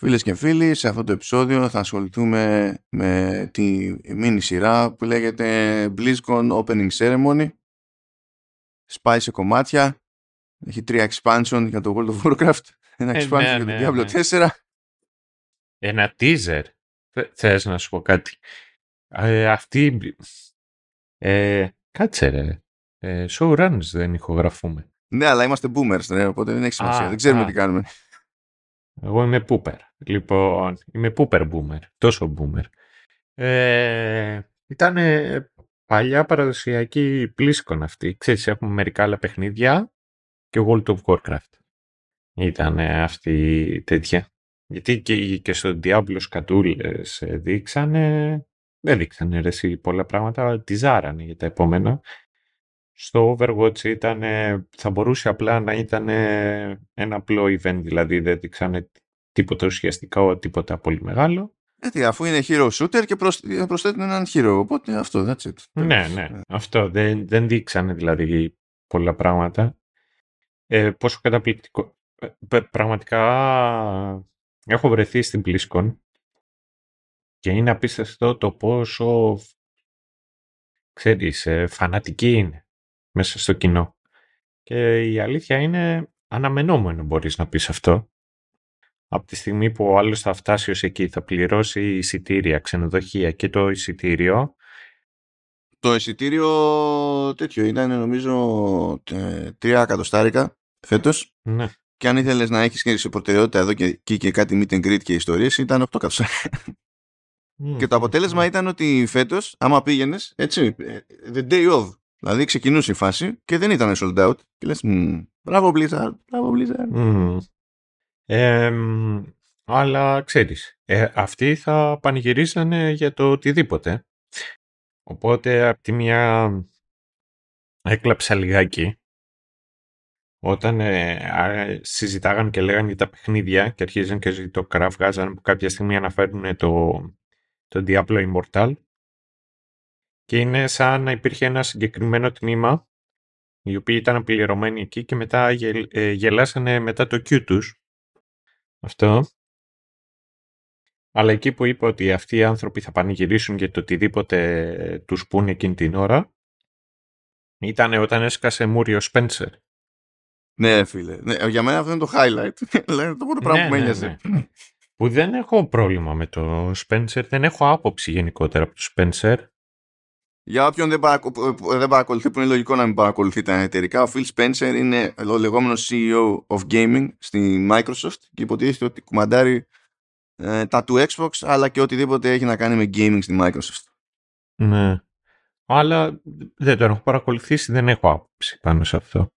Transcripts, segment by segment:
Φίλες και φίλοι, σε αυτό το επεισόδιο θα ασχοληθούμε με τη μίνι σειρά που λέγεται BlizzCon Opening Ceremony. Σπάει σε κομμάτια. Έχει τρία expansion για το World of Warcraft. Ένα Ε, expansion ναι, για το ναι, Diablo ναι. 4. Ένα teaser. Θε- Θες να σου πω κάτι; Ε, αυτή... Ε, κάτσε ρε. Ε, showrunners δεν ηχογραφούμε. Ναι, αλλά είμαστε boomers, ρε, οπότε δεν έχει σημασία. Α, δεν ξέρουμε α. τι κάνουμε. Εγώ είμαι pooper. Λοιπόν, είμαι pooper boomer. Τόσο boomer. Ε, ήταν παλιά παραδοσιακή BlizzCon αυτή. Ξέρεις, έχουμε μερικά άλλα παιχνίδια και World of Warcraft. Ήταν αυτή τέτοια. Γιατί και, και στο Diablo σκατούλες ε, δείξανε, δεν δείξανε ρε εσύ πολλά πράγματα, τη ζάρανε για τα επόμενα. Στο Overwatch ήταν, θα μπορούσε απλά να ήταν ένα απλό event, δηλαδή δεν δείξανε τίποτα ουσιαστικά, τίποτα πολύ μεγάλο. Γιατί αφού είναι hero shooter και προσ... προσθέτουν έναν hero. Οπότε αυτό, that's it. Ναι, ναι, αυτό. Δεν, δεν δείξανε δηλαδή πολλά πράγματα. Ε, πόσο καταπληκτικό. Ε, π- πραγματικά έχω βρεθεί στην BlizzCon και είναι απίστευτο το πόσο ξέρεις, ε, φανατική είναι μέσα στο κοινό. Και η αλήθεια είναι αναμενόμενο μπορείς να πεις αυτό. Από τη στιγμή που ο άλλος θα φτάσει ως εκεί, θα πληρώσει εισιτήρια, ξενοδοχεία και το εισιτήριο, Το εισιτήριο τέτοιο ήταν νομίζω τε- τρία εκατοστάρικα φέτος. ναι. Και αν ήθελες να έχεις σε προτεραιότητα εδώ και εκεί και κάτι meet and greet και ιστορίες, ήταν 8 εκατοστάρικα. Και το αποτέλεσμα ήταν ότι φέτος, άμα πήγαινες, έτσι, ε, the day of, δηλαδή ξεκινούσε η φάση και δεν ήταν sold out. Και λες, μπράβο Blizzard, μπράβο Blizzard. Μμμ. Εμ, αλλά ξέρεις, ε, αυτοί θα πανηγυρίσανε για το οτιδήποτε. Οπότε από τη μια έκλαψα λιγάκι όταν ε, α, συζητάγαν και λέγανε για τα παιχνίδια και αρχίζαν και το κραυγάζαν που κάποια στιγμή αναφέρουν το, το Diablo Immortal και είναι σαν να υπήρχε ένα συγκεκριμένο τμήμα οι οποίοι ήταν πληρωμένοι εκεί και μετά γελ- ε, γελάσανε μετά το Q τους. Αυτό. Αλλά εκεί που είπε ότι αυτοί οι άνθρωποι θα πανηγυρίσουν για το οτιδήποτε ε, τους πούνε εκείνη την ώρα ήταν όταν έσκασε μούριο Spencer. Ναι, φίλε. Ναι, για μένα αυτό είναι το highlight. Δηλαδή το πρώτο πράγμα Ναι, που με ναι, ένοιαζε. Που δεν έχω πρόβλημα με το Spencer, δεν έχω άποψη γενικότερα από το Spencer. Για όποιον δεν, παρακο... που δεν παρακολουθεί, που είναι λογικό να μην παρακολουθεί τα εταιρικά, ο Phil Spencer είναι ο λεγόμενος CEO of Gaming στη Microsoft και υποτίθεται ότι κουμαντάρει ε, τα του Xbox αλλά και οτιδήποτε έχει να κάνει με gaming στη Microsoft. Ναι. Αλλά δεν τον έχω παρακολουθήσει, δεν έχω άποψη πάνω σε αυτό.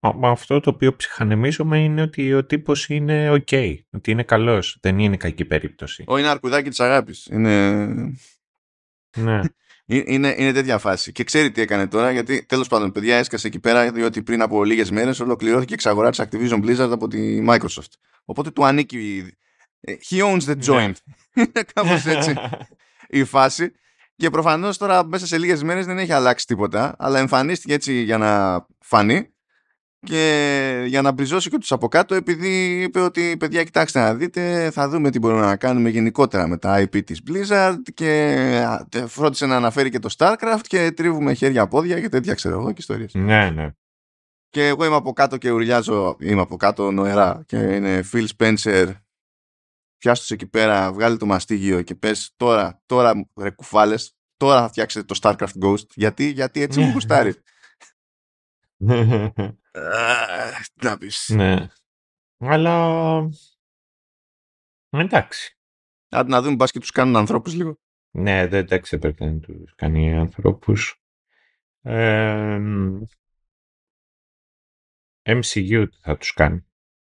Α- μα αυτό το οποίο ψυχανεμίζομαι είναι ότι ο τύπος είναι ok, ότι είναι καλός, δεν είναι κακή περίπτωση. Ο είναι αρκουδάκι της αγάπης. Είναι... ναι. Ε, Είναι, είναι τέτοια φάση. Και ξέρει τι έκανε τώρα, γιατί τέλος πάντων, παιδιά, έσκασε εκεί πέρα, διότι πριν από λίγες μέρες ολοκληρώθηκε η εξαγορά της Activision Blizzard από τη Microsoft. Οπότε του ανήκει. ε, He owns the joint. Είναι κάπως έτσι η φάση. Και προφανώς τώρα μέσα σε λίγες μέρες δεν έχει αλλάξει τίποτα, αλλά εμφανίστηκε έτσι για να φανεί και για να μπριζώσει και τους από κάτω επειδή είπε ότι παιδιά κοιτάξτε να δείτε θα δούμε τι μπορούμε να κάνουμε γενικότερα με τα IP της Blizzard και α, φρόντισε να αναφέρει και το Starcraft και τρίβουμε χέρια πόδια και τέτοια ξέρω εγώ και ιστορίες. ναι, ναι. Και εγώ είμαι από κάτω και ουρλιάζω, είμαι από κάτω νοερά και είναι Phil Spencer πιάστος εκεί πέρα, βγάλει το μαστίγιο και πες τώρα, τώρα ρε κουφάλες, τώρα θα φτιάξετε το Starcraft Ghost. Γιατί, γιατί έτσι μου γουστάρει. Αχ, Τι να πεις. ναι. Αλλά... Εντάξει. Άντε να δούμε μπας και τους κάνουν ανθρώπους λίγο. Ναι, δεν τα ξεπερνάει να τους κάνει ανθρώπους. Ε, MCU θα τους κάνει.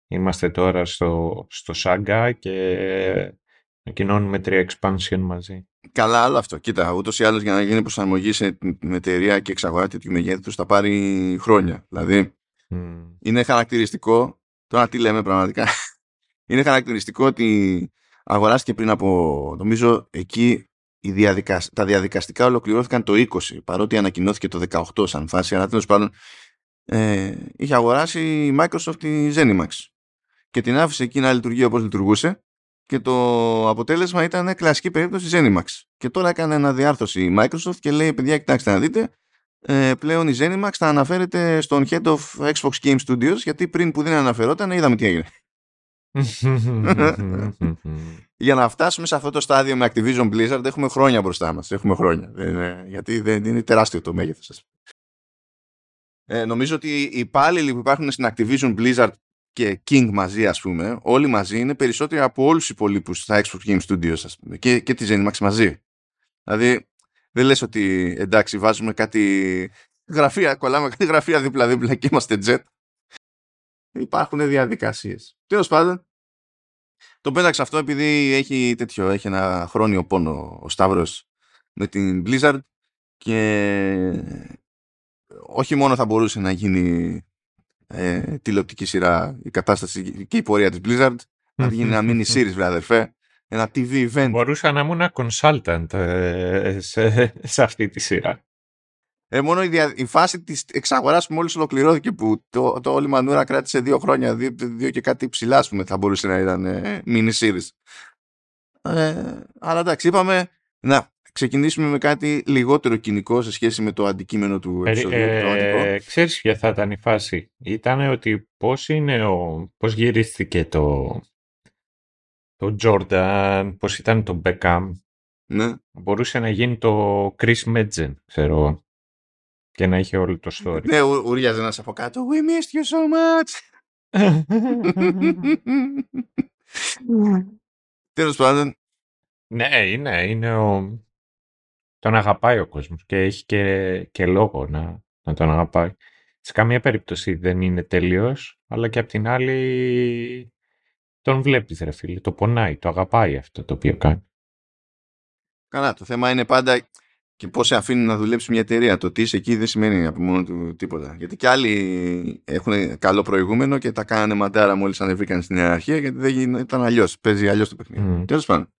Είμαστε τώρα στο, στο Saga και ανακοινώνουμε τρία expansion μαζί. Καλά, άλλο αυτό. Κοίτα, ούτως ή άλλως για να γίνει προσαρμογή σε την εταιρεία και εξαγορά τέτοιου μεγέθου θα πάρει χρόνια. Δηλαδή, Μμ. είναι χαρακτηριστικό. Τώρα τι λέμε πραγματικά. είναι χαρακτηριστικό ότι αγοράστηκε πριν από, νομίζω, εκεί οι διαδικασ... τα διαδικαστικά ολοκληρώθηκαν το 20, παρότι ανακοινώθηκε το 18 σαν φάση, αλλά τέλος πάντων ε, είχε αγοράσει η Microsoft τη Zenimax και την άφησε εκεί να λειτουργεί όπως λειτουργούσε και το αποτέλεσμα ήταν κλασική περίπτωση Zenimax. Και τώρα έκανε αναδιάρθρωση η Microsoft και λέει παιδιά κοιτάξτε να δείτε ε, πλέον η Zenimax θα αναφέρεται στον Head of Xbox Game Studios γιατί πριν που δεν αναφερόταν είδαμε τι έγινε. Για να φτάσουμε σε αυτό το στάδιο με Activision Blizzard έχουμε χρόνια μπροστά μας. Έχουμε χρόνια. γιατί δεν είναι τεράστιο το μέγεθος σας. Ε, νομίζω ότι οι υπάλληλοι που υπάρχουν στην Activision Blizzard και King μαζί ας πούμε, όλοι μαζί είναι περισσότεροι από όλους τους υπολείπους στα Xbox Game Studios ας πούμε, και, και τη Zenimax μαζί. Δηλαδή δεν λες ότι εντάξει βάζουμε κάτι γραφεία, κολλάμε κάτι γραφεία δίπλα-δίπλα και είμαστε jet. Υπάρχουν διαδικασίες. Τέλος πάντων, το πέταξα αυτό επειδή έχει τέτοιο, έχει ένα χρόνιο πόνο ο Σταύρος με την Blizzard και όχι μόνο θα μπορούσε να γίνει ε, τηλεοπτική σειρά η κατάσταση και η πορεία της Blizzard. Να γίνει ένα mini series βέβαια αδερφέ. Ένα TV event. Μπορούσα να ήμουν consultant ε, σε, σε αυτή τη σειρά. Ε, μόνο η, δια, η φάση της εξαγοράς που μόλις ολοκληρώθηκε που το, το όλη μανούρα κράτησε δύο χρόνια δύο, δύο και κάτι ψηλά πούμε θα μπορούσε να ήταν ε, mini series. Ε, αλλά εντάξει είπαμε να ξεκινήσουμε με κάτι λιγότερο κοινικό σε σχέση με το αντικείμενο του επεισοδίου. Ε, ε, ξέρεις ποια θα ήταν η φάση; Ήταν ότι πώς, είναι ο, πώς γυρίστηκε το, το Jordan, πώς ήταν το Beckham. Ναι. Μπορούσε να γίνει το Chris Medgen, ξέρω και να είχε όλο το story. Ναι, ουριάζε να από κάτω. We missed you so much. Τέλος πάντων. Ναι, είναι, είναι ο, τον αγαπάει ο κόσμος και έχει και, και λόγο να, να τον αγαπάει. Σε καμία περίπτωση δεν είναι τελείως, αλλά και απ' την άλλη τον βλέπεις ρε φίλε, το πονάει, το αγαπάει αυτό το οποίο κάνει. Καλά, το θέμα είναι πάντα και πώς σε αφήνει να δουλέψει μια εταιρεία. Το τι είσαι εκεί δεν σημαίνει από μόνο του τίποτα. Γιατί και άλλοι έχουν καλό προηγούμενο και τα κάνανε μαντάρα μόλις ανεβήκαν στην ιεραρχία γιατί δεν ήταν αλλιώς. Παίζει αλλιώς το παιχνίδι. Mm. Τέλος πάντων.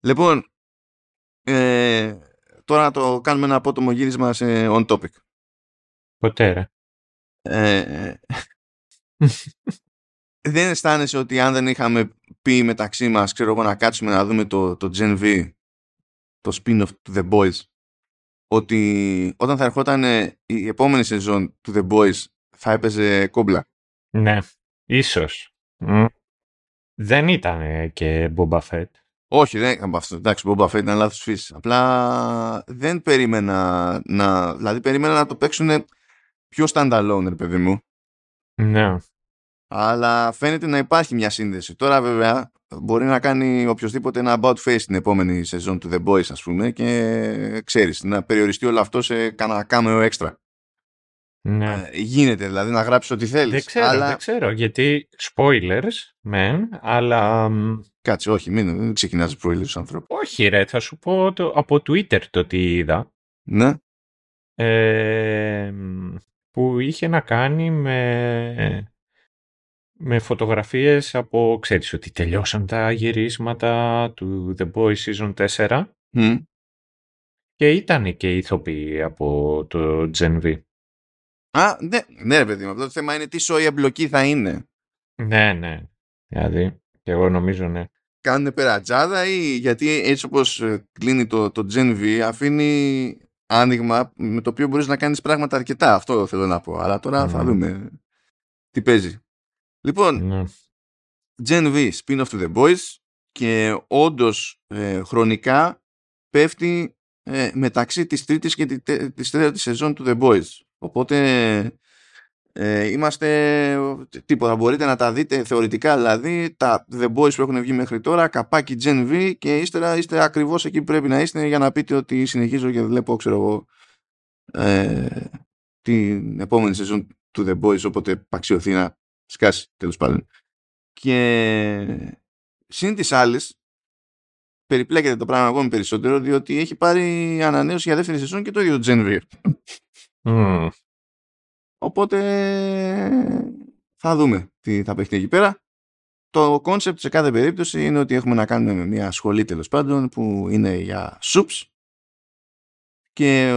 Λοιπόν, ε, τώρα να το κάνουμε ένα απότομο γύρισμα σε on topic. Ποτέ ρε. Ε, δεν αισθάνεσαι ότι αν δεν είχαμε πει μεταξύ μας, ξέρω εγώ, να κάτσουμε να δούμε το, το Gen V, το spin-off του The Boys, ότι όταν θα ερχόταν η επόμενη σεζόν του The Boys θα έπαιζε κόμπλα; Ναι, ίσως. Δεν ήταν και Boba Fett. Όχι, δεν έκανα αυτό. Εντάξει, Boba Fett ήταν λάθος φύσης. Απλά δεν περίμενα να... Δηλαδή περίμενα να το παίξουν πιο standalone, ρε παιδί μου. Ναι. Αλλά φαίνεται να υπάρχει μια σύνδεση. Τώρα βέβαια μπορεί να κάνει οποιοδήποτε ένα about face την επόμενη σεζόν του The Boys ας πούμε και ξέρεις να περιοριστεί όλο αυτό σε κανένα κάμεο έξτρα. Ναι. Ε, γίνεται δηλαδή να γράψεις ό,τι θέλεις. Δεν ξέρω, αλλά... δεν ξέρω γιατί spoilers, μεν, αλλά... Κάτσε, όχι, μην, μην ξεκινάς spoilers στους ανθρώπους. Όχι ρε, θα σου πω το, από Twitter το τι είδα. Ναι. Ε, που είχε να κάνει με, με φωτογραφίες από, ξέρεις ότι τελειώσαν τα γυρίσματα του The Boys Season 4 Mm. και ήταν και ηθοποιοί από το Gen V. Α, ναι, ναι ρε παιδί μου, αυτό το θέμα είναι τι σόη εμπλοκή θα είναι. Ναι, ναι. Δηλαδή, και εγώ νομίζω ναι. Κάνουν περατζάδα ή γιατί έτσι όπως ε, κλείνει το, το Gen V αφήνει άνοιγμα με το οποίο μπορείς να κάνεις πράγματα αρκετά. Αυτό θέλω να πω. Αλλά τώρα θα Μμμ. δούμε τι παίζει. Λοιπόν, ναι. Gen V, spin-off to The Boys και όντως ε, χρονικά πέφτει ε, μεταξύ της τρίτης και τη- τε- της τέταρτης σεζόν του The Boys. Οπότε ε, είμαστε τίποτα. Μπορείτε να τα δείτε θεωρητικά δηλαδή τα The Boys που έχουν βγει μέχρι τώρα, καπάκι Gen V και ύστερα είστε ακριβώς εκεί που πρέπει να είστε για να πείτε ότι συνεχίζω και βλέπω ξέρω εγώ ε, την επόμενη σεζόν του The Boys όποτε αξιωθεί να σκάσει τέλος πάντων. Και συν τοις άλλοις περιπλέκεται το πράγμα ακόμη περισσότερο διότι έχει πάρει ανανέωση για δεύτερη σεζόν και το ίδιο το Gen V. Μμ. Οπότε θα δούμε τι θα παιχτεί εκεί πέρα. Το κόνσεπτ σε κάθε περίπτωση είναι ότι έχουμε να κάνουμε με μια σχολή τέλος πάντων που είναι για supes και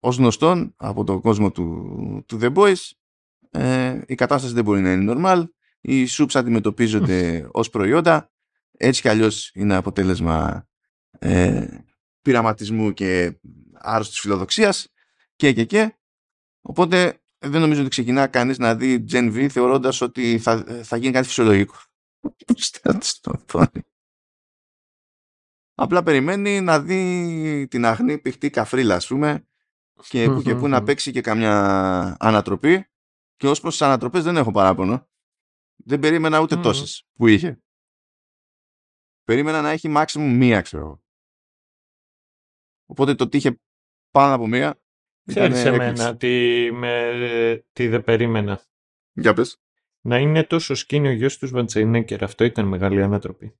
ως γνωστόν από τον κόσμο του, του The Boys ε, η κατάσταση δεν μπορεί να είναι normal. Οι soups αντιμετωπίζονται ως προϊόντα έτσι κι αλλιώς είναι αποτέλεσμα ε, πειραματισμού και άρρωστης φιλοδοξίας και και και οπότε δεν νομίζω ότι ξεκινά κανείς να δει Gen V θεωρώντας ότι θα, θα γίνει κάτι φυσιολογικό. Απλά περιμένει να δει την αγνή πηχτή καφρίλα, ας πούμε, και που και που να παίξει και καμιά ανατροπή. Και ως προς τις ανατροπές δεν έχω παράπονο. Δεν περίμενα ούτε τόσες που είχε. Περίμενα να έχει maximum μία, ξέρω εγώ. Οπότε το ότι είχε πάνω από μία. Ξέρεις εμένα τι, με, τι δεν περίμενα. Για πες. Να είναι τόσο σκήνιο ο γιος τους Βαντσεϊνέκερ. Αυτό ήταν μεγάλη ανατροπή.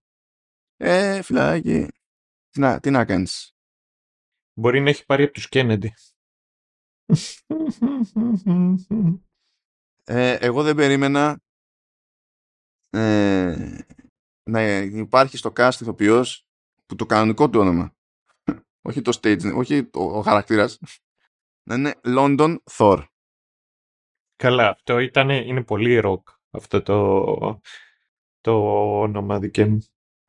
Ε, φυλάκι. Τι να, τι να κάνεις. Μπορεί να έχει πάρει από τους Κέννεντι. Ε, εγώ δεν περίμενα ε, να υπάρχει στο cast ηθοποιός που το κανονικό του όνομα όχι το stage, όχι ο, ο χαρακτήρας να είναι London Thor Καλά, αυτό ήταν, είναι πολύ rock αυτό το, το όνομα δικαί μου.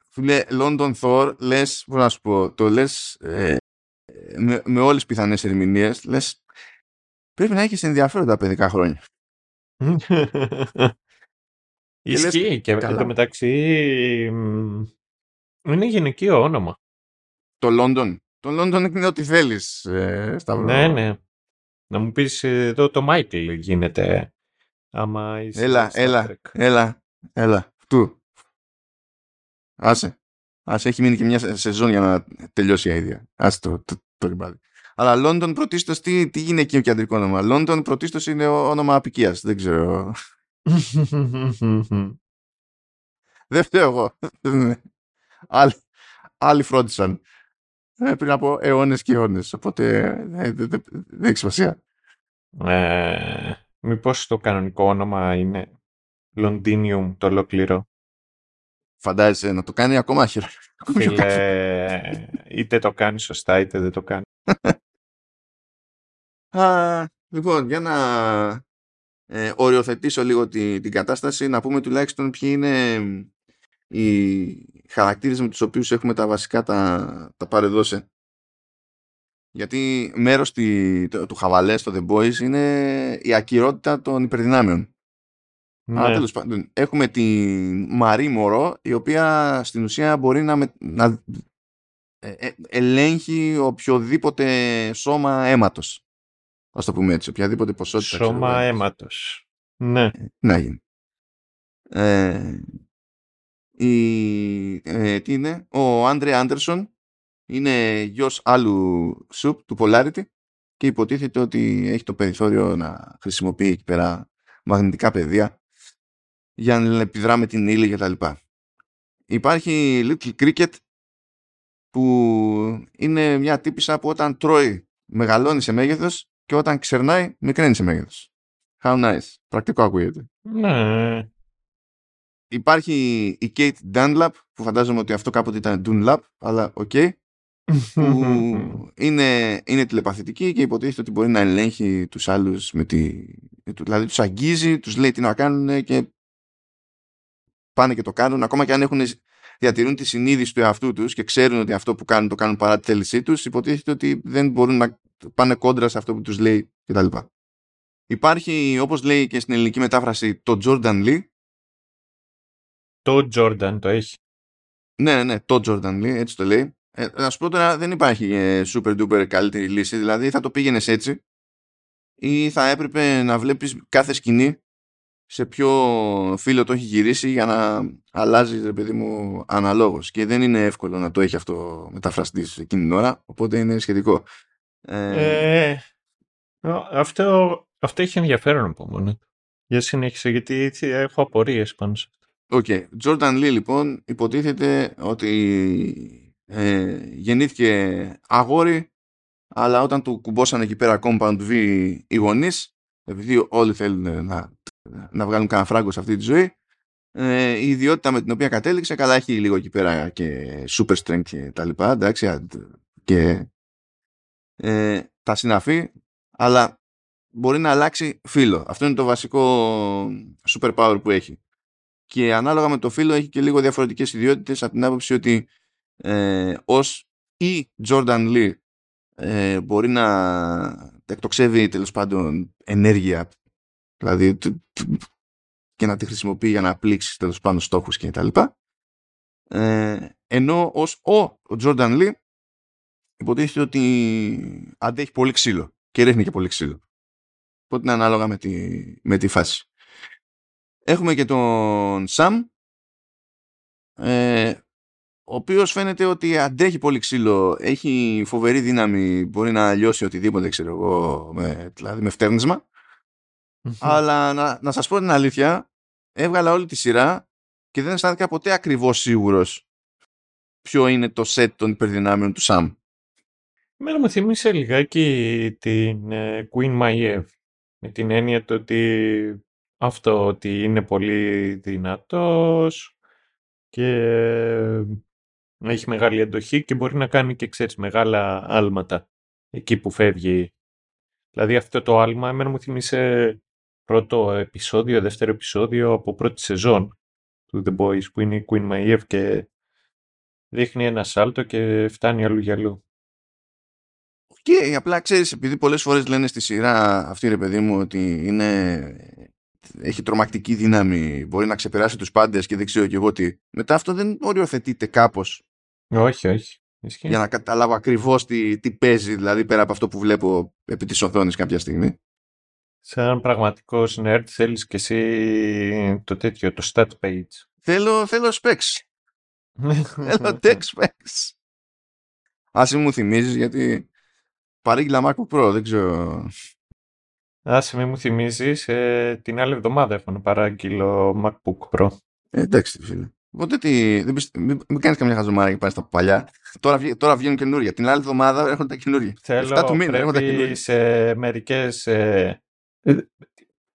Φίλε, London Thor, λες, πώς να σου πω, το λες ε, με, με όλες τις πιθανές ερμηνείες, λες, πρέπει να έχεις ενδιαφέροντα παιδικά χρόνια. Ισχύει και εν τω μεταξύ είναι γυναικείο όνομα. Το London. Το London είναι ό,τι θέλεις. Ε, ναι, ναι. Να μου πεις εδώ το Michael γίνεται. Άμα είσαι έλα, έλα, έλα, έλα. Αυτού. Άσε. Άσε, έχει μείνει και μια σεζόν για να τελειώσει η ίδια. Άσε το, το, το, Αλλά London πρωτίστως τι, τι γυναικείο κεντρικό όνομα; London πρωτίστως είναι όνομα απικίας. Δεν ξέρω. Δεν φταίω εγώ. άλλοι, άλλοι φρόντισαν. Ε, πριν από αιώνες και αιώνες. Οπότε ε, δεν έχει σημασία. Ε, μήπως το κανονικό όνομα είναι Londinium το ολόκληρο; Φαντάζεσαι να το κάνει ακόμα χειρότερο. Φίλε, είτε το κάνει σωστά είτε δεν το κάνει. Α, λοιπόν, για να ε, οριοθετήσω λίγο την, την κατάσταση, να πούμε τουλάχιστον ποιοι είναι οι χαρακτήρες με τους οποίους έχουμε τα βασικά τα, τα παρεδώσει. Γιατί μέρος τη, το, του χαβαλές στο The Boys είναι η ακυρότητα των υπερδυνάμεων. Ναι. Αλλά τέλος πάντων, έχουμε τη Μαρή Μωρό, η οποία στην ουσία μπορεί να, να ε, ε, ελέγχει οποιοδήποτε σώμα αίματος. Α το πούμε έτσι, οποιαδήποτε ποσότητα. Σώμα αίματος. Ναι. Ε, να γίνει. Ε, η, ε, τι είναι, ο Άντρε Άντερσον είναι γιος άλλου σουπ του Polarity και υποτίθεται ότι έχει το περιθώριο να χρησιμοποιεί εκεί πέρα μαγνητικά πεδία για να επιδρά με την ύλη κτλ. Υπάρχει Little Cricket που είναι μια τύπησα που όταν τρώει μεγαλώνει σε μέγεθος και όταν ξερνάει μικραίνει σε μέγεθος. How nice. Πρακτικό ακούγεται. Ναι. Υπάρχει η Cate Dunlap που φαντάζομαι ότι αυτό κάποτε ήταν Dunlap αλλά OK. Okay, που είναι, είναι τηλεπαθητική και υποτίθεται ότι μπορεί να ελέγχει τους άλλους με τη... δηλαδή τους αγγίζει, τους λέει τι να κάνουν και πάνε και το κάνουν ακόμα και αν έχουν διατηρούν τη συνείδηση του εαυτού τους και ξέρουν ότι αυτό που κάνουν το κάνουν παρά τη θέλησή τους υποτίθεται ότι δεν μπορούν να πάνε κόντρα σε αυτό που τους λέει κτλ. Υπάρχει, όπως λέει και στην ελληνική μετάφραση, το Jordan Lee. Το Jordan το έχεις; Ναι, ναι, ναι, το Jordan Lee, έτσι το λέει. Ε, να σου πω τώρα, δεν υπάρχει ε, super duper καλύτερη λύση. Δηλαδή, θα το πήγαινες έτσι ή θα έπρεπε να βλέπεις κάθε σκηνή σε ποιο φίλο το έχει γυρίσει για να αλλάζει, ρε παιδί μου, αναλόγως. Και δεν είναι εύκολο να το έχει αυτό μεταφραστής εκείνη την ώρα, οπότε είναι σχετικό. Ε, ε, αυτό, αυτό έχει ενδιαφέρον από μόνο. Για συνέχισε, γιατί έχω απορίες πάνω σε αυτό. OK. Okay. Jordan Li, λοιπόν, υποτίθεται ότι ε, γεννήθηκε αγόρι, αλλά όταν του κουμπώσαν εκεί πέρα Compound V οι γονείς, επειδή όλοι θέλουν να, να βγάλουν κανένα φράγκο σε αυτή τη ζωή, ε, η ιδιότητα με την οποία κατέληξε, καλά έχει λίγο εκεί πέρα και super strength και τα λοιπά, εντάξει, και ε, τα συναφή, αλλά μπορεί να αλλάξει φίλο. Αυτό είναι το βασικό super power που έχει. Και ανάλογα με το φύλλο έχει και λίγο διαφορετικές ιδιότητες από την άποψη ότι ε, ως ή Jordan Lee ε, μπορεί να εκτοξεύει τέλος πάντων ενέργεια δηλαδή και να τη χρησιμοποιεί για να πλήξει τέλος πάντων στόχους και τα λοιπά ε, ενώ ως ο, ο Jordan Lee υποτίθεται ότι αντέχει πολύ ξύλο και ρίχνει και πολύ ξύλο. Οπότε είναι ανάλογα με τη, με τη φάση έχουμε και τον Sam ε, ο οποίος φαίνεται ότι αντέχει πολύ ξύλο, έχει φοβερή δύναμη, μπορεί να λιώσει οτιδήποτε, ξέρω εγώ, με, δηλαδή με φτέρνισμα. Αλλά να, να σας πω την αλήθεια, έβγαλα όλη τη σειρά και δεν αισθάνθηκα ποτέ ακριβώς σίγουρος ποιο είναι το σετ των υπερδυνάμεων του Σαμ. Μένα μου θυμίσε λιγάκι την ε, Queen Maiev με την έννοια το ότι αυτό ότι είναι πολύ δυνατός και έχει μεγάλη εντοχή και μπορεί να κάνει και ξέρεις μεγάλα άλματα εκεί που φεύγει. Δηλαδή αυτό το άλμα εμένα μου θυμίσε πρώτο επεισόδιο, δεύτερο επεισόδιο από πρώτη σεζόν του The Boys που είναι η Queen Maiev και δείχνει ένα σάλτο και φτάνει αλλού για αλλού. Και απλά ξέρεις επειδή πολλές φορές λένε στη σειρά αυτή ρε παιδί μου ότι είναι έχει τρομακτική δύναμη, μπορεί να ξεπεράσει τους πάντες και δεν ξέρω και εγώ τι. Μετά αυτό δεν οριοθετείται κάπως όχι, όχι. Για να καταλάβω ακριβώς τι, τι παίζει, δηλαδή πέρα από αυτό που βλέπω επί της οθόνης κάποια στιγμή. Σαν πραγματικό nerd θέλεις και εσύ το τέτοιο, το stat page. Θέλω, θέλω specs. θέλω tech specs. Άσε μου θυμίζεις γιατί παρήγγειλα MacBook Pro, δεν ξέρω. Άσε με μου θυμίζεις, ε, την άλλη εβδομάδα έχω να παράγγειλω MacBook Pro. Ε, εντάξει φίλε. Οπότε τι, δεν πιστε... μην, μην κάνεις καμιά χαζομάρα και πάει στα παλιά. Τώρα, τώρα βγαίνουν καινούργια. Την άλλη εβδομάδα έρχονται τα καινούργια. Θέλω 7 του μήνα έρχονται τα καινούργια. Σε μερικές. Ε, ε...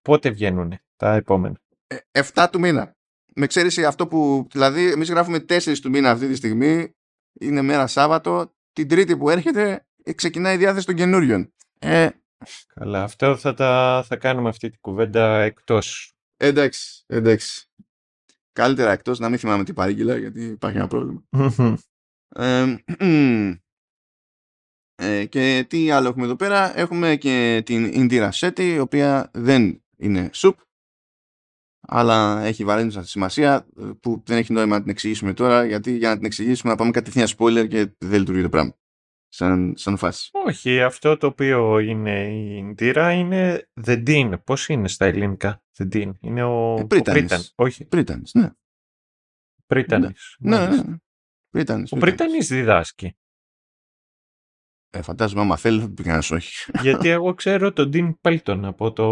Πότε βγαίνουν τα επόμενα; Ε, 7 του μήνα. Με ξέρεις αυτό που. Δηλαδή, εμείς γράφουμε 4 του μήνα αυτή τη στιγμή. Είναι μέρα Σάββατο. Την Τρίτη που έρχεται ε, ξεκινάει η διάθεση των καινούριων. Ε, Καλά, αυτό θα, τα, θα κάνουμε αυτή την κουβέντα εκτός. Εντάξει, εντάξει. Καλύτερα εκτός να μην θυμάμαι τι παρήγγειλα γιατί υπάρχει ένα πρόβλημα. ε, και τι άλλο έχουμε εδώ πέρα; Έχουμε και την Indira Seti η οποία δεν είναι soup αλλά έχει βαρύνουσα σημασία που δεν έχει νόημα να την εξηγήσουμε τώρα γιατί για να την εξηγήσουμε να πάμε κατευθείαν spoiler και δεν λειτουργεί το πράγμα. Σαν, σαν φάση. Όχι, αυτό το οποίο είναι η Indira είναι The Dean. Πώς είναι στα ελληνικά The Dean; Είναι ο, ε, Πρίτανης. ο Όχι. Πρίτανης, ναι. Πρίτανης. Ναι, ναι, ναι. Πρίτανης, Ο Πρίτανης διδάσκει. Ε, φαντάζομαι άμα θέλει θα πει κανένας όχι. Γιατί εγώ ξέρω τον Dean Pelton από το,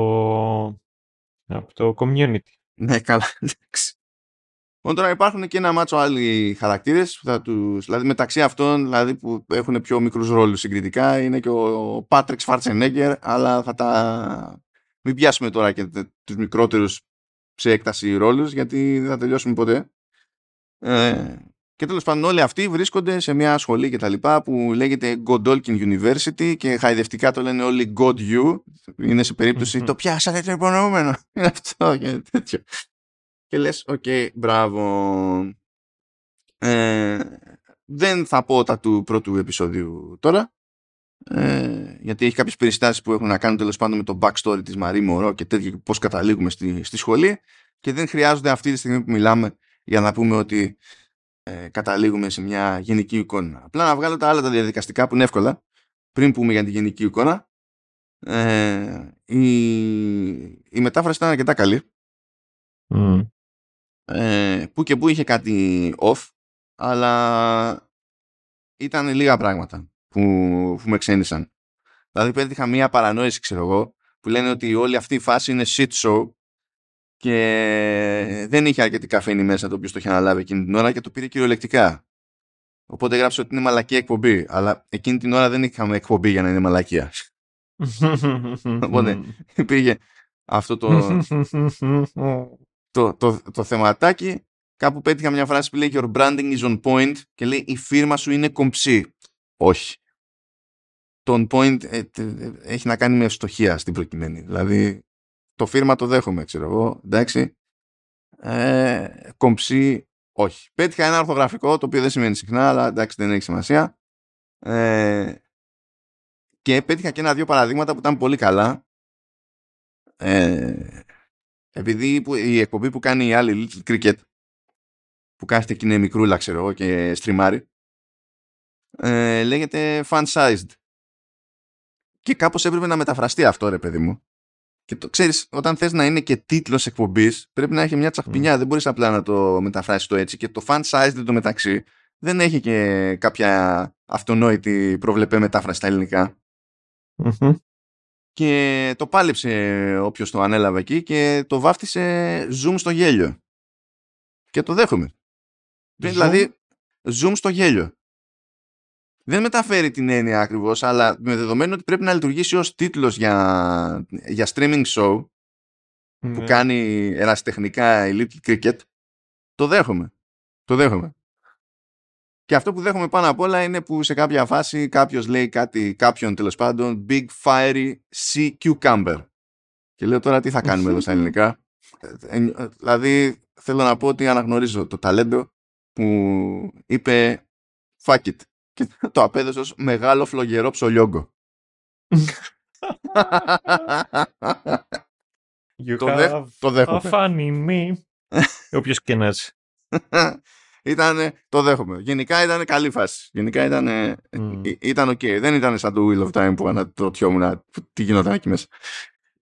από το community. Ναι, καλά. Εντάξει. Λοιπόν, τώρα υπάρχουν και ένα μάτσο άλλοι χαρακτήρες. Δηλαδή, μεταξύ αυτών δηλαδή, που έχουν πιο μικρούς ρόλους συγκριτικά είναι και ο Πάτρεξ Φάρτσενέγκερ, αλλά θα τα. Μην πιάσουμε τώρα και τους μικρότερους σε έκταση ρόλους, γιατί δεν θα τελειώσουμε ποτέ. Ε, και τέλος πάντων όλοι αυτοί βρίσκονται σε μια σχολή και τα λοιπά που λέγεται Godolkin University και χαϊδευτικά το λένε όλοι God U. Είναι σε περίπτωση το πιάσατε το υπονοούμενο. Είναι αυτό και τέτοιο. Και λες, OK, okay, μπράβο. Ε, δεν θα πω τα του πρώτου επεισόδιου τώρα. Ε, γιατί έχει κάποιες περιστάσεις που έχουν να κάνουν τέλος πάντων με το backstory της Marie Moreau και τέτοιο πώς καταλήγουμε στη, στη σχολή και δεν χρειάζονται αυτή τη στιγμή που μιλάμε για να πούμε ότι ε, καταλήγουμε σε μια γενική εικόνα. Απλά να βγάλω τα άλλα τα διαδικαστικά που είναι εύκολα πριν πούμε για τη γενική εικόνα. Ε, η, η μετάφραση ήταν αρκετά καλή. Ε, που και που είχε κάτι off, αλλά ήταν λίγα πράγματα που, που με ξένησαν. Δηλαδή πέτυχα μία παρανόηση, ξέρω εγώ, που λένε ότι όλη αυτή η φάση είναι shit show και δεν είχε αρκετή καφέινη μέσα το οποίο το είχε αναλάβει εκείνη την ώρα και το πήρε κυριολεκτικά. Οπότε έγραψε ότι είναι μαλακία εκπομπή. Αλλά εκείνη την ώρα δεν είχαμε εκπομπή για να είναι μαλακία. Οπότε πήγε αυτό το, το, το, το, θεματάκι. Κάπου πέτυχα μια φράση που λέει Your branding is on point και λέει η φίρμα σου είναι κομψή. Όχι. Το on point ε, έχει να κάνει με ευστοχία στην προκειμένη. Δηλαδή το φίρμα το δέχομαι, ξέρω εγώ, εντάξει. Ε, κομψή, όχι. Πέτυχα ένα ορθογραφικό, το οποίο δεν σημαίνει συχνά, αλλά εντάξει δεν έχει σημασία. Ε, και πέτυχα και ένα-δύο παραδείγματα που ήταν πολύ καλά. Ε, επειδή η εκπομπή που κάνει η άλλη Little Cricket που κάθεται και είναι μικρούλα ξέρω εγώ και στριμάρει ε, λέγεται fan sized και κάπως έπρεπε να μεταφραστεί αυτό ρε παιδί μου. Και το ξέρεις όταν θες να είναι και τίτλος εκπομπής πρέπει να έχει μια τσαχπινιά. Δεν μπορείς απλά να το μεταφράσεις το έτσι. Και το fan sized το μεταξύ δεν έχει και κάποια αυτονόητη προβλεπέ μετάφραση στα ελληνικα και το πάλεψε όποιος το ανέλαβε εκεί και το βάφτισε zoom στο γέλιο και το δέχομαι Δηλαδή, zoom στο γέλιο. Δεν μεταφέρει την έννοια ακριβώς, αλλά με δεδομένο ότι πρέπει να λειτουργήσει ως τίτλος για, για streaming show που ναι. κάνει ερασιτεχνικά η Little Cricket, το δέχομαι. Το δέχομαι. Και αυτό που δέχομαι πάνω απ' όλα είναι που σε κάποια φάση κάποιος λέει κάτι, κάποιον τέλος πάντων, Big Fiery Sea Cucumber. Και λέω τώρα τι θα κάνουμε εδώ στα ελληνικά; Ε, ε, δηλαδή θέλω να πω ότι αναγνωρίζω το ταλέντο που είπε fuck it και το απέδωσε ως μεγάλο φλογερό ψολιόγκο. το, δε, το δέχομαι. funny me. Όποιος και να Ήτανε, το δέχομαι. Γενικά ήταν καλή φάση. Γενικά ήταν, mm. ήταν ok. Δεν ήταν σαν το Wheel of Time που ανατρωτιόμουν τι γινόταν εκεί μέσα.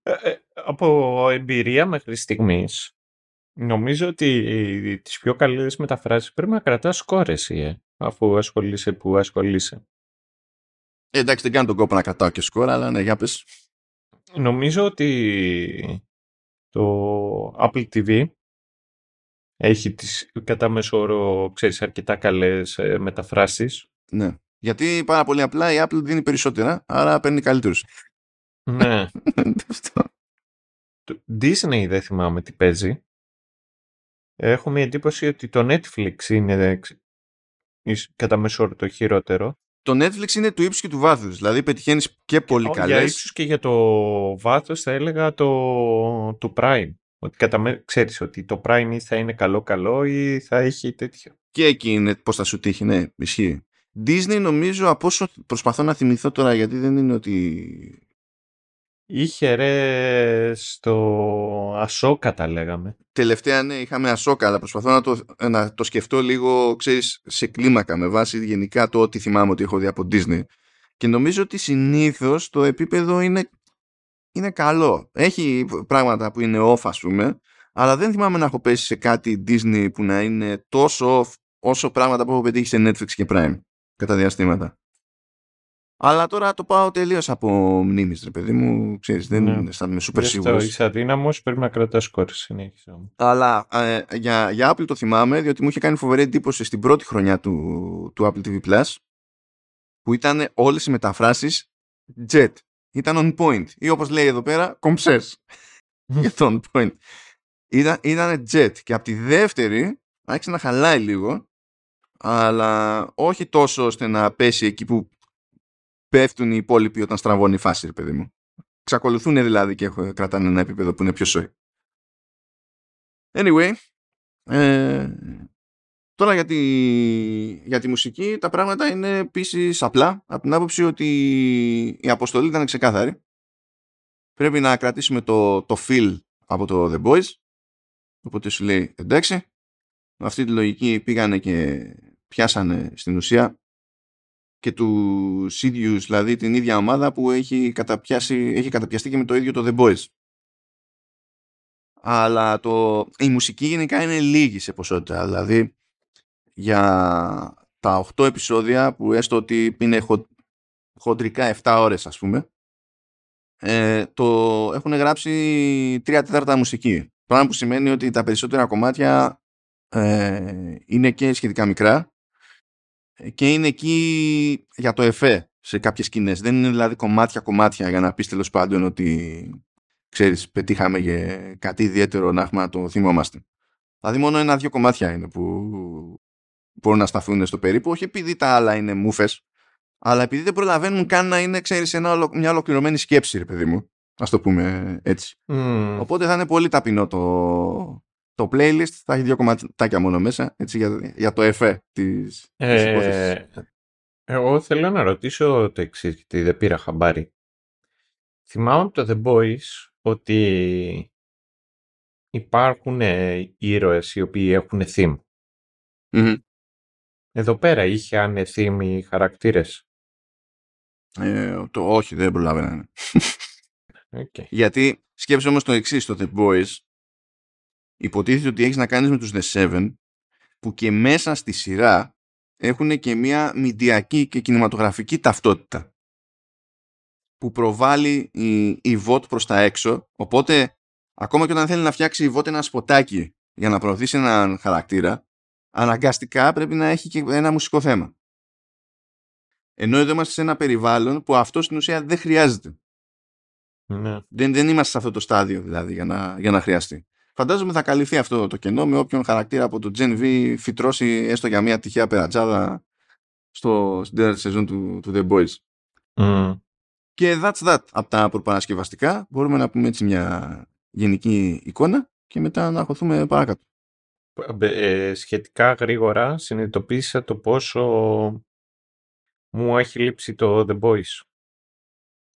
Ε, ε, από εμπειρία μέχρι στιγμής Νομίζω ότι τις πιο καλές μεταφράσεις πρέπει να κρατάς σκόρες, ε, αφού ασχολείσαι που ασχολείσαι. Ε, εντάξει, δεν κάνω τον κόπο να κρατάω και σκόρα, αλλά ναι, για πες. Νομίζω ότι το Apple TV έχει τις κατά μέσο όρο, ξέρεις, αρκετά καλές ε, μεταφράσεις. Ναι. Γιατί πάρα πολύ απλά η Apple δίνει περισσότερα, άρα παίρνει καλύτερους. Ναι. Disney δεν θυμάμαι τι παίζει. Έχω μια εντύπωση ότι το Netflix είναι κατά μέσο το χειρότερο. Το Netflix είναι του ύψους και του βάθους. Δηλαδή πετυχαίνεις και πολύ καλέ. Για ύψους και για το βάθος θα έλεγα το, το Prime. Ότι κατά ξέρεις ότι το Prime ή θα είναι καλό-καλό ή θα έχει τέτοιο. Και εκεί είναι πώς θα σου τύχει, ναι, ισχύει. Disney νομίζω από όσο προσπαθώ να θυμηθώ τώρα γιατί δεν είναι ότι Είχε ρε στο Ασόκα τα λέγαμε. Τελευταία ναι είχαμε Ασόκα αλλά προσπαθώ να το, να το σκεφτώ λίγο ξέρεις σε κλίμακα με βάση γενικά το ότι θυμάμαι ότι έχω δει από Disney. Και νομίζω ότι συνήθως το επίπεδο είναι, είναι καλό. Έχει πράγματα που είναι off ας πούμε αλλά δεν θυμάμαι να έχω πέσει σε κάτι Disney που να είναι τόσο off όσο πράγματα που έχω πετύχει σε Netflix και Prime κατά διαστήματα. Αλλά τώρα το πάω τελείως από μνήμης, ρε παιδί μου. Ξέρεις, δεν ναι. αισθάνομαι super σίγουρος. Είσαι αδύναμος, πρέπει να κρατάς κόρη συνέχεια. Αλλά ε, για, για Apple το θυμάμαι, διότι μου είχε κάνει φοβερή εντύπωση στην πρώτη χρονιά του, του Apple TV Plus που ήταν όλες οι μεταφράσεις jet. Ήταν on point. Ή όπως λέει εδώ πέρα, κομψές. για το on point. Ήταν, ήταν jet. Και από τη δεύτερη άρχισε να χαλάει λίγο αλλά όχι τόσο ώστε να πέσει εκεί που πέφτουν οι υπόλοιποι όταν στραβώνει η φάση, παιδί μου. Ξακολουθούν δηλαδή και κρατάνε ένα επίπεδο που είναι πιο σοϊ. Anyway, ε, τώρα για τη, για τη μουσική τα πράγματα είναι επίσης απλά από την άποψη ότι η αποστολή ήταν ξεκάθαρη. Πρέπει να κρατήσουμε το, το feel από το The Boys. Οπότε σου λέει εντάξει. Με αυτή τη λογική πήγανε και πιάσανε στην ουσία και τους ίδιους, δηλαδή την ίδια ομάδα που έχει, καταπιάσει, έχει καταπιαστεί και με το ίδιο το The Boys. Αλλά το, η μουσική γενικά είναι λίγη σε ποσότητα. Δηλαδή για τα 8 επεισόδια που έστω ότι είναι χο, χοντρικά 7 ώρες ας πούμε ε, το έχουν γράψει 3 τέταρτα μουσική. Πράγμα που σημαίνει ότι τα περισσότερα κομμάτια ε, είναι και σχετικά μικρά και είναι εκεί για το εφέ σε κάποιες σκηνές. Δεν είναι δηλαδή κομμάτια-κομμάτια για να πεις τέλος πάντων ότι ξέρεις, πετύχαμε για κάτι ιδιαίτερο να έχουμε να το θυμόμαστε. Δηλαδή μόνο ένα-δύο κομμάτια είναι που μπορούν να σταθούν στο περίπου, όχι επειδή τα άλλα είναι μούφες, αλλά επειδή δεν προλαβαίνουν καν να είναι, ξέρεις, ένα, μια ολοκληρωμένη σκέψη, ρε παιδί μου. Ας το πούμε έτσι. Οπότε θα είναι πολύ ταπεινό το, το playlist θα έχει δύο κομματάκια μόνο μέσα έτσι, για, για το εφέ της, ε, Εγώ θέλω να ρωτήσω το εξής, γιατί δεν πήρα χαμπάρι. Θυμάμαι από το The Boys ότι υπάρχουν ε, ήρωες οι οποίοι έχουν theme. Εδώ πέρα είχε αν theme οι χαρακτήρες. Ε, το όχι, δεν προλαβαίνανε. Okay. Γιατί σκέψε όμως το εξής στο The Boys υποτίθεται ότι έχεις να κάνεις με τους The Seven που και μέσα στη σειρά έχουν και μια μηντιακή και κινηματογραφική ταυτότητα που προβάλλει η, η VOT προς τα έξω οπότε ακόμα και όταν θέλει να φτιάξει η VOT ένα σποτάκι για να προωθήσει έναν χαρακτήρα αναγκαστικά πρέπει να έχει και ένα μουσικό θέμα. Ενώ εδώ είμαστε σε ένα περιβάλλον που αυτό στην ουσία δεν χρειάζεται. Ναι. Δεν, δεν είμαστε σε αυτό το στάδιο δηλαδή για να, για να χρειαστεί. Φαντάζομαι θα καλυφθεί αυτό το κενό με όποιον χαρακτήρα από το Gen V φυτρώσει έστω για μια τυχαία περατζάδα στο, στην τέταρτη σεζόν του, του The Boys. Mm. Και that's that. Από τα προπαρασκευαστικά μπορούμε να πούμε έτσι μια γενική εικόνα και μετά να αχωθούμε παρακάτω. Ε, σχετικά γρήγορα συνειδητοποίησα το πόσο μου έχει λείψει το The Boys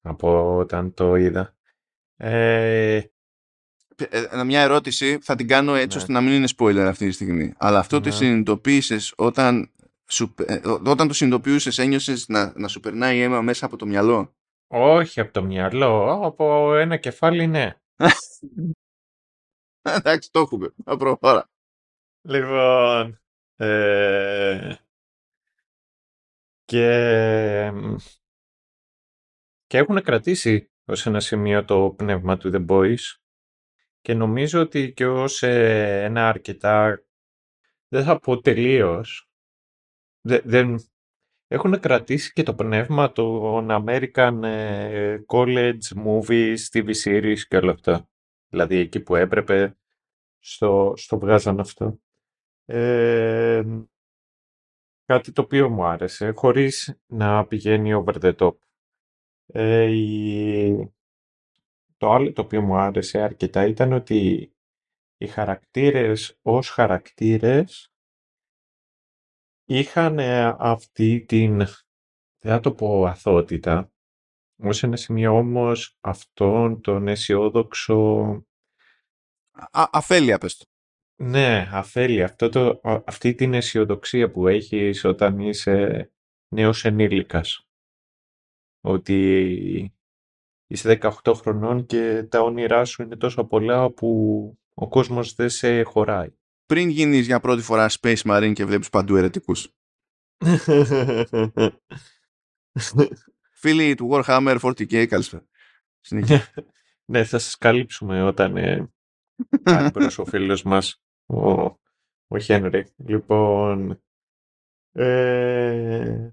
από όταν το είδα. Ε, ε, μια ερώτηση θα την κάνω έτσι ναι. ώστε να μην είναι spoiler αυτή τη στιγμή. Αλλά αυτό ναι. το συνειδητοποίησες όταν, ε, όταν το συνειδητοποιούσες, ένιωσες να, να σου περνάει η αίμα μέσα από το μυαλό; Όχι από το μυαλό, από ένα κεφάλι ναι. Εντάξει, το έχουμε. Θα προχώρα. Λοιπόν. Ε, και, και έχουν κρατήσει ως ένα σημείο το πνεύμα του The Boys και νομίζω ότι και ως ε, ένα αρκετά, δεν θα πω τελείως, δεν, έχουν κρατήσει και το πνεύμα των American ε, College Movies, TV Series και όλα αυτά. Δηλαδή εκεί που έπρεπε, στο, στο βγάζαν αυτό. Ε, κάτι το οποίο μου άρεσε, χωρίς να πηγαίνει over the top. Ε, το άλλο το οποίο μου άρεσε αρκετά ήταν ότι οι χαρακτήρες ως χαρακτήρες είχαν ε, αυτή την, δεν θα το πω αθότητα, ως ένα σημείο όμως αυτόν τον αισιόδοξο... Α, αφέλεια πες το. Ναι, αφέλεια. Αυτό το, αυτή την αισιοδοξία που έχεις όταν είσαι νέος ενήλικας. Ότι είσαι 18 χρονών και τα όνειρά σου είναι τόσο πολλά που ο κόσμος δεν σε χωράει. Πριν γίνεις για πρώτη φορά Space Marine και βλέπεις παντού ερετικούς. Φίλοι του Warhammer 40k, καλησπέρα. ναι, θα σας καλύψουμε όταν ε, ο φίλος μας, ο, ο Χένρι. Λοιπόν, ε,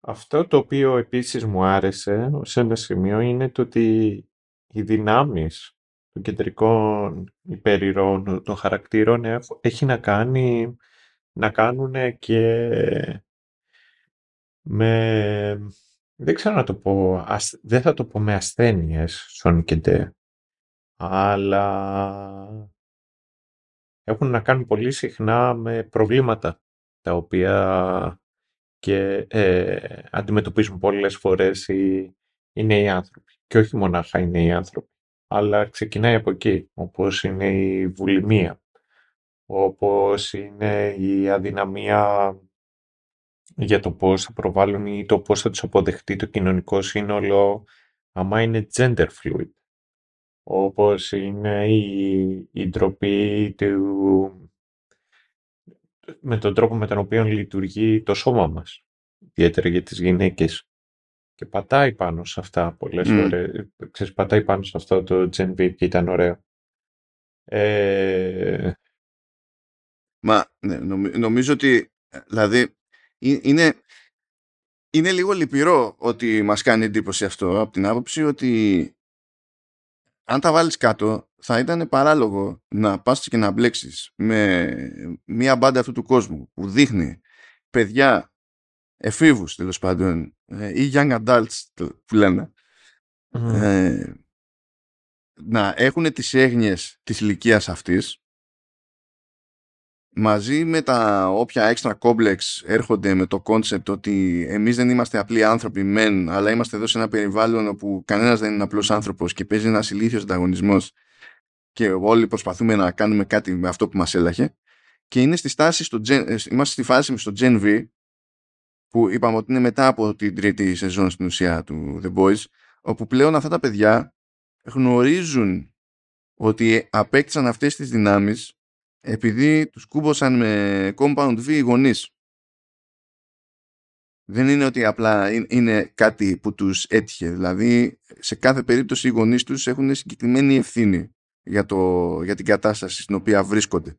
αυτό το οποίο επίσης μου άρεσε σε ένα σημείο είναι το ότι οι δυνάμεις των κεντρικών υπερηρών των χαρακτήρων έχει να κάνει να κάνουν και με δεν ξέρω να το πω δεν θα το πω με ασθένειες στον κεντέ αλλά έχουν να κάνουν πολύ συχνά με προβλήματα τα οποία και ε, αντιμετωπίζουν πολλές φορές οι, οι νέοι άνθρωποι. Και όχι μονάχα οι νέοι άνθρωποι, αλλά ξεκινάει από εκεί, όπως είναι η βουλημία, όπως είναι η αδυναμία για το πώς θα προβάλλουν ή το πώς θα τους αποδεχτεί το κοινωνικό σύνολο άμα είναι gender fluid. Όπως είναι η, η ντροπή του, με τον τρόπο με τον οποίο λειτουργεί το σώμα μας, ιδιαίτερα για τις γυναίκες. Και πατάει πάνω σε αυτά πολλές mm. φορές. Ξέρεις, πατάει πάνω σε αυτό το Gen V και ήταν ωραίο. Ε... Μα ναι, νομίζω ότι δηλαδή είναι, είναι λίγο λυπηρό ότι μας κάνει εντύπωση αυτό από την άποψη ότι αν τα βάλεις κάτω θα ήταν παράλογο να πας και να μπλέξεις με μία μπάντα αυτού του κόσμου που δείχνει παιδιά εφήβους τέλος πάντων ε, ή young adults που λένε ε, να έχουν τις έγνοιες της ηλικίας αυτής μαζί με τα όποια extra complex έρχονται με το concept ότι εμείς δεν είμαστε απλοί άνθρωποι μεν, αλλά είμαστε εδώ σε ένα περιβάλλον όπου κανένας δεν είναι απλός άνθρωπος και παίζει ένας ηλίθιος ανταγωνισμός και όλοι προσπαθούμε να κάνουμε κάτι με αυτό που μας έλαχε. Και είναι στη στάση στο Gen, ε, είμαστε στη φάση στο Gen V που είπαμε ότι είναι μετά από την τρίτη σεζόν στην ουσία του The Boys όπου πλέον αυτά τα παιδιά γνωρίζουν ότι απέκτησαν αυτές τις δυνάμεις επειδή τους κούμποσαν με compound V οι γονείς. Δεν είναι ότι απλά είναι κάτι που τους έτυχε. Δηλαδή, σε κάθε περίπτωση οι γονείς τους έχουν συγκεκριμένη ευθύνη για, το, για την κατάσταση στην οποία βρίσκονται.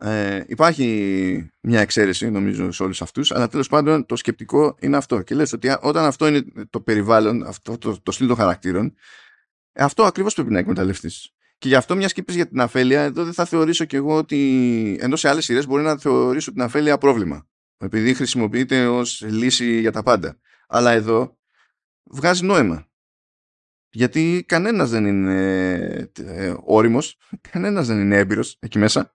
Ε, υπάρχει μια εξαίρεση νομίζω σε όλους αυτούς αλλά τέλος πάντων το σκεπτικό είναι αυτό και λες ότι όταν αυτό είναι το περιβάλλον αυτό το, το στυλ των χαρακτήρων αυτό ακριβώς πρέπει να εκμεταλλευτείς και γι' αυτό μιας και για την αφέλεια, εδώ δεν θα θεωρήσω κι εγώ ότι ενώ σε άλλες σειρές μπορεί να θεωρήσω την αφέλεια πρόβλημα. Επειδή χρησιμοποιείται ως λύση για τα πάντα. Αλλά εδώ βγάζει νόημα. Γιατί κανένας δεν είναι ε, όριμος, κανένας δεν είναι έμπειρος εκεί μέσα.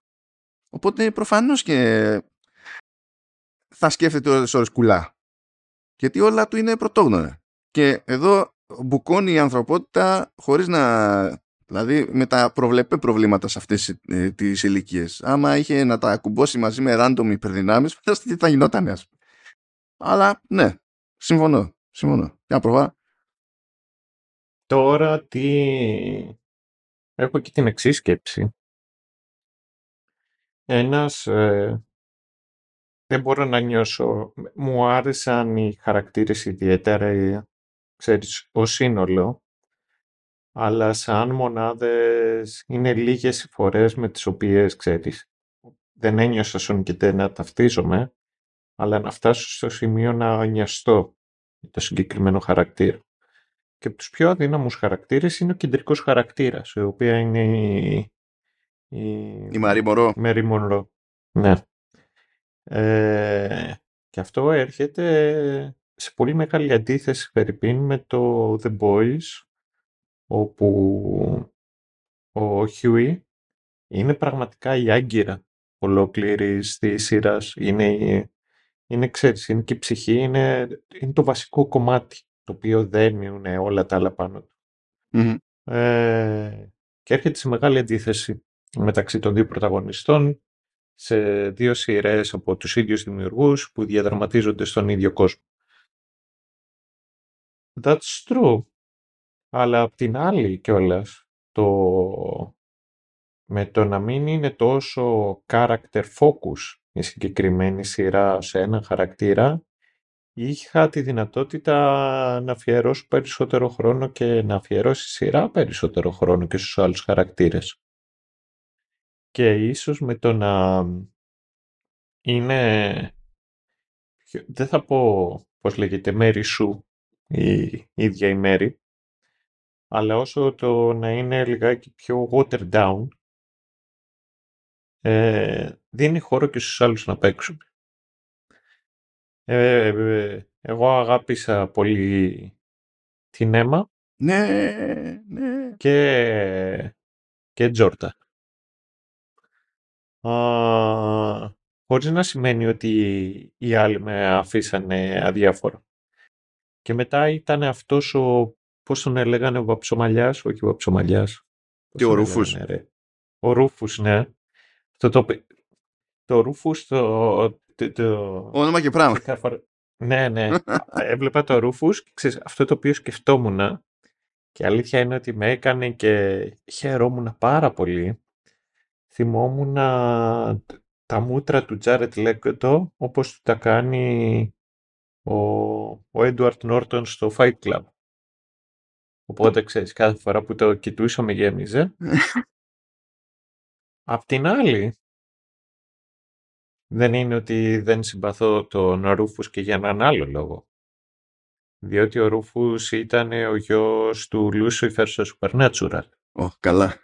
Οπότε προφανώς και θα σκέφτεται όλες τις ώρες κουλά. Γιατί όλα του είναι πρωτόγνωρα. Και εδώ μπουκώνει η ανθρωπότητα χωρίς να Δηλαδή με τα προβλεπέ προβλήματα σε αυτές ε, τις ηλικίες. Άμα είχε να τα ακουμπώσει μαζί με random υπερδυνάμεις, φανταστείτε τι θα γινόταν ας Αλλά ναι, συμφωνώ. Συμφωνώ. Για προβά. Τώρα τι... Έχω και την εξής σκέψη. Ένας... Ε, δεν μπορώ να νιώσω... Μου άρεσαν οι χαρακτήρες ιδιαίτερα, ε, ξέρεις, ως σύνολο αλλά σαν μονάδες είναι λίγες οι φορές με τις οποίες, ξέρεις, δεν ένιωσα στον και να ταυτίζομαι, αλλά να φτάσω στο σημείο να νοιαστώ για το συγκεκριμένο χαρακτήρα. Και από τους πιο αδύναμους χαρακτήρες είναι ο κεντρικός χαρακτήρας, η οποία είναι η... Η, η Μαρή Μωρό. Μέρη Μονρό. Ναι. Ε, και αυτό έρχεται σε πολύ μεγάλη αντίθεση περιπίν με το The Boys, όπου ο Χιουί είναι πραγματικά η άγκυρα ολόκληρης της σειράς. Είναι, είναι, ξέρεις, είναι και η ψυχή, είναι, είναι το βασικό κομμάτι το οποίο δένουν όλα τα άλλα πάνω του. Ε, και έρχεται σε μεγάλη αντίθεση μεταξύ των δύο πρωταγωνιστών σε δύο σειρές από τους ίδιους δημιουργούς που διαδραματίζονται στον ίδιο κόσμο. That's true. Αλλά απ' την άλλη κιόλας, το... με το να μην είναι τόσο character focus η συγκεκριμένη σειρά σε έναν χαρακτήρα, είχα τη δυνατότητα να αφιερώσω περισσότερο χρόνο και να αφιερώσει σειρά περισσότερο χρόνο και στους άλλους χαρακτήρες. Και ίσως με το να είναι... Δεν θα πω πώς λέγεται, μέρη σου η ίδια η μέρη, αλλά όσο το να είναι λιγάκι πιο watered down, ε, δίνει χώρο και στους άλλους να παίξουν. Ε, ε, εγώ αγάπησα πολύ την Έμα ναι, ναι. και, και Τζόρτα. Α, χωρίς να σημαίνει ότι οι άλλοι με αφήσανε αδιάφορο. Και μετά ήταν αυτός ο Πώς τον έλεγανε ο Βαψομαλιάς, όχι ο Βαψομαλιάς. Και ο Ρούφους. Ο Ρούφους, ναι. Το, το, το Ρούφους, το, το, Όνομα και πράγμα. Ναι, ναι. Έβλεπα το Ρούφους και ξέρεις, αυτό το οποίο σκεφτόμουν και αλήθεια είναι ότι με έκανε και χαιρόμουν πάρα πολύ. Θυμόμουν τα μούτρα του Τζάρετ Λέγκοτο όπως του τα κάνει ο, ο Έντουαρτ Νόρτον στο Fight Club. Οπότε ξέρεις, κάθε φορά που το κοιτούσα με γέμιζε. Απ' την άλλη, δεν είναι ότι δεν συμπαθώ τον Ρούφους και για έναν άλλο λόγο. Διότι ο Ρούφους ήταν ο γιος του Lucifer στο Supernatural. Ω, καλά.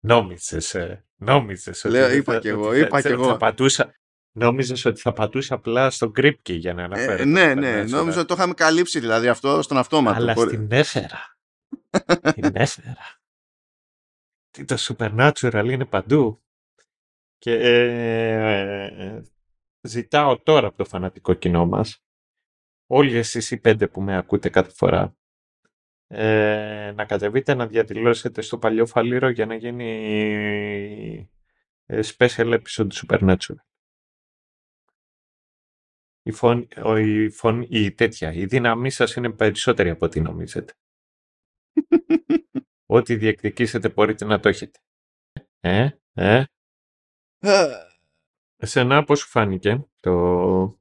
Νόμιζες, ε, νόμιζες. Λέω, ότι είπα θα, κι εγώ, είπα κι εγώ. Θα πατούσα, Νόμιζες ότι θα πατούσε απλά στο Gripkey για να αναφέρω. Ε, ναι, ναι, νόμιζα ότι το είχαμε καλύψει δηλαδή αυτό στον αυτόματο. Αλλά στην έφερα. την έφερα. Τι το Supernatural είναι παντού. Και ε, ζητάω τώρα από το φανατικό κοινό μας, όλοι εσείς οι πέντε που με ακούτε κάθε φορά, ε, να κατεβείτε να διαδηλώσετε στο παλιό φαλήρο για να γίνει ε, special episode του Supernatural. Η, φων, η, φων, η τέτοια, η δύναμή σας είναι περισσότερη από ό,τι νομίζετε. ό,τι διεκδικήσετε μπορείτε να το έχετε. Ε, ε. Εσένα πώς σου φάνηκε το,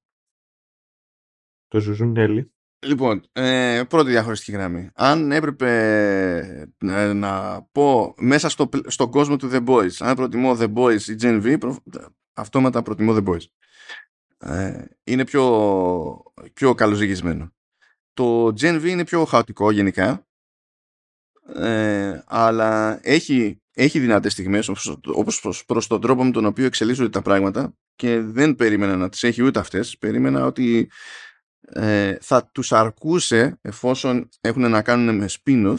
το Ζουζουνέλι. Λοιπόν, ε, πρώτη διαχωριστική γραμμή. Αν έπρεπε ε, να πω μέσα στο, στον κόσμο του The Boys, αν προτιμώ The Boys ή Gen V, προ, αυτόματα προτιμώ The Boys. Ε, είναι πιο, πιο καλοζυγισμένο. Το Gen V είναι πιο χαοτικό γενικά, ε, αλλά έχει, έχει δυνατές στιγμές όπως, όπως προς, προς τον τρόπο με τον οποίο εξελίσσονται τα πράγματα και δεν περίμενα να τις έχει ούτε αυτές. Περίμενα ότι ε, θα τους αρκούσε εφόσον έχουν να κάνουν με spin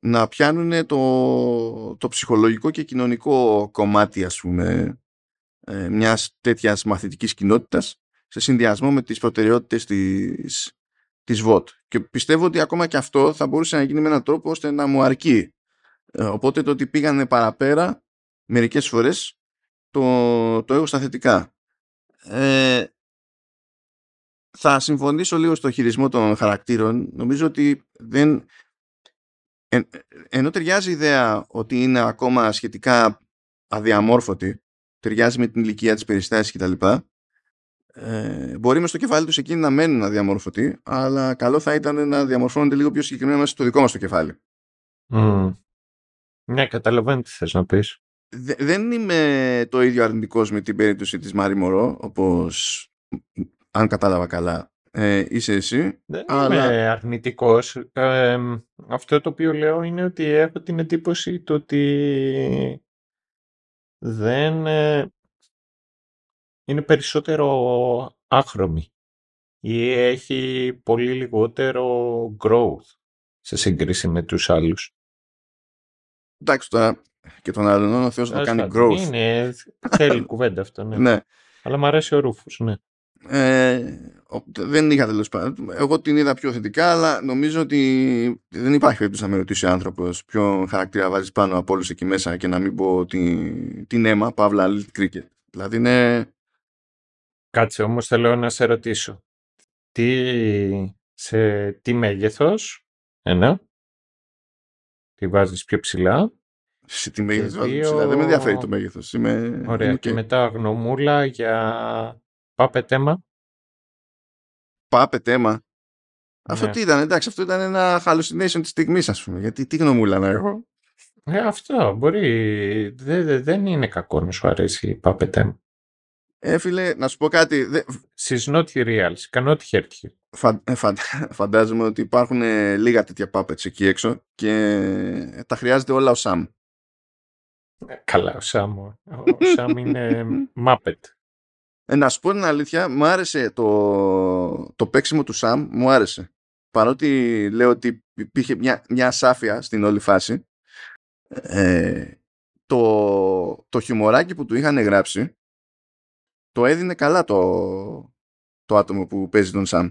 να πιάνουν το, το ψυχολογικό και κοινωνικό κομμάτι ας πούμε ε, μιας τέτοιας μαθητικής κοινότητας σε συνδυασμό με τις προτεραιότητες της, της VOT. Και πιστεύω ότι ακόμα και αυτό θα μπορούσε να γίνει με έναν τρόπο ώστε να μου αρκεί. Ε, οπότε το ότι πήγανε παραπέρα μερικές φορές το, το έχω στα θετικά. Ε, θα συμφωνήσω λίγο στο χειρισμό των χαρακτήρων. Νομίζω ότι δεν... ενώ ταιριάζει η ιδέα ότι είναι ακόμα σχετικά αδιαμόρφωτη, ταιριάζει με την ηλικία της περιστάσης κτλ. Ε, μπορεί μες στο κεφάλι τους εκείνοι να μένουν αδιαμόρφωτοι, αλλά καλό θα ήταν να διαμορφώνονται λίγο πιο συγκεκριμένα μέσα στο δικό μας το κεφάλι. Mm. Ναι, καταλαβαίνω τι θες να πεις. δεν είμαι το ίδιο αρνητικός με την περίπτωση της Μάρι Μωρό, όπως αν κατάλαβα καλά, ε, είσαι εσύ. Δεν αλλά... είμαι αρνητικός. Ε, αυτό το οποίο λέω είναι ότι έχω την εντύπωση το ότι δεν ε, είναι περισσότερο άχρωμη ή έχει πολύ λιγότερο growth σε σύγκριση με τους άλλους. Εντάξει τώρα και τον άλλον ο Θεός να κάνει growth. Είναι, θέλει κουβέντα αυτό, ναι. ναι. Αλλά μου αρέσει ο Ρούφους, ναι. Ε, δεν είχα τέλος πάντων. Εγώ την είδα πιο θετικά, αλλά νομίζω ότι δεν υπάρχει περίπτωση να με ρωτήσει ο άνθρωπος ποιο χαρακτήρα βάζεις πάνω από όλους εκεί μέσα και να μην πω την, την αίμα, παύλα, Little Cricket. Δηλαδή είναι. Κάτσε όμως θέλω να σε ρωτήσω. Τι, σε τι μέγεθος, ένα, τι βάζεις πιο ψηλά. Σε τι μέγεθος βάζει πιο ψηλά. Δεν με ενδιαφέρει το μέγεθος. Είμαι... Ωραία. Και μετά γνωμούλα για Πάπε τέμα. Πάπε τέμα. Αυτό ναι. τι ήταν, εντάξει, αυτό ήταν ένα hallucination της στιγμής, ας πούμε. Γιατί τι γνωμούλα να έχω. Ε, αυτό μπορεί. δεν είναι κακό να σου αρέσει η πάπε τέμα. Ε, φίλε, να σου πω κάτι. Δε... She's not real. Cannot hurt you. Φαν, ε, φαν, φαντάζομαι ότι υπάρχουν ε, λίγα τέτοια puppets εκεί έξω και τα χρειάζεται όλα ο Σαμ. Καλά, ο Σαμ. Ο Σαμ είναι Muppet. Ε, να σου πω την αλήθεια, μου άρεσε το, το παίξιμο του Σαμ, μου άρεσε. Παρότι λέω ότι υπήρχε μια, μια ασάφεια στην όλη φάση, ε, το, το χιουμοράκι που του είχαν γράψει το έδινε καλά το, το άτομο που παίζει τον Σαμ.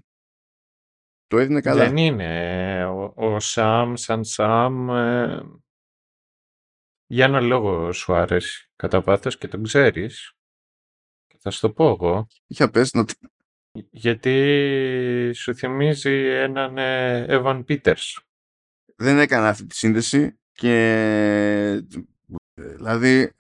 Το έδινε καλά. Δεν είναι. Ο, ο Σαμ σαν Σαμ ε, για ένα λόγο σου άρεσε κατά πάθος και τον ξέρεις. Θα σου το πω εγώ. Για πες να... Γιατί σου θυμίζει έναν Evan Peters. Δεν έκανα αυτή τη σύνδεση και δηλαδή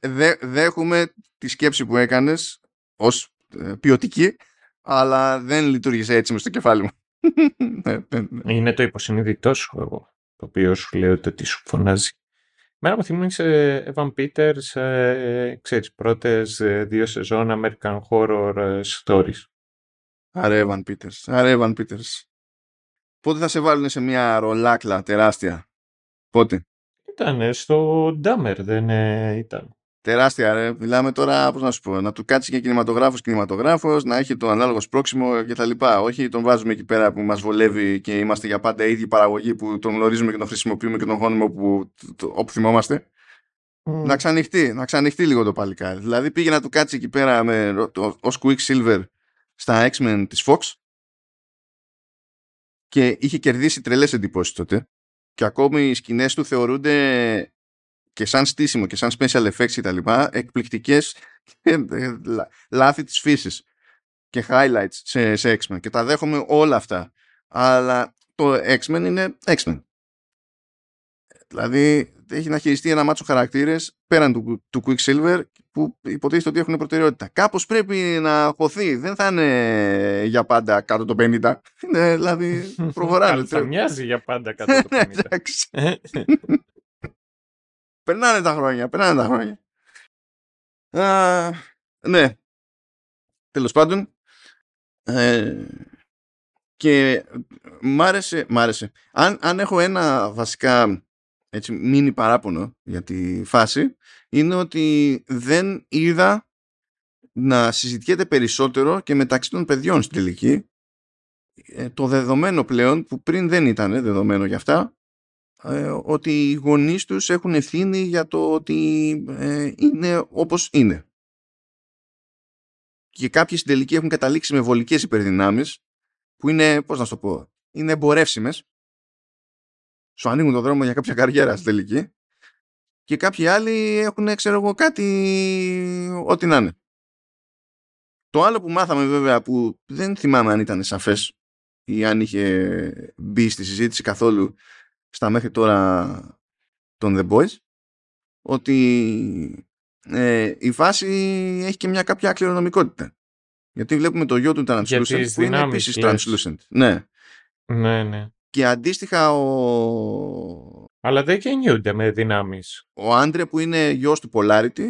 δε, δέχομαι τη σκέψη που έκανες ως ε, ποιοτική αλλά δεν λειτουργήσε έτσι μες στο κεφάλι μου. Ναι, ναι, ναι. Είναι το υποσυνείδητό σου εγώ το οποίο σου λέω ότι σου φωνάζει. Μένα μου θυμίζει Evan Peters, ε, ξέρεις, πρώτες ε, δύο σεζόν American Horror ε, Stories. Άρα Evan Peters, άρα Evan Peters. Πότε θα σε βάλουν σε μια ρολάκλα τεράστια; Πότε; Ήταν στο Dahmer, δεν ήταν. Τεράστια, ρε. Μιλάμε τώρα, πώς να σου πω, να του κάτσει και κινηματογράφος κινηματογράφος, να έχει το ανάλογο σπρόξιμο κτλ. Όχι τον βάζουμε εκεί πέρα που μας βολεύει και είμαστε για πάντα οι ίδιοι παραγωγοί που τον γνωρίζουμε και τον χρησιμοποιούμε και τον χώνουμε όπου, όπου θυμόμαστε. Να ξανοιχτεί, να ξανοιχτεί λίγο το παλικάρι. Δηλαδή πήγε να του κάτσει εκεί πέρα με, ως Quicksilver στα X-Men της Fox και είχε κερδίσει τρελές εντυπώσεις τότε και ακόμη οι σκηνές του θεωρούνται και σαν στήσιμο και σαν special effects και τα λοιπά εκπληκτικές λάθη της φύσης και highlights σε, σε X-Men και τα δέχομαι όλα αυτά αλλά το X-Men είναι X-Men δηλαδή έχει να χειριστεί ένα μάτσο χαρακτήρες πέραν του, του Quicksilver που υποτίθεται ότι έχουν προτεραιότητα. Κάπως πρέπει να χωθεί. Δεν θα είναι για πάντα κάτω το 50. Είναι, δηλαδή προχωράνε. θα μοιάζει για πάντα κάτω το 50. περνάνε τα χρόνια, περνάνε τα χρόνια. Α, ναι. Τέλος πάντων. Ε, και μ' άρεσε, μ άρεσε. Αν, αν έχω ένα βασικά έτσι μείνει παράπονο για τη φάση είναι ότι δεν είδα να συζητιέται περισσότερο και μεταξύ των παιδιών στην τελική ε, το δεδομένο πλέον που πριν δεν ήταν δεδομένο για αυτά ε, ότι οι γονείς τους έχουν ευθύνη για το ότι ε, είναι όπως είναι. Και κάποιοι στην τελική έχουν καταλήξει με βολικές υπερδυνάμεις που είναι, πώς να σου το πω, είναι εμπορεύσιμες σου ανοίγουν το δρόμο για κάποια καριέρα στη τελική και κάποιοι άλλοι έχουν, ξέρω εγώ, κάτι ό,τι να είναι. Το άλλο που μάθαμε βέβαια που δεν θυμάμαι αν ήταν σαφές ή αν είχε μπει στη συζήτηση καθόλου στα μέχρι τώρα των The Boys ότι ε, η φάση έχει και μια κάποια κληρονομικότητα. Γιατί βλέπουμε το γιο του Translucent που είναι επίσης Translucent. Ναι. Ναι, ναι. Και αντίστοιχα ο... Αλλά δεν γεννιούνται με δυνάμεις. Ο Άντρε που είναι γιος του Polarity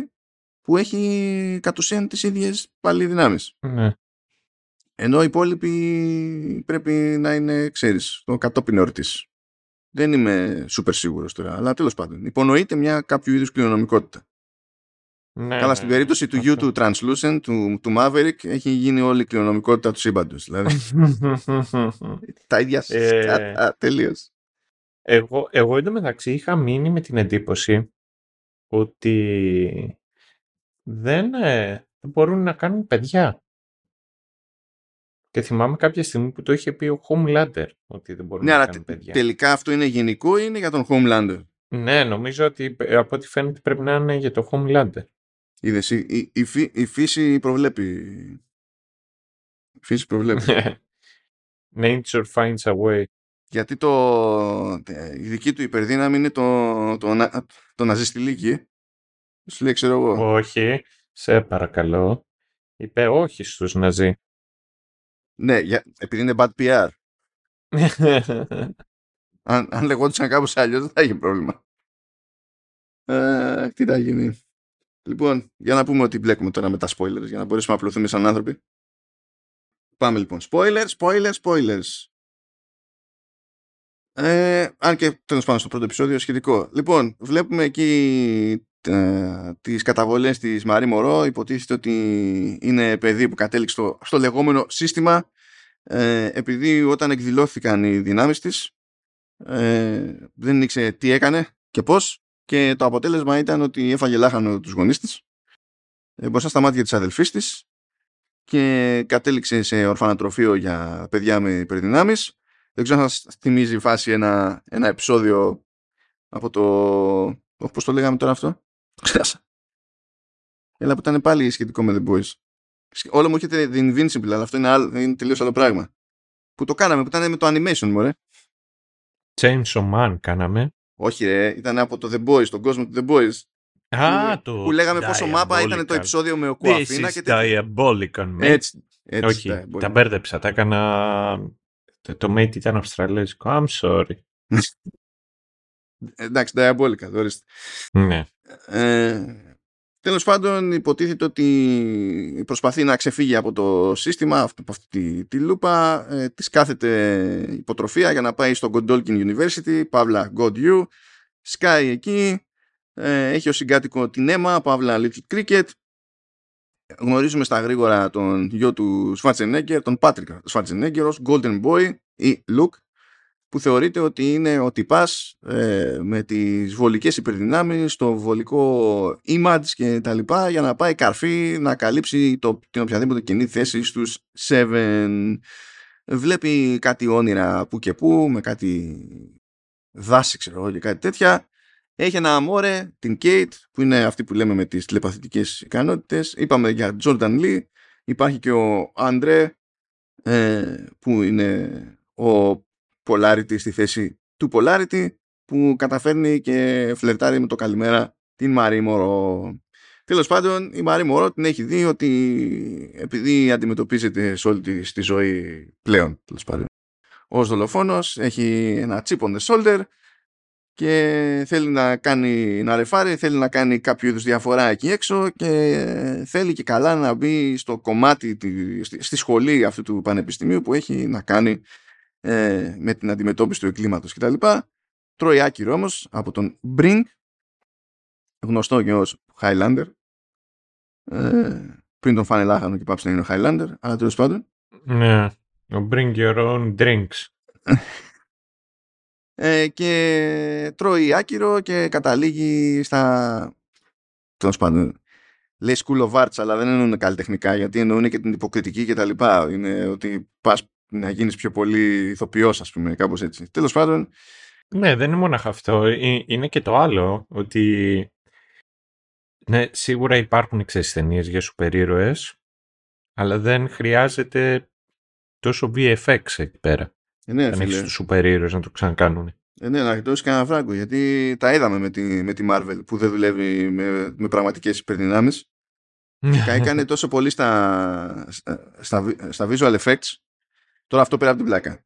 που έχει κατ' ουσίαν τις ίδιες πάλι δυνάμεις. Ναι. Ενώ οι υπόλοιποι πρέπει να είναι, ξέρεις, το κατόπιν ορτής. Δεν είμαι σούπερ σίγουρος τώρα, αλλά τέλος πάντων. Υπονοείται μια κάποιο είδους κληρονομικότητα. Ναι, Καλά, στην ναι, περίπτωση του γιου του Translucent, του, του Maverick, έχει γίνει όλη η κληρονομικότητα του σύμπαντος. Δηλαδή. τα ίδια ε, τελείως. Εγώ, εγώ εντωμεταξύ είχα μείνει με την εντύπωση ότι δεν, ε, δεν μπορούν να κάνουν παιδιά. Και θυμάμαι κάποια στιγμή που το είχε πει ο Homelander ότι δεν μπορούν ναι, να κάνουν παιδιά. Τελικά αυτό είναι γενικό ή είναι για τον Homelander; Ναι, νομίζω ότι από ό,τι φαίνεται πρέπει να είναι για τον Homelander. Είδες, η, η, η, η φύση προβλέπει. Η φύση προβλέπει. Nature finds a way. Γιατί το, η δική του υπερδύναμη είναι το, το, το, το ναζιστηλίκι. Σου λέει, ξέρω εγώ. Όχι, σε παρακαλώ. Είπε όχι στους ναζί. Ναι, για, επειδή είναι bad PR. αν, αν λεγόντουσαν κάπως αλλιώς δεν θα είχε πρόβλημα. Ε, τι θα γίνει. Λοιπόν, για να πούμε ότι μπλέκουμε τώρα με τα spoilers για να μπορέσουμε να απλωθούμε σαν άνθρωποι. Πάμε λοιπόν. Spoilers, spoilers, spoilers. Ε, αν και τέλος πάντων στο πρώτο επεισόδιο σχετικό. Λοιπόν, βλέπουμε εκεί ε, τις καταβολές της Μαρή Μωρό. Υποτίθεται ότι είναι παιδί που κατέληξε στο, στο λεγόμενο σύστημα ε, επειδή όταν εκδηλώθηκαν οι δυνάμεις της ε, δεν ήξερε τι έκανε και πώς και το αποτέλεσμα ήταν ότι έφαγε λάχανο τους γονείς της ε, μπροστά στα μάτια της αδελφής της και κατέληξε σε ορφανατροφείο για παιδιά με υπερδυνάμεις. Δεν ξέρω αν σας θυμίζει η φάση ένα, ένα επεισόδιο από το... Πώς το λέγαμε τώρα αυτό; Ξέχασα. Έλα που ήταν πάλι σχετικό με The Boys. Όλο μου έρχεται The Invincible, αλλά αυτό είναι, άλλο, είναι τελείως άλλο πράγμα. Που το κάναμε, που ήταν με το animation, μωρέ. Chainsaw Man κάναμε. Όχι ρε, ήταν από το The Boys, τον κόσμο του The Boys. Α, που, το που λέγαμε πόσο μάπα ήταν το επεισόδιο με ο Κουαφίνα. και diabolical, Έτσι, έτσι. Όχι, τα μπέρδεψα, τα έκανα... Το, το mate ήταν αυστραλέζικο, I'm sorry. Εντάξει, diabolical, ορίστε. Ναι. Ε, Τέλος πάντων υποτίθεται ότι προσπαθεί να ξεφύγει από το σύστημα, από αυτή τη, τη λούπα, ε, της κάθεται υποτροφία για να πάει στο Godolkin University, παύλα God You, σκάει εκεί, ε, έχει ως συγκάτοικο την Emma, παύλα Little Cricket, γνωρίζουμε στα γρήγορα τον γιο του Schwarzenegger, τον Patrick Schwarzenegger ως Golden Boy ή Luke, που θεωρείται ότι είναι ο τυπάς ε, με τις βολικές υπερδυνάμεις, το βολικό image και τα λοιπά για να πάει καρφί να καλύψει το, την οποιαδήποτε κοινή θέση στους Seven. Βλέπει κάτι όνειρα που και που με κάτι δάση ξέρω εγώ και κάτι τέτοια. Έχει ένα αμόρε, την Kate, που είναι αυτή που λέμε με τις τηλεπαθητικές ικανότητες. Είπαμε για Jordan Lee. Υπάρχει και ο Άντρε, ε, που είναι ο Polarity στη θέση του Polarity, που καταφέρνει και φλερτάρει με το καλημέρα την Μαρή Μωρό. Τέλος πάντων, η Μαρή Μωρό την έχει δει ότι επειδή αντιμετωπίζεται σε όλη τη, τη ζωή πλέον, τέλος πάντων, ως δολοφόνος, έχει ένα chip on the shoulder και θέλει να κάνει να ρεφάρει, θέλει να κάνει κάποιο είδους διαφορά εκεί έξω και θέλει και καλά να μπει στο κομμάτι, στη σχολή αυτού του πανεπιστημίου που έχει να κάνει ε, με την αντιμετώπιση του εγκλήματος κτλ. Τρώει άκυρο όμως από τον Brink, γνωστό και ως Highlander, ε, πριν τον φάνε λάχανο και πάψει να είναι ο Highlander, αλλά τέλος πάντων. Ναι, ο Bring Your Own Drinks. ε, και τρώει άκυρο και καταλήγει στα... Τέλος πάντων, λέει School of Arts, αλλά δεν εννοούν καλλιτεχνικά, γιατί εννοούν και την υποκριτική και τα λοιπά. Είναι ότι πας να γίνεις πιο πολύ ηθοποιός, ας πούμε, κάπως έτσι. Τέλος πάντων... Ναι, δεν είναι μόνο αυτό. Ε, είναι και το άλλο, ότι ναι, σίγουρα υπάρχουν εξαισθενείς για σούπερ ήρωες, αλλά δεν χρειάζεται τόσο VFX εκεί πέρα. Ε, ναι, αν έχεις τους σούπερ ήρωες να το ξανακάνουν. Ε, ναι, να γλιτώσει κανένα φράγκο, γιατί τα είδαμε με τη, με τη Marvel που δεν δουλεύει με, με πραγματικές υπερδυνάμεις. και έκανε τόσο πολύ στα, στα, στα visual effects Τώρα αυτό πέρα από την πλάκα.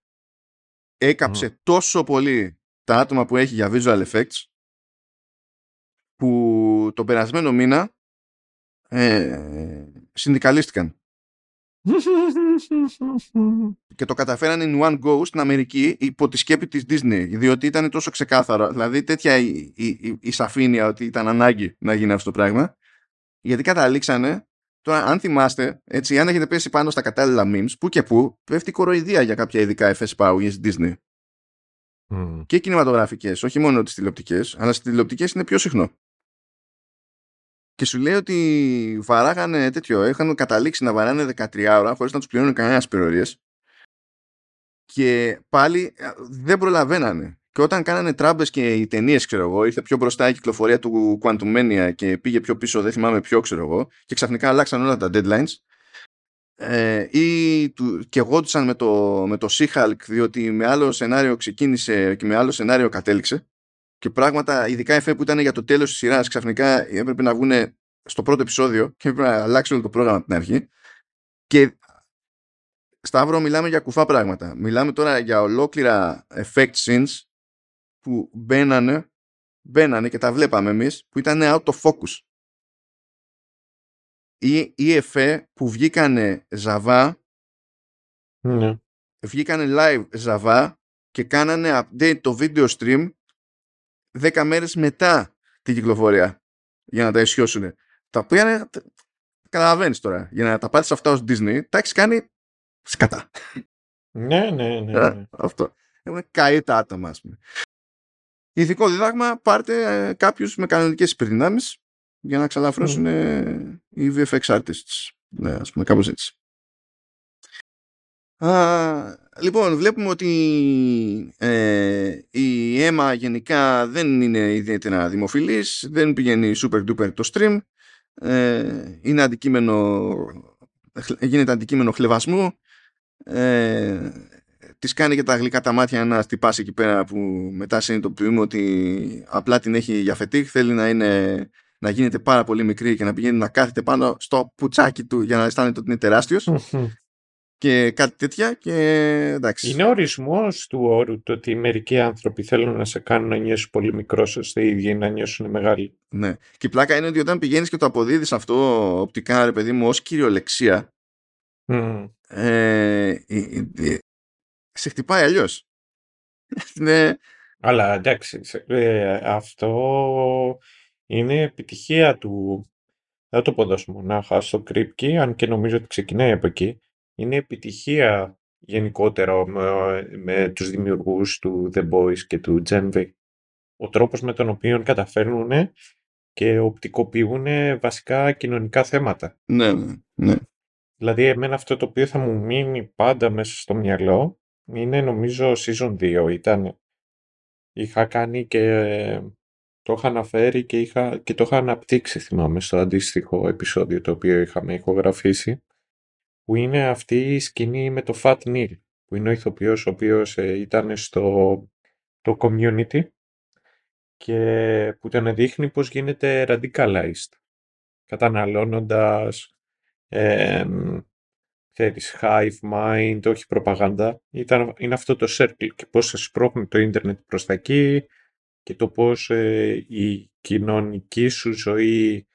Έκαψε τόσο πολύ τα άτομα που έχει για visual effects που το περασμένο μήνα ε, συνδικαλίστηκαν. και το καταφέραν in one go στην Αμερική υπό τη σκέπη της Disney διότι ήταν τόσο ξεκάθαρο δηλαδή τέτοια η, η, η σαφήνεια ότι ήταν ανάγκη να γίνει αυτό το πράγμα γιατί καταλήξανε Τώρα, αν θυμάστε, έτσι, αν έχετε πέσει πάνω στα κατάλληλα memes, που και που, πέφτει κοροϊδία για κάποια ειδικά FS παραγωγής Disney. Mm. Και κινηματογραφικές, όχι μόνο τις τηλεοπτικές, αλλά στις τηλεοπτικές είναι πιο συχνό. Και σου λέει ότι βαράγανε τέτοιο, είχαν καταλήξει να βαράνε 13 ώρα χωρίς να τους πληρώνουν κανένας περιορίε. Και πάλι ε, δεν προλαβαίνανε. Και όταν κάνανε τράμπες και οι ταινίες, ξέρω εγώ, ήρθε πιο μπροστά η κυκλοφορία του Quantum και πήγε πιο πίσω, δεν θυμάμαι ποιο, ξέρω εγώ, και ξαφνικά αλλάξαν όλα τα deadlines. Ε, ή του, και γόντουσαν με το, με το She-Hulk διότι με άλλο σενάριο ξεκίνησε και με άλλο σενάριο κατέληξε. Και πράγματα ειδικά εφέ που ήταν για το τέλος της σειράς ξαφνικά έπρεπε να βγουν στο πρώτο επεισόδιο και έπρεπε να αλλάξει όλο το πρόγραμμα από την αρχή. Και Σταύρο μιλάμε για κουφά πράγματα. Μιλάμε τώρα για ολόκληρα effect scenes που μπαίνανε, μπαίνανε και τα βλέπαμε εμείς που ήταν out of focus. Ή, ή εφέ που βγήκανε ζαβά ναι. βγήκανε live ζαβά και κάνανε update το video stream 10 μέρες μετά την κυκλοφορία για να τα ισιώσουν. Τα οποία καταλαβαίνεις τώρα, για να τα πάρεις αυτά ως Disney, τα έχεις κάνει σκατά. Ναι, ναι, ναι. Ε, ναι. Αυτό. Έχουν καεί τα άτομα, ας πούμε. Ηθικό διδάγμα, πάρτε ε, κάποιους με κανονικές υπερδυνάμεις για να ξαλαφρώσουν mm. οι VFX artists. Ναι, ας πούμε, κάπως έτσι. Α, λοιπόν, βλέπουμε ότι ε, η αίμα γενικά δεν είναι ιδιαίτερα δημοφιλής, δεν πηγαίνει super duper το stream, ε, είναι αντικείμενο, γίνεται αντικείμενο χλεβασμού, ε, της κάνει και τα γλυκά τα μάτια να χτυπάσει εκεί πέρα που μετά συνειδητοποιούμε ότι απλά την έχει για φετίχ, θέλει να, είναι, να γίνεται πάρα πολύ μικρή και να πηγαίνει να κάθεται πάνω στο πουτσάκι του για να αισθάνεται ότι είναι τεράστιος. και κάτι τέτοια και εντάξει. Είναι ορισμός του όρου το ότι μερικοί άνθρωποι θέλουν να σε κάνουν να νιώσεις πολύ μικρός ώστε οι ίδιοι να νιώσουν μεγάλοι. Ναι. Και η πλάκα είναι ότι όταν πηγαίνεις και το αποδίδεις αυτό οπτικά, ρε παιδί μου, ως κυριολεξία. Mm. Ε, σε χτυπάει αλλιώς. ναι. Αλλά εντάξει, ε, αυτό είναι επιτυχία του. Δεν το πω δώσω μονάχα στο Κρύπκι, αν και νομίζω ότι ξεκινάει από εκεί. Είναι επιτυχία γενικότερα με, με τους δημιουργούς του The Boys και του Gen ο τρόπος με τον οποίο καταφέρνουν και οπτικοποιούν βασικά κοινωνικά θέματα. Ναι, ναι, ναι. Δηλαδή, εμένα αυτό το οποίο θα μου μείνει πάντα μέσα στο μυαλό είναι νομίζω season 2. Ήταν, είχα κάνει και το είχα αναφέρει και, είχα, και το είχα αναπτύξει, θυμάμαι, στο αντίστοιχο επεισόδιο το οποίο είχαμε ηχογραφήσει, που είναι αυτή η σκηνή με το Fat Neil, που είναι ο ηθοποιός ο οποίος ε, ήταν στο το community και που τον δείχνει πώς γίνεται radicalized, καταναλώνοντας ε, ξέρεις, hive mind, όχι προπαγάνδα. Ήταν, είναι αυτό το circle και πώς σε σπρώχνει το ίντερνετ προς τα εκεί και το πώς ε, η κοινωνική σου ζωή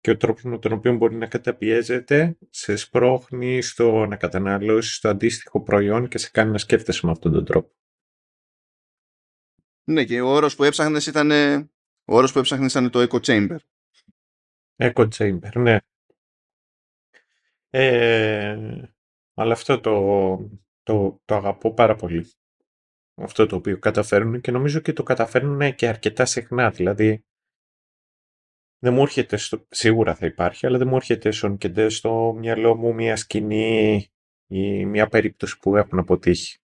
και ο τρόπος με τον οποίο μπορεί να καταπιέζεται σε σπρώχνει στο να καταναλώσεις το αντίστοιχο προϊόν και σε κάνει να σκέφτεσαι με αυτόν τον τρόπο. Ναι, και ο όρος που έψαχνες ήταν, ο όρος που έψαχνες ήταν το echo chamber. Echo chamber, ναι. Ε, αλλά αυτό το, το, το αγαπώ πάρα πολύ. Αυτό το οποίο καταφέρνουν και νομίζω και το καταφέρνουν και αρκετά συχνά. Δηλαδή, δεν μου έρχεται, στο, σίγουρα θα υπάρχει, αλλά δεν μου έρχεται στον και στο μυαλό μου μια σκηνή ή μια περίπτωση που έχουν αποτύχει.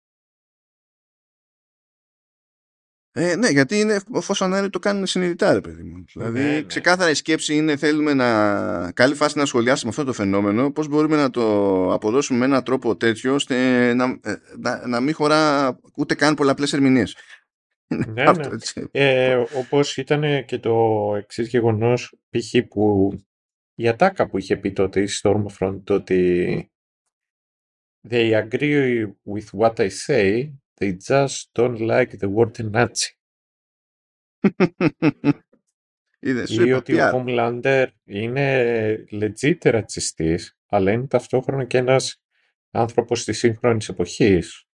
Ε, ναι, γιατί είναι εφόσον άλλοι το κάνουν συνειδητά, ρε παιδί μου. Δηλαδή, Ναι, ναι. ξεκάθαρα η σκέψη είναι θέλουμε να. Καλή φάση να σχολιάσουμε αυτό το φαινόμενο. Πώς μπορούμε να το αποδώσουμε με έναν τρόπο τέτοιο ώστε να, ε, να, να μην χωρά ούτε καν πολλαπλές ερμηνείες. Ναι, ναι. Ε, όπως ήταν και το εξής γεγονός π.χ. που η ατάκα που είχε πει τότε η Stormfront το ότι they agree with what I say they just don't like the word Nazi. Είδες, σου ή είπα, ότι τι ο άλλο. Homelander είναι legit ρατσιστής αλλά είναι ταυτόχρονα και ένας άνθρωπος της σύγχρονης εποχής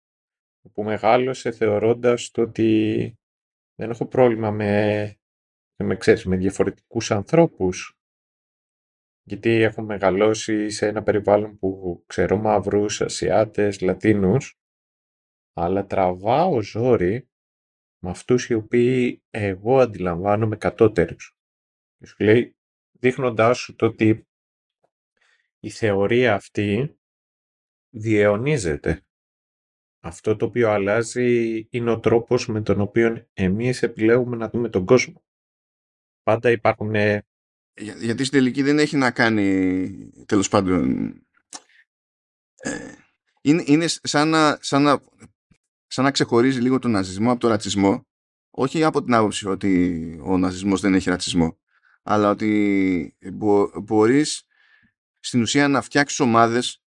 που μεγάλωσε θεωρώντας το ότι δεν έχω πρόβλημα με, με, ξέρεις, με διαφορετικούς ανθρώπους. Γιατί έχω μεγαλώσει σε ένα περιβάλλον που ξέρω μαύρους, Ασιάτες, Λατίνους αλλά τραβάω ζόρι με αυτούς οι οποίοι εγώ αντιλαμβάνομαι κατώτερους. Και σου λέει, δείχνοντάς σου το ότι η θεωρία αυτή διαιωνίζεται. Αυτό το οποίο αλλάζει είναι ο τρόπος με τον οποίο εμείς επιλέγουμε να δούμε τον κόσμο. Πάντα υπάρχουν ε, Για- γιατί στην τελική δεν έχει να κάνει τέλος πάντων ε, είναι, είναι σαν, να, σαν, να, σαν να ξεχωρίζει λίγο τον ναζισμό από τον ρατσισμό όχι από την άποψη ότι ο ναζισμός δεν έχει ρατσισμό αλλά ότι μπο, μπορείς στην ουσία να φτιάξεις ομάδες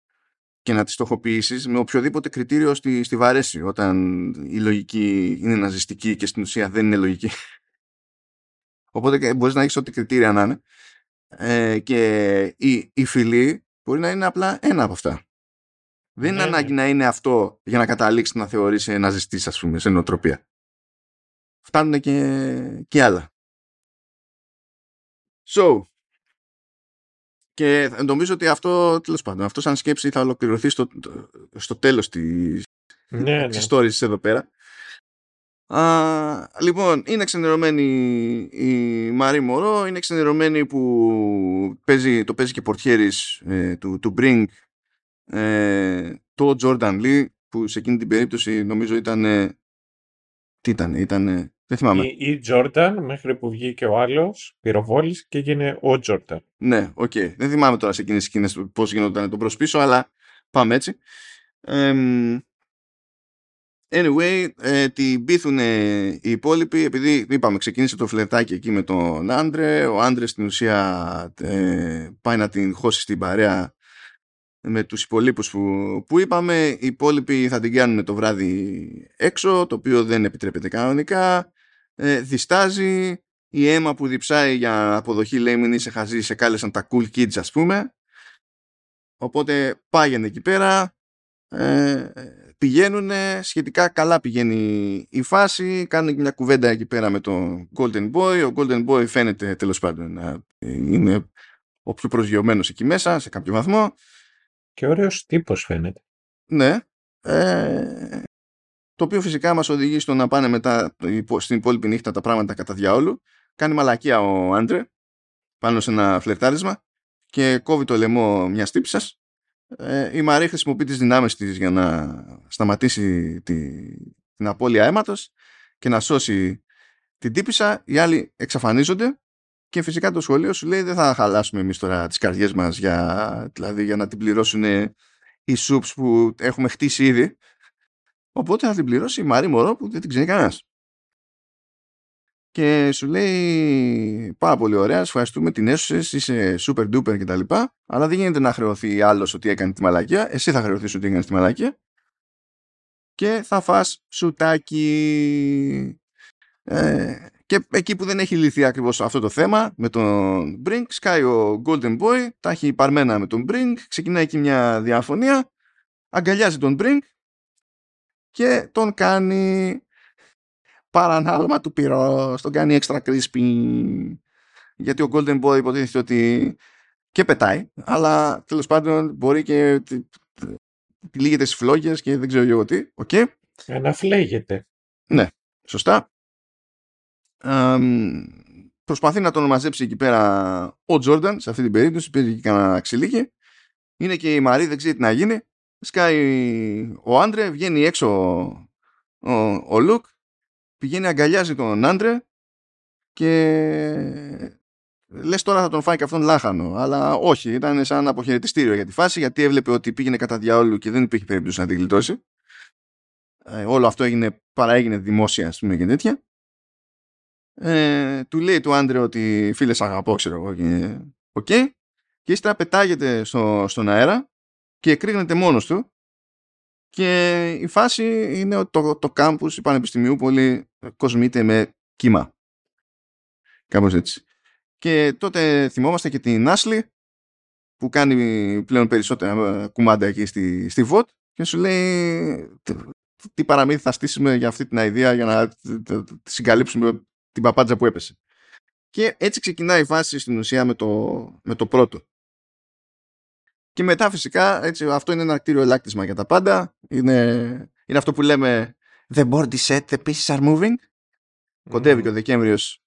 και να τις στοχοποιήσεις με οποιοδήποτε κριτήριο στη, στη βαρέση όταν η λογική είναι ναζιστική και στην ουσία δεν είναι λογική. Οπότε και μπορείς να έχεις ό,τι κριτήρια να είναι ε, και η, η φυλή μπορεί να είναι απλά ένα από αυτά. Δεν είναι Ναι, ναι. ανάγκη να είναι αυτό για να καταλήξει να θεωρήσει ναζιστής ας πούμε σε νοοτροπία. Φτάνουν και, και άλλα. So, και νομίζω ότι αυτό, τέλος πάντων, αυτό σαν σκέψη θα ολοκληρωθεί στο, στο τέλος της, ναι, ναι. της stories εδώ πέρα. Α, λοιπόν, είναι ξενερωμένη η Μαρή Μωρό, είναι ξενερωμένη που παίζει, το παίζει και πορτιέρης ε, του, του Bring ε, το Jordan Lee που σε εκείνη την περίπτωση νομίζω ήταν ε, τι ήταν, ήταν δεν θυμάμαι. Ή, ή Jordan μέχρι που βγήκε ο άλλος, πυροβόλησε και έγινε ο Jordan. Ναι, οκ. Δεν θυμάμαι τώρα σε εκείνες τις σκηνές πώς γινόταν το προς πίσω, αλλά πάμε έτσι. Εμ, anyway, ε, την πείθουν οι υπόλοιποι, επειδή είπαμε ξεκίνησε το φλερτάκι εκεί με τον Andre, ο Andre στην ουσία ε, πάει να την χώσει στην παρέα με τους υπόλοιπους που, που είπαμε, οι υπόλοιποι θα την κάνουν το βράδυ έξω, το οποίο δεν επιτρέπεται κανονικά, ε, διστάζει, η αίμα που διψάει για αποδοχή λέει μην είσαι χαζή, σε κάλεσαν τα cool kids ας πούμε, οπότε πάγαινε εκεί πέρα, ε, πηγαίνουν σχετικά καλά πηγαίνει η φάση κάνουν και μια κουβέντα εκεί πέρα με τον Golden Boy. Ο Golden Boy φαίνεται τέλος πάντων να είναι ο πιο προσγειωμένος εκεί μέσα σε κάποιο βαθμό Και ωραίος τύπος φαίνεται. ναι ε, το οποίο φυσικά μας οδηγεί στο να πάνε μετά στην υπόλοιπη νύχτα τα πράγματα κατά διαόλου. Κάνει μαλακία ο Άντρε πάνω σε ένα φλερτάρισμα και κόβει το λαιμό μιας τύψης ε, η Μαρή χρησιμοποιεί τις δυνάμεις της για να σταματήσει τη, την απώλεια αίματος και να σώσει την τύπησα, οι άλλοι εξαφανίζονται και φυσικά το σχολείο σου λέει δεν θα χαλάσουμε εμείς τώρα τις καρδιές μας για, δηλαδή για να την πληρώσουν οι σούπς που έχουμε χτίσει ήδη οπότε θα την πληρώσει η Μαρή Μωρό που δεν την ξέρει κανένας και σου λέει πάρα πολύ ωραία, ευχαριστούμε την έσωσες, είσαι super duper κτλ. Αλλά δεν γίνεται να χρεωθεί άλλος ότι έκανε τη μαλακία. Εσύ θα χρεωθείς ότι έκανες τη μαλακία. Και θα φας σουτάκι. Ε, και εκεί που δεν έχει λυθεί ακριβώς αυτό το θέμα με τον Brink, σκάει ο Golden Boy, τα έχει παρμένα με τον Brink, ξεκινάει εκεί μια διαφωνία, αγκαλιάζει τον Brink και τον κάνει παρανάλωμα του πυρός, τον κάνει extra crispy. Γιατί ο Golden Boy υποτίθεται ότι και πετάει, αλλά τέλος πάντων μπορεί και λύγεται στις φλόγες και δεν ξέρω εγώ τι. Okay. Αναφλέγεται. Ναι, σωστά. Προσπαθεί να τον μαζέψει εκεί πέρα ο Τζόρνταν, σε αυτή την περίπτωση, παίζει και κανένα ξυλίκι. Είναι και η Μαρή, δεν ξέρει τι να γίνει. Σκάει ο Άντρε, βγαίνει έξω ο, ο Λουκ πηγαίνει αγκαλιάζει τον άντρε και λες τώρα θα τον φάει και αυτόν λάχανο αλλά όχι, ήταν σαν αποχαιρετιστήριο για τη φάση γιατί έβλεπε ότι πήγαινε κατά διαόλου και δεν υπήρχε περίπτωση να την γλιτώσει ε, όλο αυτό έγινε, παραέγινε δημόσια ας πούμε και τέτοια ε, του λέει του άντρε ότι φίλε αγαπώ ξέρω εγώ και okay. και ύστερα πετάγεται στο, στον αέρα και εκρήγνεται μόνος του και η φάση είναι ότι το, το κάμπους Πανεπιστημίου πολύ κοσμείται με κύμα. Κάπως έτσι. Και τότε θυμόμαστε και την Άσλι που κάνει πλέον περισσότερα κουμάντα εκεί στη, στη ΒΟΤ και σου λέει τι παραμύθι θα στήσουμε για αυτή την ιδέα για να συγκαλύψουμε την παπάντζα που έπεσε. Και έτσι ξεκινάει η φάση στην ουσία με το, με το πρώτο. Και μετά φυσικά έτσι, αυτό είναι ένα κτίριο ελάκτισμα για τα πάντα. Είναι, είναι αυτό που λέμε The board is set, the pieces are moving. Mm. Κοντεύει και ο Δεκέμβριος.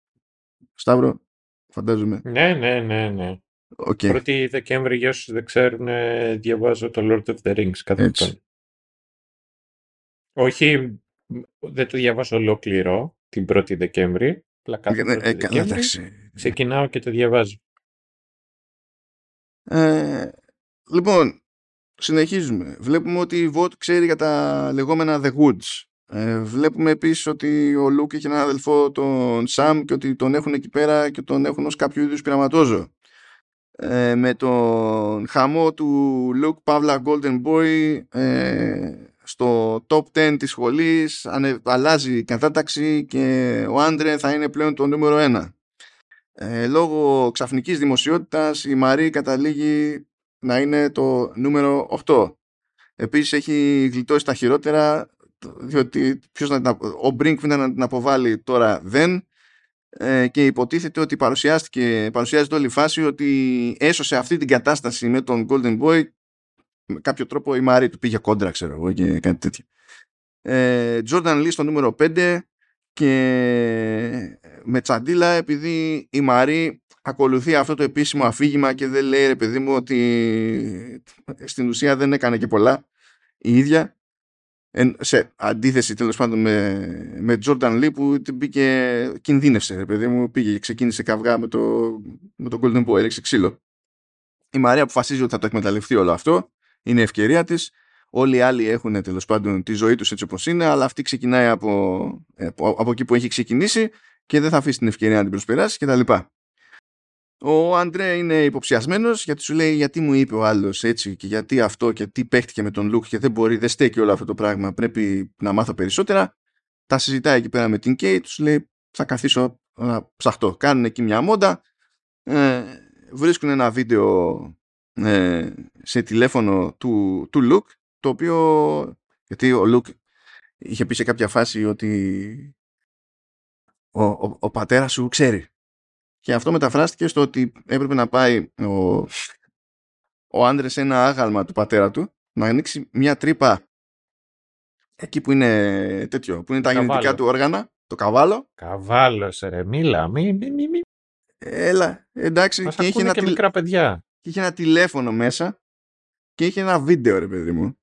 Σταύρο, φαντάζομαι. Ναι, ναι, ναι, ναι. Okay. Πρώτη Δεκέμβρη, για όσους δεν ξέρουν, διαβάζω το Lord of the Rings κάθε χρόνο. Όχι, δεν το διαβάζω ολόκληρο την πρώτη Δεκέμβρη. Απλά κάθε ε, πρώτη ε, Δεκέμβρη, ξεκινάω και το διαβάζω. Ε, Λοιπόν, συνεχίζουμε. Βλέπουμε ότι η Vought ξέρει για τα λεγόμενα The Woods. Ε, βλέπουμε επίσης ότι ο Λουκ έχει έναν αδελφό τον Σαμ και ότι τον έχουν εκεί πέρα και τον έχουν ως κάποιο είδους πειραματόζω. Ε, με τον χαμό του Λουκ Παύλα Golden Boy ε, στο top 10 της σχολής ανε, αλλάζει η κατάταξη και ο Άντρε θα είναι πλέον το νούμερο 1. Ε, λόγω ξαφνικής δημοσιότητας η Μαρή καταλήγει να είναι το νούμερο 8. Επίσης έχει γλιτώσει τα χειρότερα διότι ποιος να, ο Brinkman να την αποβάλει τώρα δεν ε, και υποτίθεται ότι παρουσιάστηκε, παρουσιάζεται όλη η φάση ότι έσωσε αυτή την κατάσταση με τον Golden Boy με κάποιο τρόπο η Μαρή του πήγε κόντρα ξέρω εγώ και κάτι τέτοιο. Ε, Jordan Lee στο νούμερο 5 και με τσαντίλα επειδή η Μαρή ακολουθεί αυτό το επίσημο αφήγημα και δεν λέει ρε παιδί μου ότι στην ουσία δεν έκανε και πολλά η ίδια. Σε αντίθεση τέλος πάντων με, με Jordan Lee που μπήκε κινδύνευσε ρε παιδί μου πήγε και ξεκίνησε καυγά με το, με το Golden Boy έλεξε ξύλο. Η Μαρία αποφασίζει ότι θα το εκμεταλλευτεί όλο αυτό είναι η ευκαιρία της όλοι οι άλλοι έχουν τέλος πάντων τη ζωή τους έτσι όπως είναι αλλά αυτή ξεκινάει από, από, από εκεί που έχει ξεκινήσει και δεν θα αφήσει την ευκαιρία να την προσπεράσει κτλ. Ο Αντρέ είναι υποψιασμένος γιατί σου λέει γιατί μου είπε ο άλλος έτσι και γιατί αυτό και τι παίχτηκε με τον Λουκ και δεν μπορεί, δεν στέκει όλο αυτό το πράγμα. Πρέπει να μάθω περισσότερα. Τα συζητάει εκεί πέρα με την Κέιτ, τους λέει θα καθίσω να ψαχτώ. Κάνουν εκεί μια μόντα. Ε, βρίσκουν ένα βίντεο ε, σε τηλέφωνο του, του Λουκ το οποίο γιατί ο Λουκ είχε πει σε κάποια φάση ότι ο, ο, ο πατέρας σου ξέρει και αυτό μεταφράστηκε στο ότι έπρεπε να πάει ο, ο άντρε σε ένα άγαλμα του πατέρα του, να ανοίξει μια τρύπα εκεί που είναι τέτοιο, που είναι τα Καβάλο. γεννητικά του όργανα, το καβάλο. Καβάλος, ρε, μίλα. Μη, μη, μη, μη. Έλα, εντάξει, Μας και είχε, ακούνε ένα και τηλε- μικρά παιδιά. Και είχε ένα τηλέφωνο μέσα και είχε ένα βίντεο, ρε παιδί μου.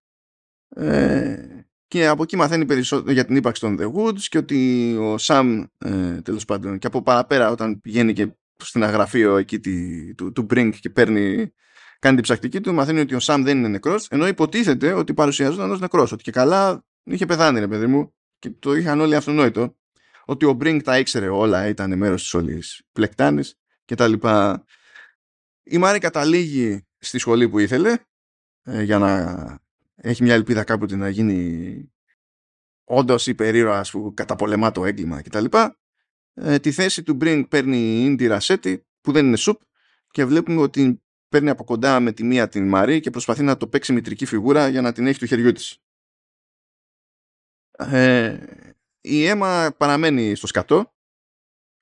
Ε, και από εκεί μαθαίνει περισσότερο για την ύπαρξη των The Woods και ότι ο Σαμ, ε, τέλος πάντων, και από παραπέρα όταν πηγαίνει και στην αγραφείο εκεί τη, του, του Brink και παίρνει, κάνει την ψακτική του, μαθαίνει ότι ο Σαμ δεν είναι νεκρός, ενώ υποτίθεται ότι παρουσιαζόταν ως νεκρός, ότι και καλά είχε πεθάνει, ρε παιδί μου, και το είχαν όλοι αυτονόητο, ότι ο Brink τα ήξερε όλα, ήταν μέρος της όλης πλεκτάνης και τα λοιπά. Η Μάρη καταλήγει στη σχολή που ήθελε ε, για να έχει μια ελπίδα κάποτε να γίνει όντως υπερήρωας που καταπολεμά το έγκλημα κτλ. Ε, τη θέση του Brink παίρνει η Ίντι Ρασέτη που δεν είναι σουπ και βλέπουμε ότι παίρνει από κοντά με τη μία την Μαρή και προσπαθεί να το παίξει μητρική φιγούρα για να την έχει του χεριού της. Ε, η Έμα παραμένει στο σκατό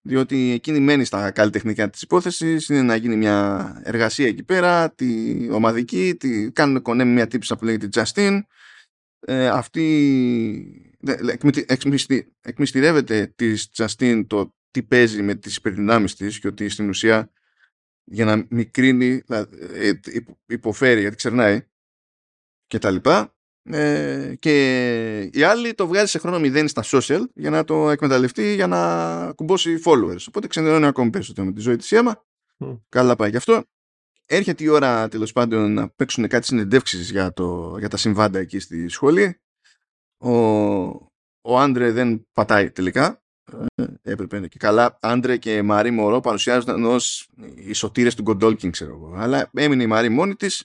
διότι εκείνη μένει στα καλλιτεχνικά της υπόθεσης είναι να γίνει μια εργασία εκεί πέρα τη ομαδική, τη, κάνουν κονέ με μια τύψα που λέγεται Justin ε, αυτή δε- εκμυτι- εξμυστη- εκμυστηρεύεται της Justin το τι παίζει με τις υπερδυνάμεις της και ότι στην ουσία για να μικρύνει δηλαδή, ε, υπο- υποφέρει γιατί ξερνάει και τα λοιπά ε, και η άλλη το βγάζει σε χρόνο μηδέν στα social για να το εκμεταλλευτεί για να κουμπώσει followers. Οπότε ξενερώνει ακόμη περισσότερο με τη ζωή της Έμα Μμ. καλά πάει γι' αυτό. Έρχεται η ώρα τέλος πάντων να παίξουν κάτι συνεντεύξεις για, το, για τα συμβάντα εκεί στη σχολή. Ο, ο Άντρε δεν πατάει τελικά. Ε, έπρεπε και καλά. Άντρε και Μαρή Μωρό παρουσιάζονταν ως οι σωτήρες του Γκοντόλκιν ξέρω εγώ. Αλλά έμεινε η Μαρή μόνη της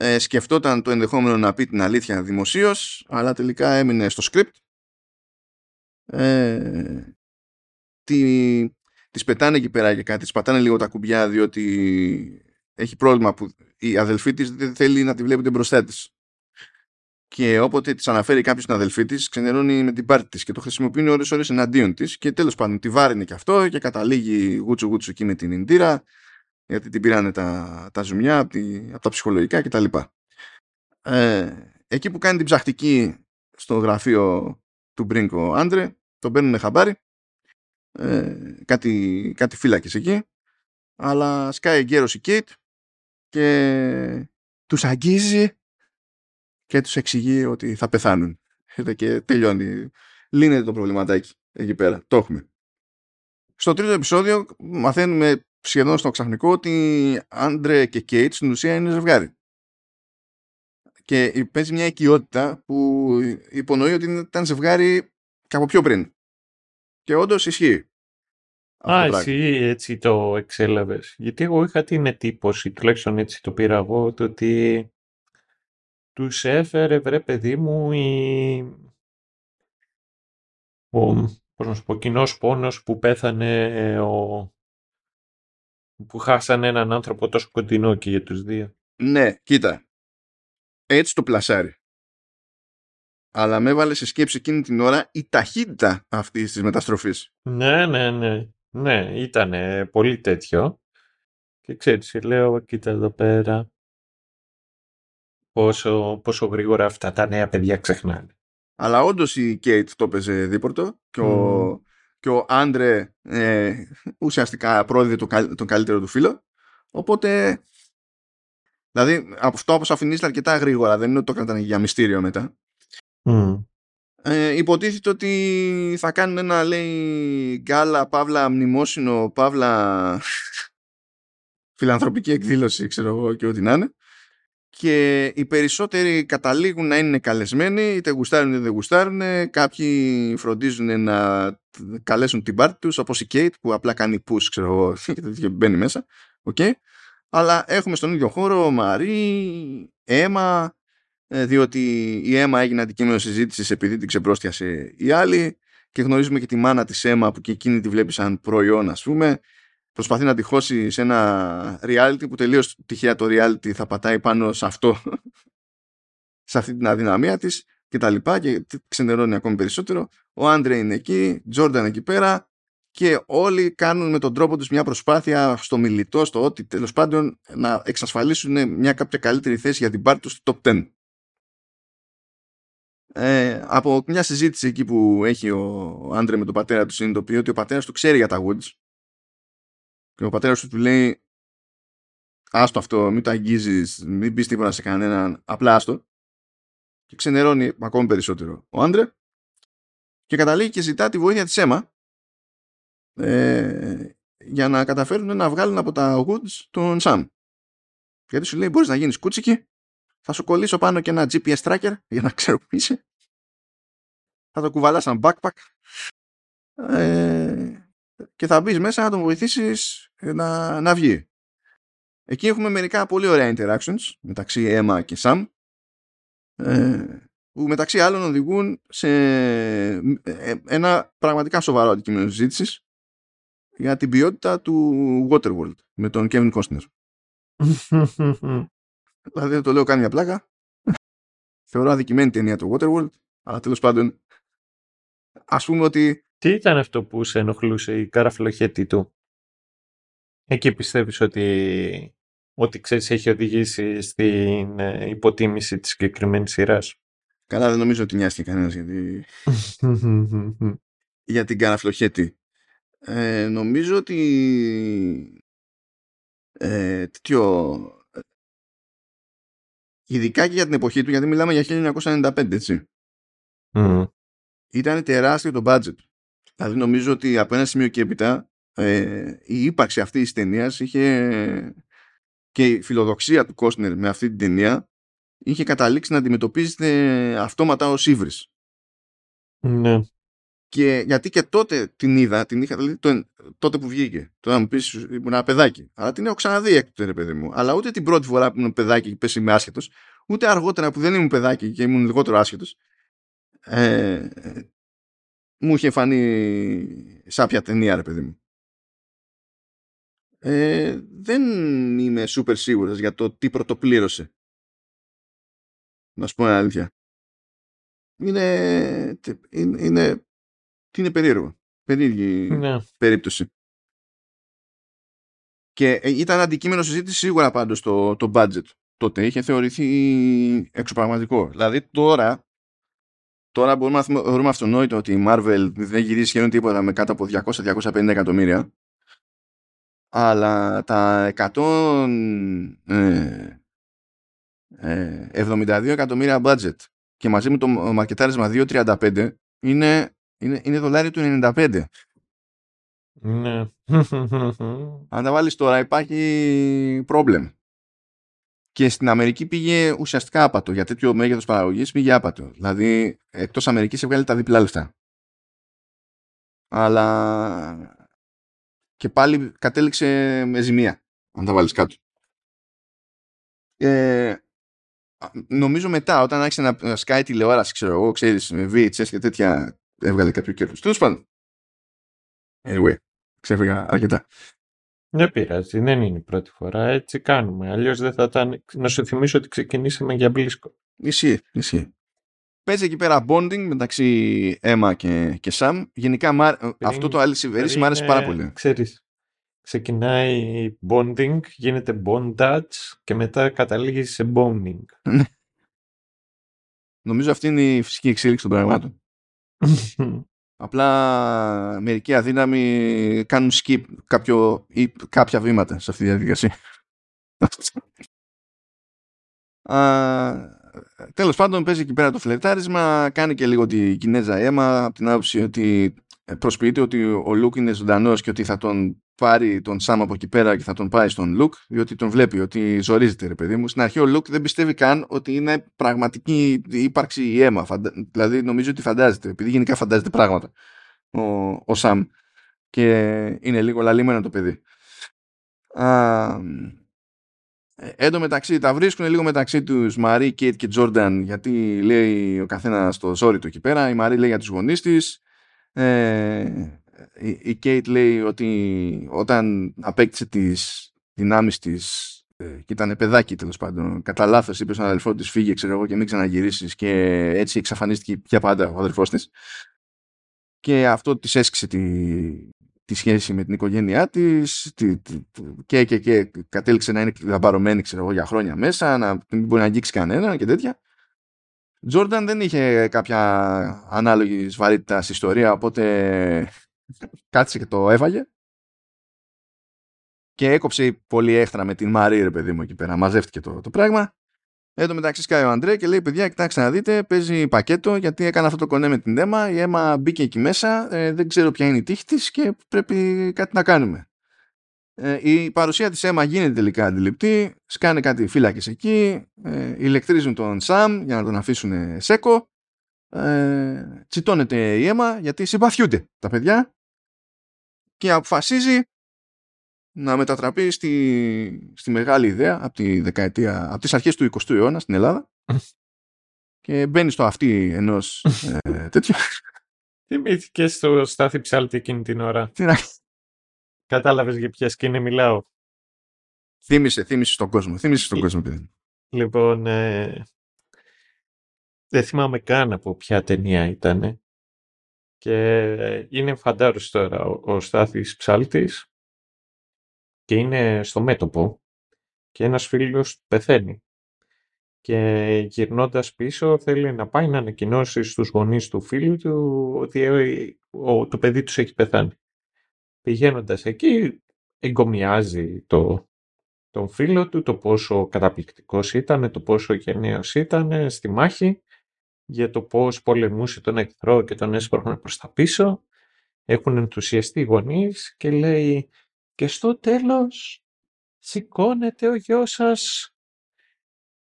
ε, σκεφτόταν το ενδεχόμενο να πει την αλήθεια δημοσίως, αλλά τελικά έμεινε στο script. Ε, τη, της πετάνε εκεί πέρα για κάτι, της πατάνε λίγο τα κουμπιά διότι έχει πρόβλημα που η αδελφή της δεν θέλει να τη βλέπετε μπροστά της. Και όποτε της αναφέρει κάποιος στην αδελφή της, ξενερώνει με την πάρτη της και το χρησιμοποιεί ώρε-ώρε εναντίον της. Και τέλος πάντων τη βάρινε και αυτό και καταλήγει γούτσου γούτσου εκεί με την Ιντήρα γιατί την πήρανε τα, τα ζουμιά από, τη, από τα ψυχολογικά κτλ. Ε, εκεί που κάνει την ψαχτική στο γραφείο του Μπρίνκο Άντρε, τον παίρνουν χαμπάρι, ε, κάτι, κάτι φύλακες εκεί, αλλά σκάει εγκαίρος η Κέιτ και τους αγγίζει και τους εξηγεί ότι θα πεθάνουν. Και τελειώνει. Λύνεται το προβληματάκι εκεί πέρα. Το έχουμε. Στο τρίτο επεισόδιο μαθαίνουμε σχεδόν στο ξαφνικό ότι Άντρε και Κέιτ στην ουσία είναι ζευγάρι. Και παίζει μια οικειότητα που υπονοεί ότι ήταν ζευγάρι και από πιο πριν. Και όντως ισχύει. Α, εσύ έτσι το εξέλαβες. Γιατί εγώ είχα την εντύπωση, τουλάχιστον έτσι το πήρα εγώ, το ότι τους έφερε, βρε παιδί μου, η... ο, πώς να σου πω, κοινός πόνος που πέθανε ο... που χάσανε έναν άνθρωπο τόσο κοντινό και για τους δύο. Ναι, κοίτα. Έτσι το πλασάρει. Αλλά με έβαλε σε σκέψη εκείνη την ώρα η ταχύτητα αυτής της μεταστροφής. Ναι, ναι, ναι. Ναι, ήταν πολύ τέτοιο. Και ξέρεις, λέω, κοίτα εδώ πέρα, πόσο, πόσο γρήγορα αυτά τα νέα παιδιά ξεχνάνε. Αλλά όντως η Κέιτ το έπαιζε δίπορτο και ο, Mm. Και ο Άντρε ε, ουσιαστικά πρόδιδε τον, καλ- τον καλύτερο του φίλο. Οπότε, δηλαδή αυτό αποσαφηνίζεται αρκετά γρήγορα. Δεν είναι ότι το κρατάνε για μυστήριο μετά. Mm. Ε, υποτίθεται ότι θα κάνουν ένα λέει γκάλα, παύλα, μνημόσυνο, παύλα φιλανθρωπική εκδήλωση ξέρω εγώ και ό,τι να είναι και οι περισσότεροι καταλήγουν να είναι καλεσμένοι είτε γουστάρουν είτε δεν γουστάρουν. Κάποιοι φροντίζουν να καλέσουν την πάρτη τους όπως η Kate που απλά κάνει push ξέρω εγώ και μπαίνει μέσα. Okay. αλλά έχουμε στον ίδιο χώρο Μαρή, Έμα ε, διότι η Έμα έγινε αντικείμενο συζήτησης επειδή την ξεπρόστιασε η άλλη. Και γνωρίζουμε και τη μάνα της Έμα που και εκείνη τη βλέπει σαν προϊόν ας πούμε προσπαθεί να τη χώσει σε ένα reality που τελείως τυχαία το reality θα πατάει πάνω σε αυτό σε αυτή την αδυναμία της και τα λοιπά και ξενερώνει ακόμη περισσότερο. Ο Άντρε είναι εκεί, Τζόρνταν εκεί πέρα και όλοι κάνουν με τον τρόπο τους μια προσπάθεια στο μιλητό, στο ότι τέλος πάντων να εξασφαλίσουν μια κάποια καλύτερη θέση για την πάρτη τους στο top 10 ε, από μια συζήτηση εκεί που έχει ο Άντρε με τον πατέρα του συνειδητοποιεί ότι ο πατέρας του ξέρει για τα Woods και ο πατέρας του του λέει άστο αυτό, μην το αγγίζεις, μην πεις τίποτα σε κανέναν, απλά άστο και ξενερώνει ακόμη περισσότερο ο Άντρε και καταλήγει και ζητά τη βοήθεια της αίμα ε, για να καταφέρουν να βγάλουν από τα Woods τον Σαμ. Γιατί σου λέει μπορείς να γίνεις κούτσικη, θα σου κολλήσω πάνω και ένα GPS tracker για να ξέρω που είσαι. Θα το κουβαλάς σαν backpack ε, και θα μπεις μέσα να τον βοηθήσεις να, να βγει. Εκεί έχουμε μερικά πολύ ωραία interactions μεταξύ Emma και Sam ε, που μεταξύ άλλων οδηγούν σε ε, ένα πραγματικά σοβαρό αντικείμενο συζήτησης για την ποιότητα του Waterworld με τον Kevin Costner. δηλαδή δεν το λέω κάνει μια πλάκα. Θεωρώ αδικημένη ταινία το Waterworld, αλλά τέλος πάντων ας πούμε ότι... Τι ήταν αυτό που σε ενοχλούσε η καραφλοχέτη του; Εκεί πιστεύεις ότι, ότι ξέρεις έχει οδηγήσει στην ε, υποτίμηση της συγκεκριμένης σειράς; Καλά δεν νομίζω ότι νοιάστηκε κανένας γιατί... για την καραφλοχέτη. Ε, νομίζω ότι ε, τέτοιο, ε, ειδικά και για την εποχή του γιατί μιλάμε για 1995 έτσι Mm. ήταν τεράστιο το budget δηλαδή νομίζω ότι από ένα σημείο και έπειτα ε, η ύπαρξη αυτής της ταινίας είχε και η φιλοδοξία του Κόσνερ με αυτή την ταινία είχε καταλήξει να αντιμετωπίζεται αυτόματα ως ύβρις Ναι. Και γιατί και τότε την είδα, την είχα, δηλαδή το, τότε που βγήκε. Τώρα να μου πεις ήμουν ένα παιδάκι. Αλλά την έχω ξαναδεί έκτοτε, ρε παιδί μου. Αλλά ούτε την πρώτη φορά που ήμουν παιδάκι και πες είμαι άσχετος, ούτε αργότερα που δεν ήμουν παιδάκι και ήμουν λιγότερο άσχετος, ε, μου είχε φανεί σάπια ταινία, ρε παιδί μου. Ε, δεν είμαι σούπερ σίγουρος για το τι πρωτοπλήρωσε. Να σου πω αλήθεια. Είναι, είναι, είναι τι είναι περίεργο. Περίεργη ναι. περίπτωση. Και ε, ήταν αντικείμενο συζήτηση σίγουρα πάντως το, το budget. Τότε είχε θεωρηθεί εξωπραγματικό. Δηλαδή τώρα, τώρα μπορούμε να θεωρούμε αυτονόητο ότι η Marvel δεν γυρίζει σχεδόν τίποτα με κάτω από 200-250 εκατομμύρια. Αλλά τα 172 ε, ε, εκατομμύρια budget και μαζί με το μαρκετάρισμα 2.35 είναι είναι, είναι δολάριο του 95. Ναι. Αν τα βάλεις τώρα υπάρχει πρόβλημα. Και στην Αμερική πήγε ουσιαστικά άπατο. Για τέτοιο μέγεθος παραγωγής πήγε άπατο. Δηλαδή εκτός Αμερικής έβγαλε τα διπλά λεφτά. Αλλά και πάλι κατέληξε με ζημία. Αν τα βάλεις κάτω. Ε, νομίζω μετά όταν άρχισε να σκάει τηλεόραση ξέρω εγώ ξέρεις με VHS και τέτοια έβγαλε κάποιο κέρδος. Τέλος πάντων. Anyway, ξέφυγα αρκετά. Δεν πειράζει, δεν είναι η πρώτη φορά. Έτσι κάνουμε. Αλλιώς δεν θα ήταν. Να σου θυμίσω ότι ξεκινήσαμε για μπλίσκο. Ισχύει, ισχύει. Παίζει εκεί πέρα bonding μεταξύ Emma και, και Sam. Γενικά αυτό το Alice Iveris μου άρεσε πάρα πολύ. Ξέρεις, ξεκινάει bonding, γίνεται bondage και μετά καταλήγει σε boning. Ναι. Νομίζω αυτή είναι η φυσική εξέλιξη των πραγμάτων. Απλά μερικοί αδύναμοι κάνουν skip κάποιο, ή κάποια βήματα σε αυτή τη διαδικασία. Α, τέλος πάντων παίζει εκεί πέρα το φλερτάρισμα κάνει και λίγο τη Κινέζα αίμα από την άποψη ότι προσποιείται ότι ο Λουκ είναι ζωντανός και ότι θα τον πάρει τον Σάμ από εκεί πέρα και θα τον πάει στον Λουκ, διότι τον βλέπει ότι ζορίζεται, ρε παιδί μου. Στην αρχή ο Λουκ δεν πιστεύει καν ότι είναι πραγματική ύπαρξη η αίμα. Δηλαδή νομίζω ότι φαντάζεται, επειδή γενικά φαντάζεται πράγματα ο, ο Σάμ και είναι λίγο λαλήμενο το παιδί. Α, Εν τω μεταξύ τα βρίσκουν λίγο μεταξύ τους Μαρή, Κέιτ και Τζόρνταν γιατί λέει ο καθένας το ζόρι του εκεί πέρα. Η Μαρή λέει για τους γονείς της. Ε, η Κέιτ λέει ότι όταν απέκτησε τις δυνάμεις της ε, και ήταν παιδάκι τέλος πάντων. Κατά λάθος είπε στον αδελφό της: Φύγε, ξέρω εγώ, και μην ξαναγυρίσεις. Και έτσι εξαφανίστηκε για πάντα ο αδελφός της. Και αυτό της έσκησε τη, τη σχέση με την οικογένειά της και, και, και κατέληξε να είναι δαμπαρωμένη ξέρω εγώ, για χρόνια μέσα, να μην μπορεί να αγγίξει κανένα και τέτοια. Τζόρνταν δεν είχε κάποια ανάλογη βαρύτητα στη ιστορία, οπότε κάτσε και το έβαγε. Και έκοψε πολύ έχτρα με την Μαρή, ρε παιδί μου, εκεί πέρα. Μαζεύτηκε το, το πράγμα. Εν τω μεταξύ σκάει ο Αντρέ και λέει: Παιδιά, κοιτάξτε να δείτε, παίζει πακέτο γιατί έκανα αυτό το κονέ με την αίμα. Η αίμα μπήκε εκεί μέσα. Ε, δεν ξέρω ποια είναι η τύχη της και πρέπει κάτι να κάνουμε. Ε, η παρουσία της αίμα γίνεται τελικά αντιληπτή. Σκάνε κάτι φύλακες εκεί. Ε, ηλεκτρίζουν τον Σαμ για να τον αφήσουν σέκο. Ε, τσιτώνεται η αίμα γιατί συμπαθιούνται τα παιδιά και αποφασίζει να μετατραπεί στη, στη μεγάλη ιδέα από, τη δεκαετία, από τις αρχές του 20ου αιώνα στην Ελλάδα και μπαίνει στο αυτή ενός ε, τέτοιου. Θυμήθηκε στο Στάθη Ψάλτη εκείνη την ώρα. Τι να... Κατάλαβες για ποια σκηνή μιλάω. Θύμησε, θύμισε στον κόσμο. Θύμισε στον κόσμο, παιδί. Λοιπόν, ε, δεν θυμάμαι καν από ποια ταινία ήταν. Και είναι φαντάρος τώρα ο, ο Στάθης Ψάλτης και είναι στο μέτωπο και ένας φίλος πεθαίνει. Και γυρνώντας πίσω θέλει να πάει να ανακοινώσει στους γονείς του φίλου του ότι ε, το παιδί τους έχει πεθάνει. Πηγαίνοντας εκεί εγκομιάζει το, τον φίλο του, το πόσο καταπληκτικός ήταν, το πόσο γενναίος ήταν στη μάχη, για το πώς πολεμούσε τον εχθρό και τον έσπρωχνε προς τα πίσω. Έχουν ενθουσιαστεί οι γονείς και λέει και στο τέλος σηκώνεται ο γιος σας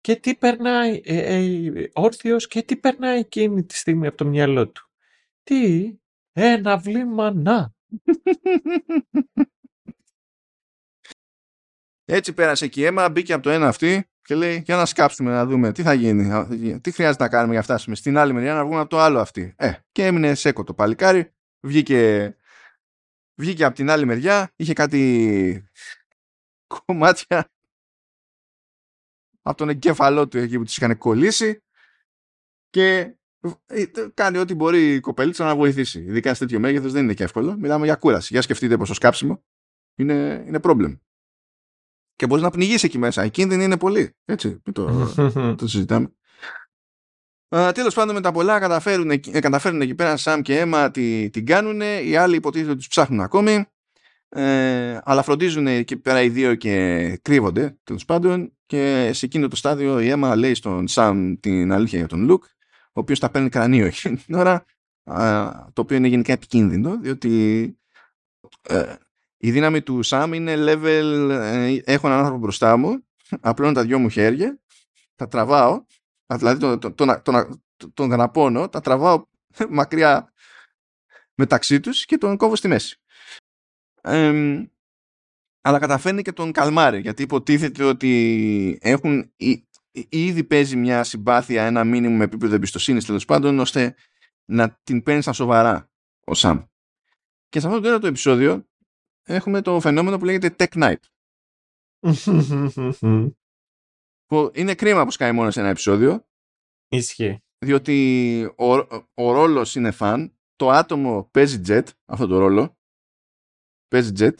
και τι περνάει ε, ε, όρθιος και τι περνάει εκείνη τη στιγμή από το μυαλό του. Τι, ένα βλήμα να. Έτσι πέρασε και η αίμα, μπήκε από το ένα αυτή και λέει για να σκάψουμε να δούμε τι θα γίνει, τι χρειάζεται να κάνουμε για να φτάσουμε στην άλλη μεριά να βγούμε από το άλλο αυτή. Ε, και έμεινε σέκο το παλικάρι, βγήκε βγήκε από την άλλη μεριά, είχε κάτι κομμάτια από τον εγκέφαλό του εκεί που τους είχαν κολλήσει και ε, κάνει ό,τι μπορεί η κοπελίτσα να βοηθήσει. Ειδικά σε τέτοιο μέγεθος δεν είναι και εύκολο. Μιλάμε για κούραση. Για σκεφτείτε πως το σκάψιμο είναι, είναι πρόβλημα. Και μπορείς να πνιγείς εκεί μέσα. Η κίνδυνη είναι πολύ. Έτσι, το, το συζητάμε. Uh, Τέλος πάντων, με τα πολλά καταφέρουν, ε, καταφέρουν εκεί πέρα Σαμ και Έμα τι, την κάνουν. Οι άλλοι υποτίθεται ότι τους ψάχνουν ακόμη. Ε, αλλά φροντίζουν εκεί πέρα οι δύο και κρύβονται τέλος πάντων. Και σε εκείνο το στάδιο η Έμα λέει στον Σαμ την αλήθεια για τον Λουκ, ο οποίος τα παίρνει κρανίο εκείνη την ώρα. το οποίο είναι γενικά επικίνδυνο, διότι ε, η δύναμη του Σαμ είναι level. Ε, έχω έναν άνθρωπο μπροστά μου, απλώνω τα δυο μου χέρια, τα τραβάω δηλαδή τον, τον, τον, τον, τον γραπώνω, τα τραβάω μακριά μεταξύ τους και τον κόβω στη μέση. Ε, αλλά καταφέρνει και τον καλμάρει γιατί υποτίθεται ότι έχουν ήδη παίζει μια συμπάθεια ένα μήνυμο με επίπεδο εμπιστοσύνης τέλος πάντων ώστε να την παίρνει στα σοβαρά ο Σαμ. Και σε αυτό το το επεισόδιο έχουμε το φαινόμενο που λέγεται Tech Night. που είναι κρίμα που σκάει μόνο σε ένα επεισόδιο. Ισχύει. Διότι ο, ο ρόλος είναι φαν, το άτομο παίζει jet, αυτό το ρόλο. Παίζει jet.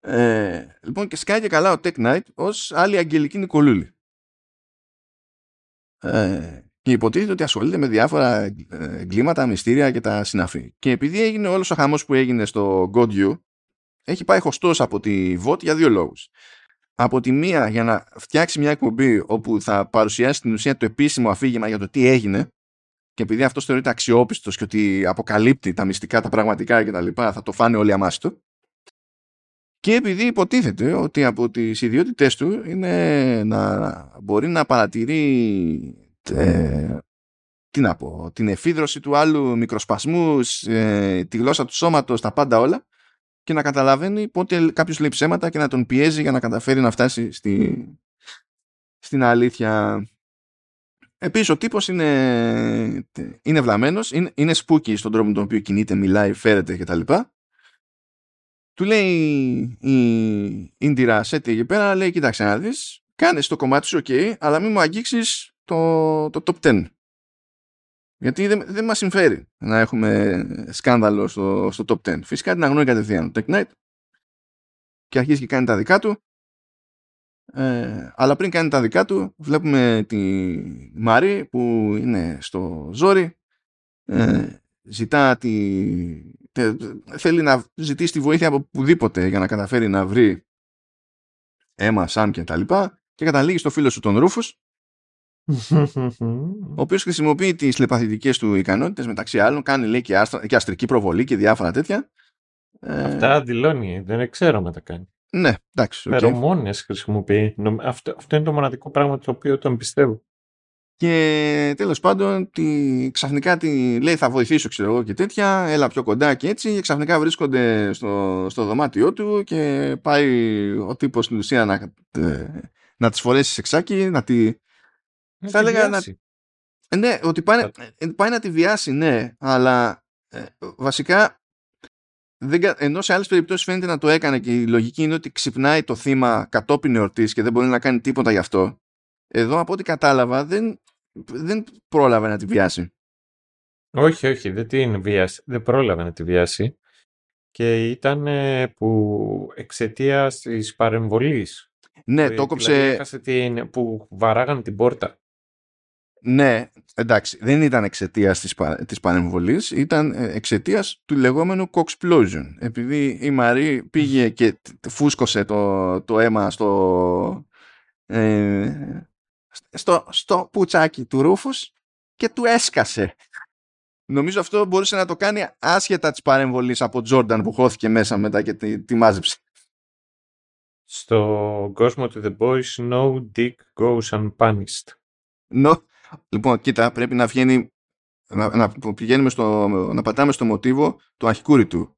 Ε, λοιπόν και σκάει και καλά ο Tech Knight ως άλλη αγγελική Νικολούλη. Ε, και υποτίθεται ότι ασχολείται με διάφορα εγκλήματα, μυστήρια και τα συναφή. Και επειδή έγινε όλος ο χαμός που έγινε στο God You, έχει πάει χωστός από τη VOT για δύο λόγους από τη μία για να φτιάξει μια εκπομπή όπου θα παρουσιάσει την ουσία το επίσημο αφήγημα για το τι έγινε και επειδή αυτός θεωρείται αξιόπιστος και ότι αποκαλύπτει τα μυστικά, τα πραγματικά και τα λοιπά, θα το φάνε όλοι αμάστο. Και επειδή υποτίθεται ότι από τις ιδιότητες του είναι να μπορεί να παρατηρεί ε, τι να πω, την εφίδρωση του άλλου μικροσπασμούς, ε, τη γλώσσα του σώματος, τα πάντα όλα και να καταλαβαίνει πότε κάποιος λέει ψέματα και να τον πιέζει για να καταφέρει να φτάσει στη, στην αλήθεια. Επίσης ο τύπος είναι, είναι βλαμμένος, είναι, είναι spooky στον τρόπο με τον οποίο κινείται, μιλάει, φέρεται κτλ. Του λέει η Ίντιρα Σέτη εκεί πέρα, λέει κοίταξε να δεις, κάνε το κομμάτι σου ok, αλλά μην μου αγγίξεις το, το top 10. Γιατί δεν, δεν μας συμφέρει να έχουμε σκάνδαλο στο, στο top 10. Φυσικά την αγνοεί κατευθείαν το Tech Knight και αρχίζει και κάνει τα δικά του Ε, αλλά πριν κάνει τα δικά του, βλέπουμε τη Μαρή που είναι στο ζόρι, ε, ζητά τη, θέλει να ζητήσει τη βοήθεια από πουδήποτε για να καταφέρει να βρει αίμα, Σαμ και τα λοιπά και καταλήγει στο φίλο σου τον Ρούφους ο οποίος χρησιμοποιεί τις τηλεπαθητικές του ικανότητες μεταξύ άλλων, κάνει λέει και, άστρα, και αστρική προβολή και διάφορα τέτοια. Ε, Αυτά δηλώνει, δεν ξέρω να τα κάνει. Ναι, εντάξει. Okay. Φερομόνες χρησιμοποιεί. Αυτό, αυτό είναι το μοναδικό πράγμα το οποίο τον πιστεύω. Και τέλος πάντων τη, ξαφνικά τη λέει θα βοηθήσω ξέρω εγώ και τέτοια, έλα πιο κοντά και έτσι και ξαφνικά βρίσκονται στο, στο δωμάτιό του και πάει ο τύπος στην ουσία να, ε, να τις φορέσει σεξάκι, να τη... Να θα έλεγα να... Ε, ναι, ότι πάει, ε, πάει να τη βιάσει, ναι, αλλά ε, βασικά δεν, ενώ σε άλλες περιπτώσεις φαίνεται να το έκανε και η λογική είναι ότι ξυπνάει το θύμα κατόπιν εορτής και δεν μπορεί να κάνει τίποτα γι' αυτό. Εδώ από ό,τι κατάλαβα δεν, δεν πρόλαβε να τη βιάσει. Όχι, όχι, δεν την βιάσει. Δεν πρόλαβε να τη βιάσει. Και ήταν που εξαιτία της παρεμβολής. Ναι, το κόψε. Δηλαδή που βαράγαν την πόρτα. Ναι, εντάξει, δεν ήταν εξαιτίας της, πα, της παρεμβολής, ήταν ε, εξαιτίας του λεγόμενου Coxplosion. Επειδή η Μαρή πήγε και φούσκωσε το, το αίμα στο, ε, στο, στο πουτσάκι του Ρούφους και του έσκασε. Νομίζω αυτό μπορούσε να το κάνει άσχετα της παρεμβολής από Τζόρνταν που χώθηκε μέσα μετά και τη, τη μάζεψε. Στο κόσμο του The Boys, no dick goes unpunished. No, Λοιπόν, κοίτα, πρέπει να βγαίνει να, να, πηγαίνουμε στο, να πατάμε στο μοτίβο του αχικούριτου.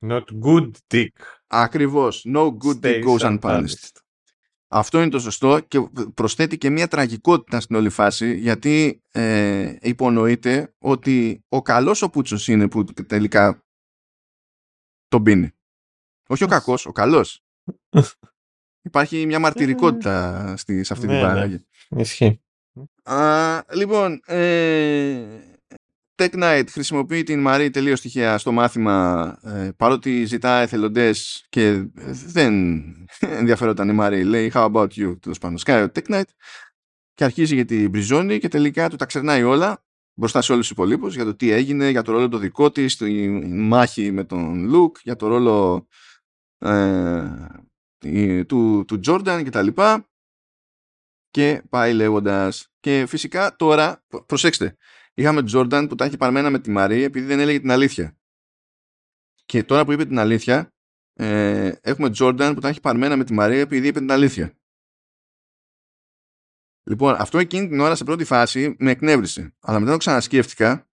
Not good dick. Ακριβώς. No good dick goes unpunished. Αυτό είναι το σωστό και προσθέτει και μια τραγικότητα στην όλη φάση γιατί ε, υπονοείται ότι ο καλός ο Πούτσος είναι που τελικά τον πίνει. Όχι ο κακός, ο καλός. Υπάρχει μια μαρτυρικότητα στη, σε αυτή την ναι, ναι. παράγη. Ισχύει. Α, λοιπόν, ε, Tech Knight χρησιμοποιεί την Μαρή τελείως τυχαία στο μάθημα ε, παρότι ζητά εθελοντές και δεν ενδιαφέρονταν η Μαρή. Λέει How about you, τέλος πάνω. Σκάει ο Tech Knight και αρχίζει για την μπριζόνη και τελικά του τα ξερνάει όλα μπροστά σε όλους τους υπολείπους για το τι έγινε, για το ρόλο το δικό της, τη μάχη με τον Luke, για το ρόλο ε, του, του Jordan κτλ και πάει λέγοντας. Και φυσικά τώρα, προσέξτε, είχαμε Τζόρνταν που τα έχει παρμένα με τη Μαρή επειδή δεν έλεγε την αλήθεια. Και τώρα που είπε την αλήθεια, ε, έχουμε Τζόρνταν που τα έχει παρμένα με τη Μαρή επειδή είπε την αλήθεια. Λοιπόν, αυτό εκείνη την ώρα σε πρώτη φάση με εκνεύρισε. Αλλά μετά το ξανασκέφτηκα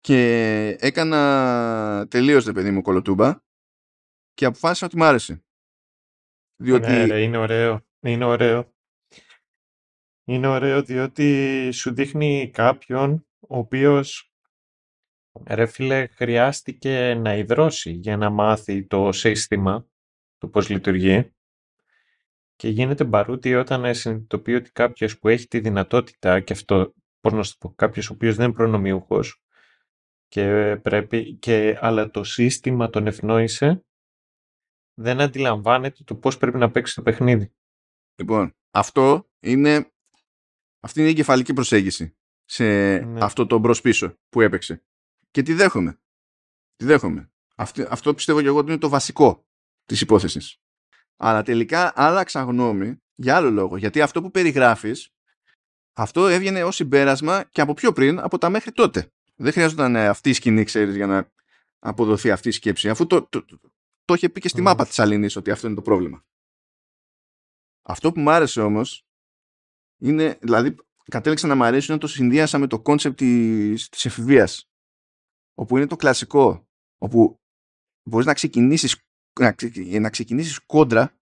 και έκανα τελείως δε παιδί μου κολοτούμπα και αποφάσισα ότι μ' άρεσε. Διότι... Ναι, είναι ωραίο. Είναι ωραίο. Είναι ωραίο διότι σου δείχνει κάποιον ο οποίος ρε φίλε χρειάστηκε να ιδρώσει για να μάθει το σύστημα του πώς λειτουργεί και γίνεται μπαρούτι όταν συνειδητοποιεί ότι κάποιος που έχει τη δυνατότητα και αυτό πώς να σου πω κάποιος ο οποίος δεν είναι προνομιούχος και πρέπει και αλλά το σύστημα τον ευνόησε δεν αντιλαμβάνεται το πώς πρέπει να παίξει το παιχνίδι. Λοιπόν, αυτό είναι αυτή είναι η κεφαλική προσέγγιση σε ναι. αυτό το μπρος πίσω που έπαιξε. Και τη δέχομαι. Τη δέχομαι. Αυτό, αυτό πιστεύω και εγώ ότι είναι το βασικό της υπόθεσης. Αλλά τελικά άλλαξα γνώμη για άλλο λόγο. Γιατί αυτό που περιγράφεις αυτό έβγαινε ως συμπέρασμα και από πιο πριν από τα μέχρι τότε. Δεν χρειάζονταν αυτή η σκηνή, ξέρεις, για να αποδοθεί αυτή η σκέψη. Αφού το, το, το, το είχε πει και στη μάπα της Αλληνής ότι αυτό είναι το πρόβλημα. Αυτό που μου άρεσε όμως είναι, δηλαδή κατέληξα να μου αρέσει να το συνδύασα με το κόνσεπτ της, της εφηβείας όπου είναι το κλασικό όπου μπορείς να ξεκινήσεις να, να ξεκινήσεις κόντρα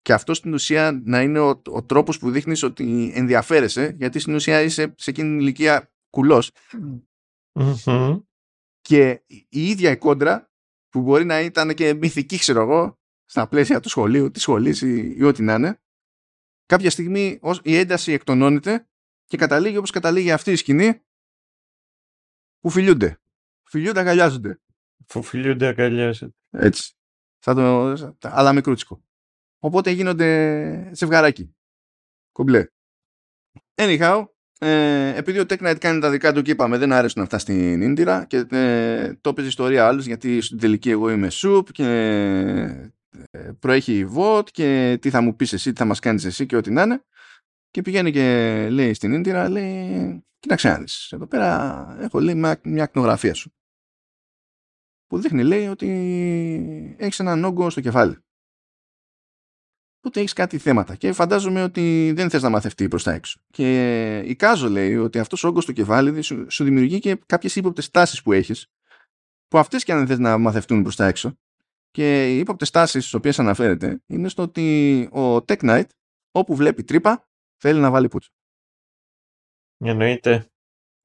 και αυτό στην ουσία να είναι ο, ο τρόπος που δείχνεις ότι ενδιαφέρεσαι γιατί στην ουσία είσαι σε εκείνη την ηλικία κουλός. Και η ίδια η κόντρα που μπορεί να ήταν και μυθική ξέρω εγώ στα πλαίσια του σχολείου, της σχολής ή, ή ό,τι να είναι κάποια στιγμή η ένταση εκτονώνεται και καταλήγει όπως καταλήγει αυτή η σκηνή που φιλιούνται. Φιλιούνται, αγκαλιάζονται. Που φιλιούνται, αγκαλιάζονται. Έτσι. Θα το... αλλά μικρούτσικο. Οπότε γίνονται ζευγαράκι. Κομπλέ. Anyhow, ε, επειδή ο Tech κάνει τα δικά του και είπαμε δεν άρεσαν αυτά στην Ίντιρα και ε, το έπαιζε ιστορία άλλους γιατί στην τελική εγώ είμαι σουπ και ε, προέχει η VOT και τι θα μου πεις εσύ, τι θα μας κάνεις εσύ και ό,τι να είναι και πηγαίνει και λέει στην Ίντιρα λέει κοίταξε να δεις εδώ πέρα έχω λέει μια, μια ακτινογραφία σου που δείχνει λέει ότι έχεις έναν όγκο στο κεφάλι Οπότε έχεις κάτι θέματα και φαντάζομαι ότι δεν θες να μαθευτεί προς τα έξω. Και η Κάζο λέει ότι αυτός ο όγκος στο κεφάλι σου, σου δημιουργεί και κάποιες ύποπτες τάσεις που έχεις, που αυτές και αν δεν θες να μαθευτούν προς τα έξω. Και οι ύποπτες τάσεις στις οποίες αναφέρεται είναι στο ότι ο Tech Knight, όπου βλέπει τρύπα, θέλει να βάλει πούτσο. Εννοείται.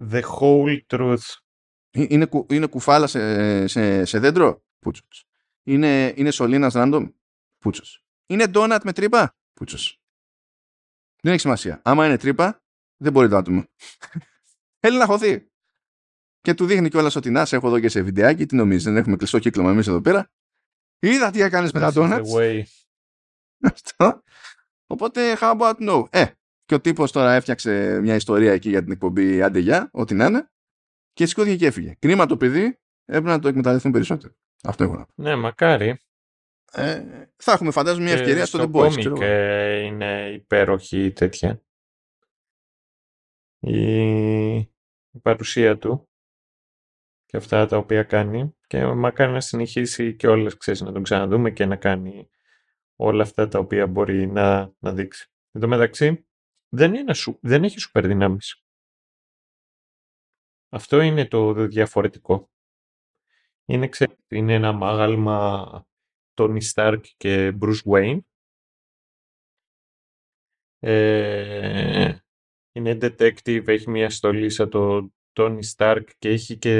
The whole truth. Ε, είναι, κου, είναι κουφάλα σε, σε, σε δέντρο, πούτσος. Είναι, είναι σωλήνας random, πούτσος. Είναι ντόνατ με τρύπα; Πούτσος. Δεν έχει σημασία. Άμα είναι τρύπα, δεν μπορεί το άτομο. Θέλει να χωθεί. Και του δείχνει κιόλας ότι να σε έχω εδώ και σε βιντεάκι. Τι νομίζεις, δεν έχουμε κλειστό κύκλωμα εμείς εδώ πέρα. Είδα τι έκανες με τα ντόνατ. Αυτό. Οπότε, how about no; Ε, και ο τύπος τώρα έφτιαξε μια ιστορία εκεί για την εκπομπή Άντε για, ό,τι να είναι. Και σηκώθηκε και έφυγε. Κρίμα το παιδί, έπρεπε να το εκμεταλλευτούν περισσότερο. Αυτό έχω να πω. Ναι, μακάρι. Ε, θα έχουμε φαντάζομαι μια ευκαιρία στο The Boys. Και ε, είναι υπέροχη τέτοια. Η... η παρουσία του και αυτά τα οποία κάνει και μακάρι να συνεχίσει και όλες ξέρεις να τον ξαναδούμε και να κάνει όλα αυτά τα οποία μπορεί να, να δείξει. Εν τω μεταξύ δεν, είναι, δεν έχει σούπερ δυνάμεις. Αυτό είναι το διαφορετικό. Είναι, είναι ένα μάγαλμα Tony Stark και Bruce Wayne. Ε, είναι detective, έχει μια στολή σαν το Tony Stark και έχει και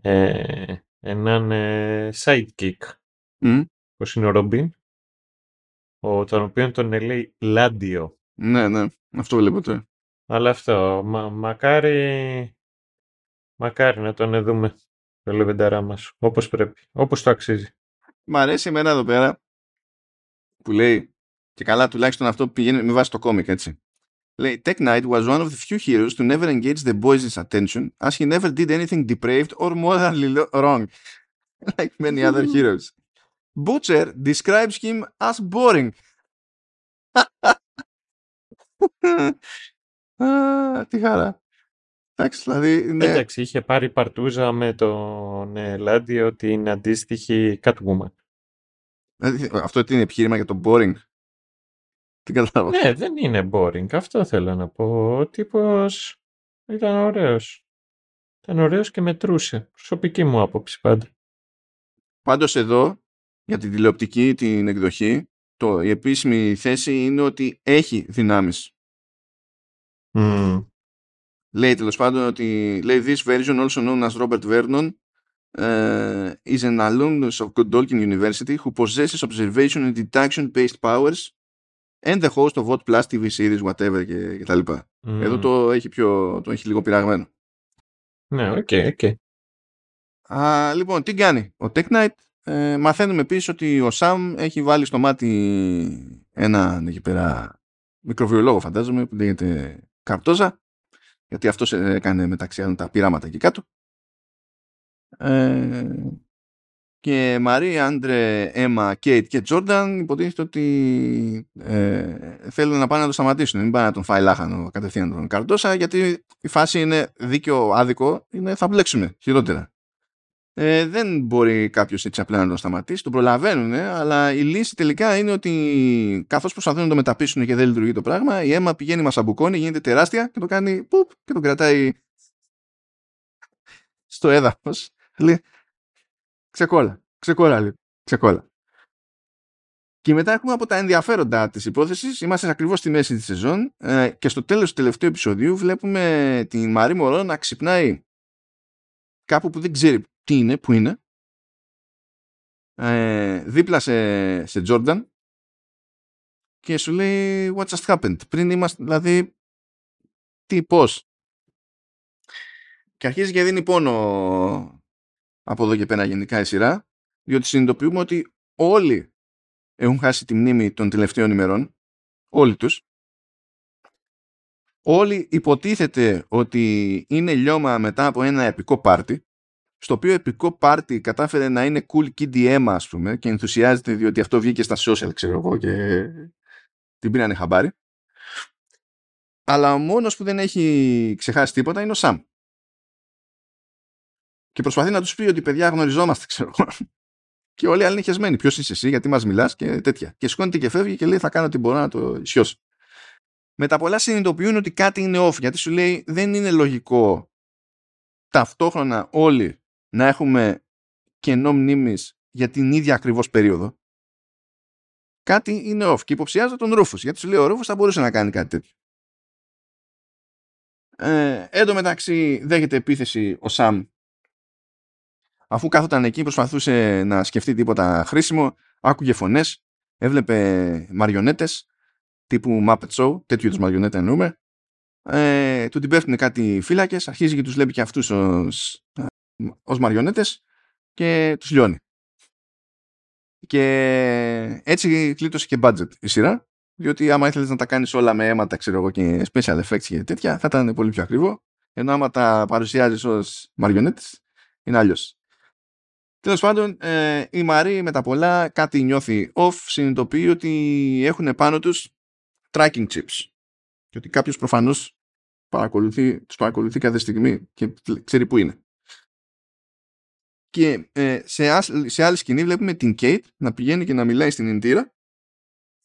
ε, έναν ε, sidekick. Mm. Πώς είναι ο Robin. Ο, τον οποίο τον λέει Λάντιο. Ναι, ναι. Αυτό βλέπω τώρα. Αλλά αυτό. Μα, μακάρι, μακάρι να τον δούμε το λεβενταρά μας, όπως πρέπει, όπως το αξίζει. Μ' αρέσει εμένα εδώ πέρα που λέει και καλά τουλάχιστον αυτό πηγαίνει με βάση το κόμικ έτσι. Λέει, Tech Knight was one of the few heroes to never engage the boys' attention as he never did anything depraved or morally wrong, like many other heroes. Butcher describes him as boring. τι χαρά. Εντάξει, δηλαδή, ναι. Εντάξει, είχε πάρει παρτούζα με τον Λάντι ότι είναι αντίστοιχη Catwoman. Δηλαδή, αυτό τι είναι επιχείρημα για το boring. Τι κατάλαβα. Ναι, δεν είναι boring. Αυτό θέλω να πω. Ο τύπος ήταν ωραίος. Ήταν ωραίος και μετρούσε. Προσωπική μου άποψη πάντα. Πάντως εδώ, για την τηλεοπτική, την εκδοχή, το, η επίσημη θέση είναι ότι έχει δυνάμεις. Mm. Λέει τέλος πάντων ότι λέει this version also known as Robert Vernon uh, is an alumnus of Godolkin University who possesses observation and deduction based powers and the host of Vought Plus TV series whatever και, και τα λοιπά. Mm. Εδώ το έχει, πιο, το έχει λίγο πειραγμένο. Ναι, OK, okay, OK. Okay. Α, λοιπόν, τι κάνει ο Tech Knight; Ε, μαθαίνουμε επίσης ότι ο Sam έχει βάλει στο μάτι έναν εκεί πέρα μικροβιολόγο φαντάζομαι που λέγεται Καρτόζα γιατί αυτός έκανε μεταξύ άλλων τα πειράματα εκεί κάτω. Ε, και Μαρή, Άντρε, Έμα, Κέιτ και Τζόρνταν υποτίθεται ότι ε, θέλουν να πάνε να το σταματήσουν. Μην πάνε να τον φάει λάχανο κατευθείαν τον Καρντόσα, γιατί η φάση είναι δίκαιο άδικο, είναι θα μπλέξουμε χειρότερα ε, δεν μπορεί κάποιος έτσι απλά να τον σταματήσει. Τον προλαβαίνουν, αλλά η λύση τελικά είναι ότι καθώς προσπαθούν να το μεταπίσουν και δεν λειτουργεί το πράγμα, η αίμα πηγαίνει, μας αμπουκώνει, γίνεται τεράστια και το κάνει πουπ και τον κρατάει στο έδαφος. Λέει ξεκόλα, ξεκόλα, λέει, ξεκόλα. Και μετά έχουμε από τα ενδιαφέροντα της υπόθεσης, είμαστε ακριβώς στη μέση της σεζόν ε, και στο τέλος του τελευταίου επεισοδίου βλέπουμε την Μαρή Μωρό να ξυπνάει κάπου που δεν ξέρει τι είναι, που είναι, ε, δίπλα σε, σε Jordan και σου λέει what just happened; Πριν είμαστε, δηλαδή, τι, πώς. Και αρχίζει και δίνει πόνο από εδώ και πέρα γενικά η σειρά, διότι συνειδητοποιούμε ότι όλοι έχουν χάσει τη μνήμη των τελευταίων ημερών, όλοι τους. Όλοι υποτίθεται ότι είναι λιώμα μετά από ένα επικό πάρτι, στο οποίο επικό πάρτι κατάφερε να είναι cool kid αίμα, ας πούμε, και ενθουσιάζεται διότι αυτό βγήκε στα social, ξέρω εγώ, και την πήρανε χαμπάρι. Αλλά ο μόνος που δεν έχει ξεχάσει τίποτα είναι ο Σαμ. Και προσπαθεί να τους πει ότι παιδιά γνωριζόμαστε, ξέρω εγώ. Και όλοι οι άλλοι είναι χεσμένοι. Ποιος είσαι εσύ, γιατί μας μιλάς και τέτοια. Και σηκώνεται και φεύγει και λέει: Θα κάνω ό,τι μπορώ να το ισιώσω. Με τα πολλά συνειδητοποιούν ότι κάτι είναι off, γιατί σου λέει δεν είναι λογικό ταυτόχρονα όλοι να έχουμε κενό μνήμης για την ίδια ακριβώς περίοδο. Κάτι είναι off. Και υποψιάζω τον Ρούφους, γιατί σου λέει: Ο Ρούφους θα μπορούσε να κάνει κάτι τέτοιο. Ε, εν τω μεταξύ δέχεται επίθεση ο Σαμ αφού κάθονταν εκεί προσπαθούσε να σκεφτεί τίποτα χρήσιμο άκουγε φωνές έβλεπε μαριονέτες τύπου Muppet Show τέτοιου είδους μαριονέτα εννοούμε ε, του την πέφτουν κάτι φύλακες αρχίζει και τους βλέπει και αυτούς ως, ως μαριονέτες και τους λιώνει και έτσι κλείτωσε και budget η σειρά διότι άμα ήθελες να τα κάνεις όλα με αίματα ξέρω εγώ και special effects και τέτοια θα ήταν πολύ πιο ακριβό ενώ άμα τα παρουσιάζεις ως μαριονέτες είναι αλλιώς. Τέλος πάντων, ε, η Μαρή με τα πολλά κάτι νιώθει off, συνειδητοποιεί ότι έχουν πάνω τους tracking chips. Και ότι κάποιος προφανώς παρακολουθεί, τους παρακολουθεί κάθε στιγμή και ξέρει που είναι. Και ε, σε, σε άλλη σκηνή βλέπουμε την Kate να πηγαίνει και να μιλάει στην Ιντήρα,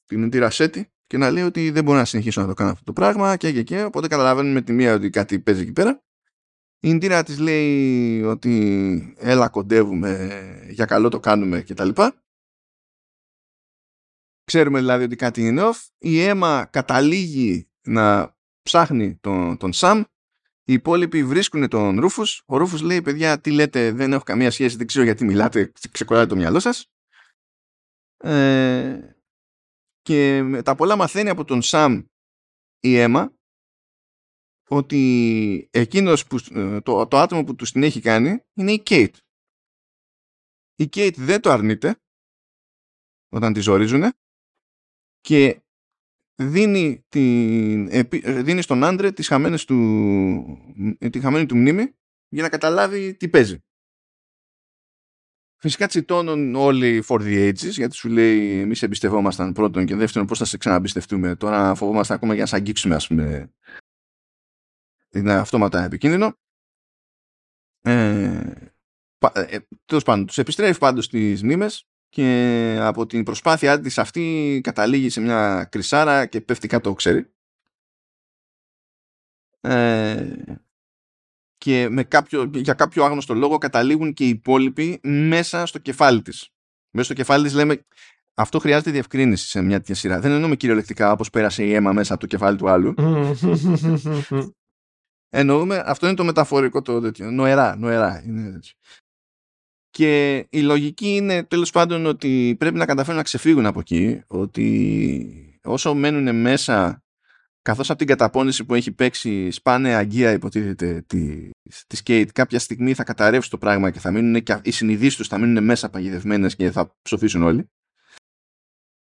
την Ιντήρα Σέτη, και να λέει ότι δεν μπορώ να συνεχίσω να το κάνω αυτό το πράγμα και και και. Οπότε καταλαβαίνουμε τη μία ότι κάτι παίζει εκεί πέρα. Η Ιντήρα της λέει ότι έλα κοντεύουμε, για καλό το κάνουμε κτλ. Ξέρουμε δηλαδή ότι κάτι είναι off. Η αίμα καταλήγει να ψάχνει τον, τον Σαμ. Οι υπόλοιποι βρίσκουν τον Ρούφους. Ο Ρούφους λέει παιδιά τι λέτε δεν έχω καμία σχέση δεν ξέρω γιατί μιλάτε ξεκολλάτε το μυαλό σας. Ε, και τα πολλά μαθαίνει από τον Σαμ η αίμα ότι εκείνος που, ε, το, το άτομο που τους την έχει κάνει είναι η Κέιτ. Η Κέιτ δεν το αρνείται όταν τη ζορίζουν και δίνει, την, δίνει στον άντρε τις χαμένες του, τη χαμένη του μνήμη για να καταλάβει τι παίζει. Φυσικά τσιτώνουν όλοι for the ages γιατί σου λέει εμείς εμπιστευόμασταν πρώτον και δεύτερον πώς θα σε ξαναμπιστευτούμε τώρα φοβόμαστε ακόμα για να σε αγγίξουμε ας πούμε είναι αυτόματα επικίνδυνο. Ε, ε, τέλος πάντων, τους επιστρέφει πάντως στις μνήμες και από την προσπάθειά της αυτή καταλήγει σε μια κρυσάρα και πέφτει κάτω ξέρει. Ε, και με κάποιο, για κάποιο άγνωστο λόγο καταλήγουν και οι υπόλοιποι μέσα στο κεφάλι της. Μέσα στο κεφάλι της λέμε αυτό χρειάζεται διευκρίνηση σε μια τέτοια σειρά. Δεν εννοούμε κυριολεκτικά όπως πέρασε η αίμα μέσα από το κεφάλι του άλλου. Εννοούμε, αυτό είναι το μεταφορικό το τέτοιο. Νοερά, νοερά. Είναι Και η λογική είναι τέλος πάντων ότι πρέπει να καταφέρουν να ξεφύγουν από εκεί, ότι όσο μένουν μέσα, καθώς από την καταπώνηση που έχει παίξει σπάνε αγκία υποτίθεται τη, της Skate, κάποια στιγμή θα καταρρεύσει το πράγμα και θα μείνουν και οι συνειδήσεις τους θα μείνουν μέσα παγιδευμένες και θα ψοφήσουν όλοι.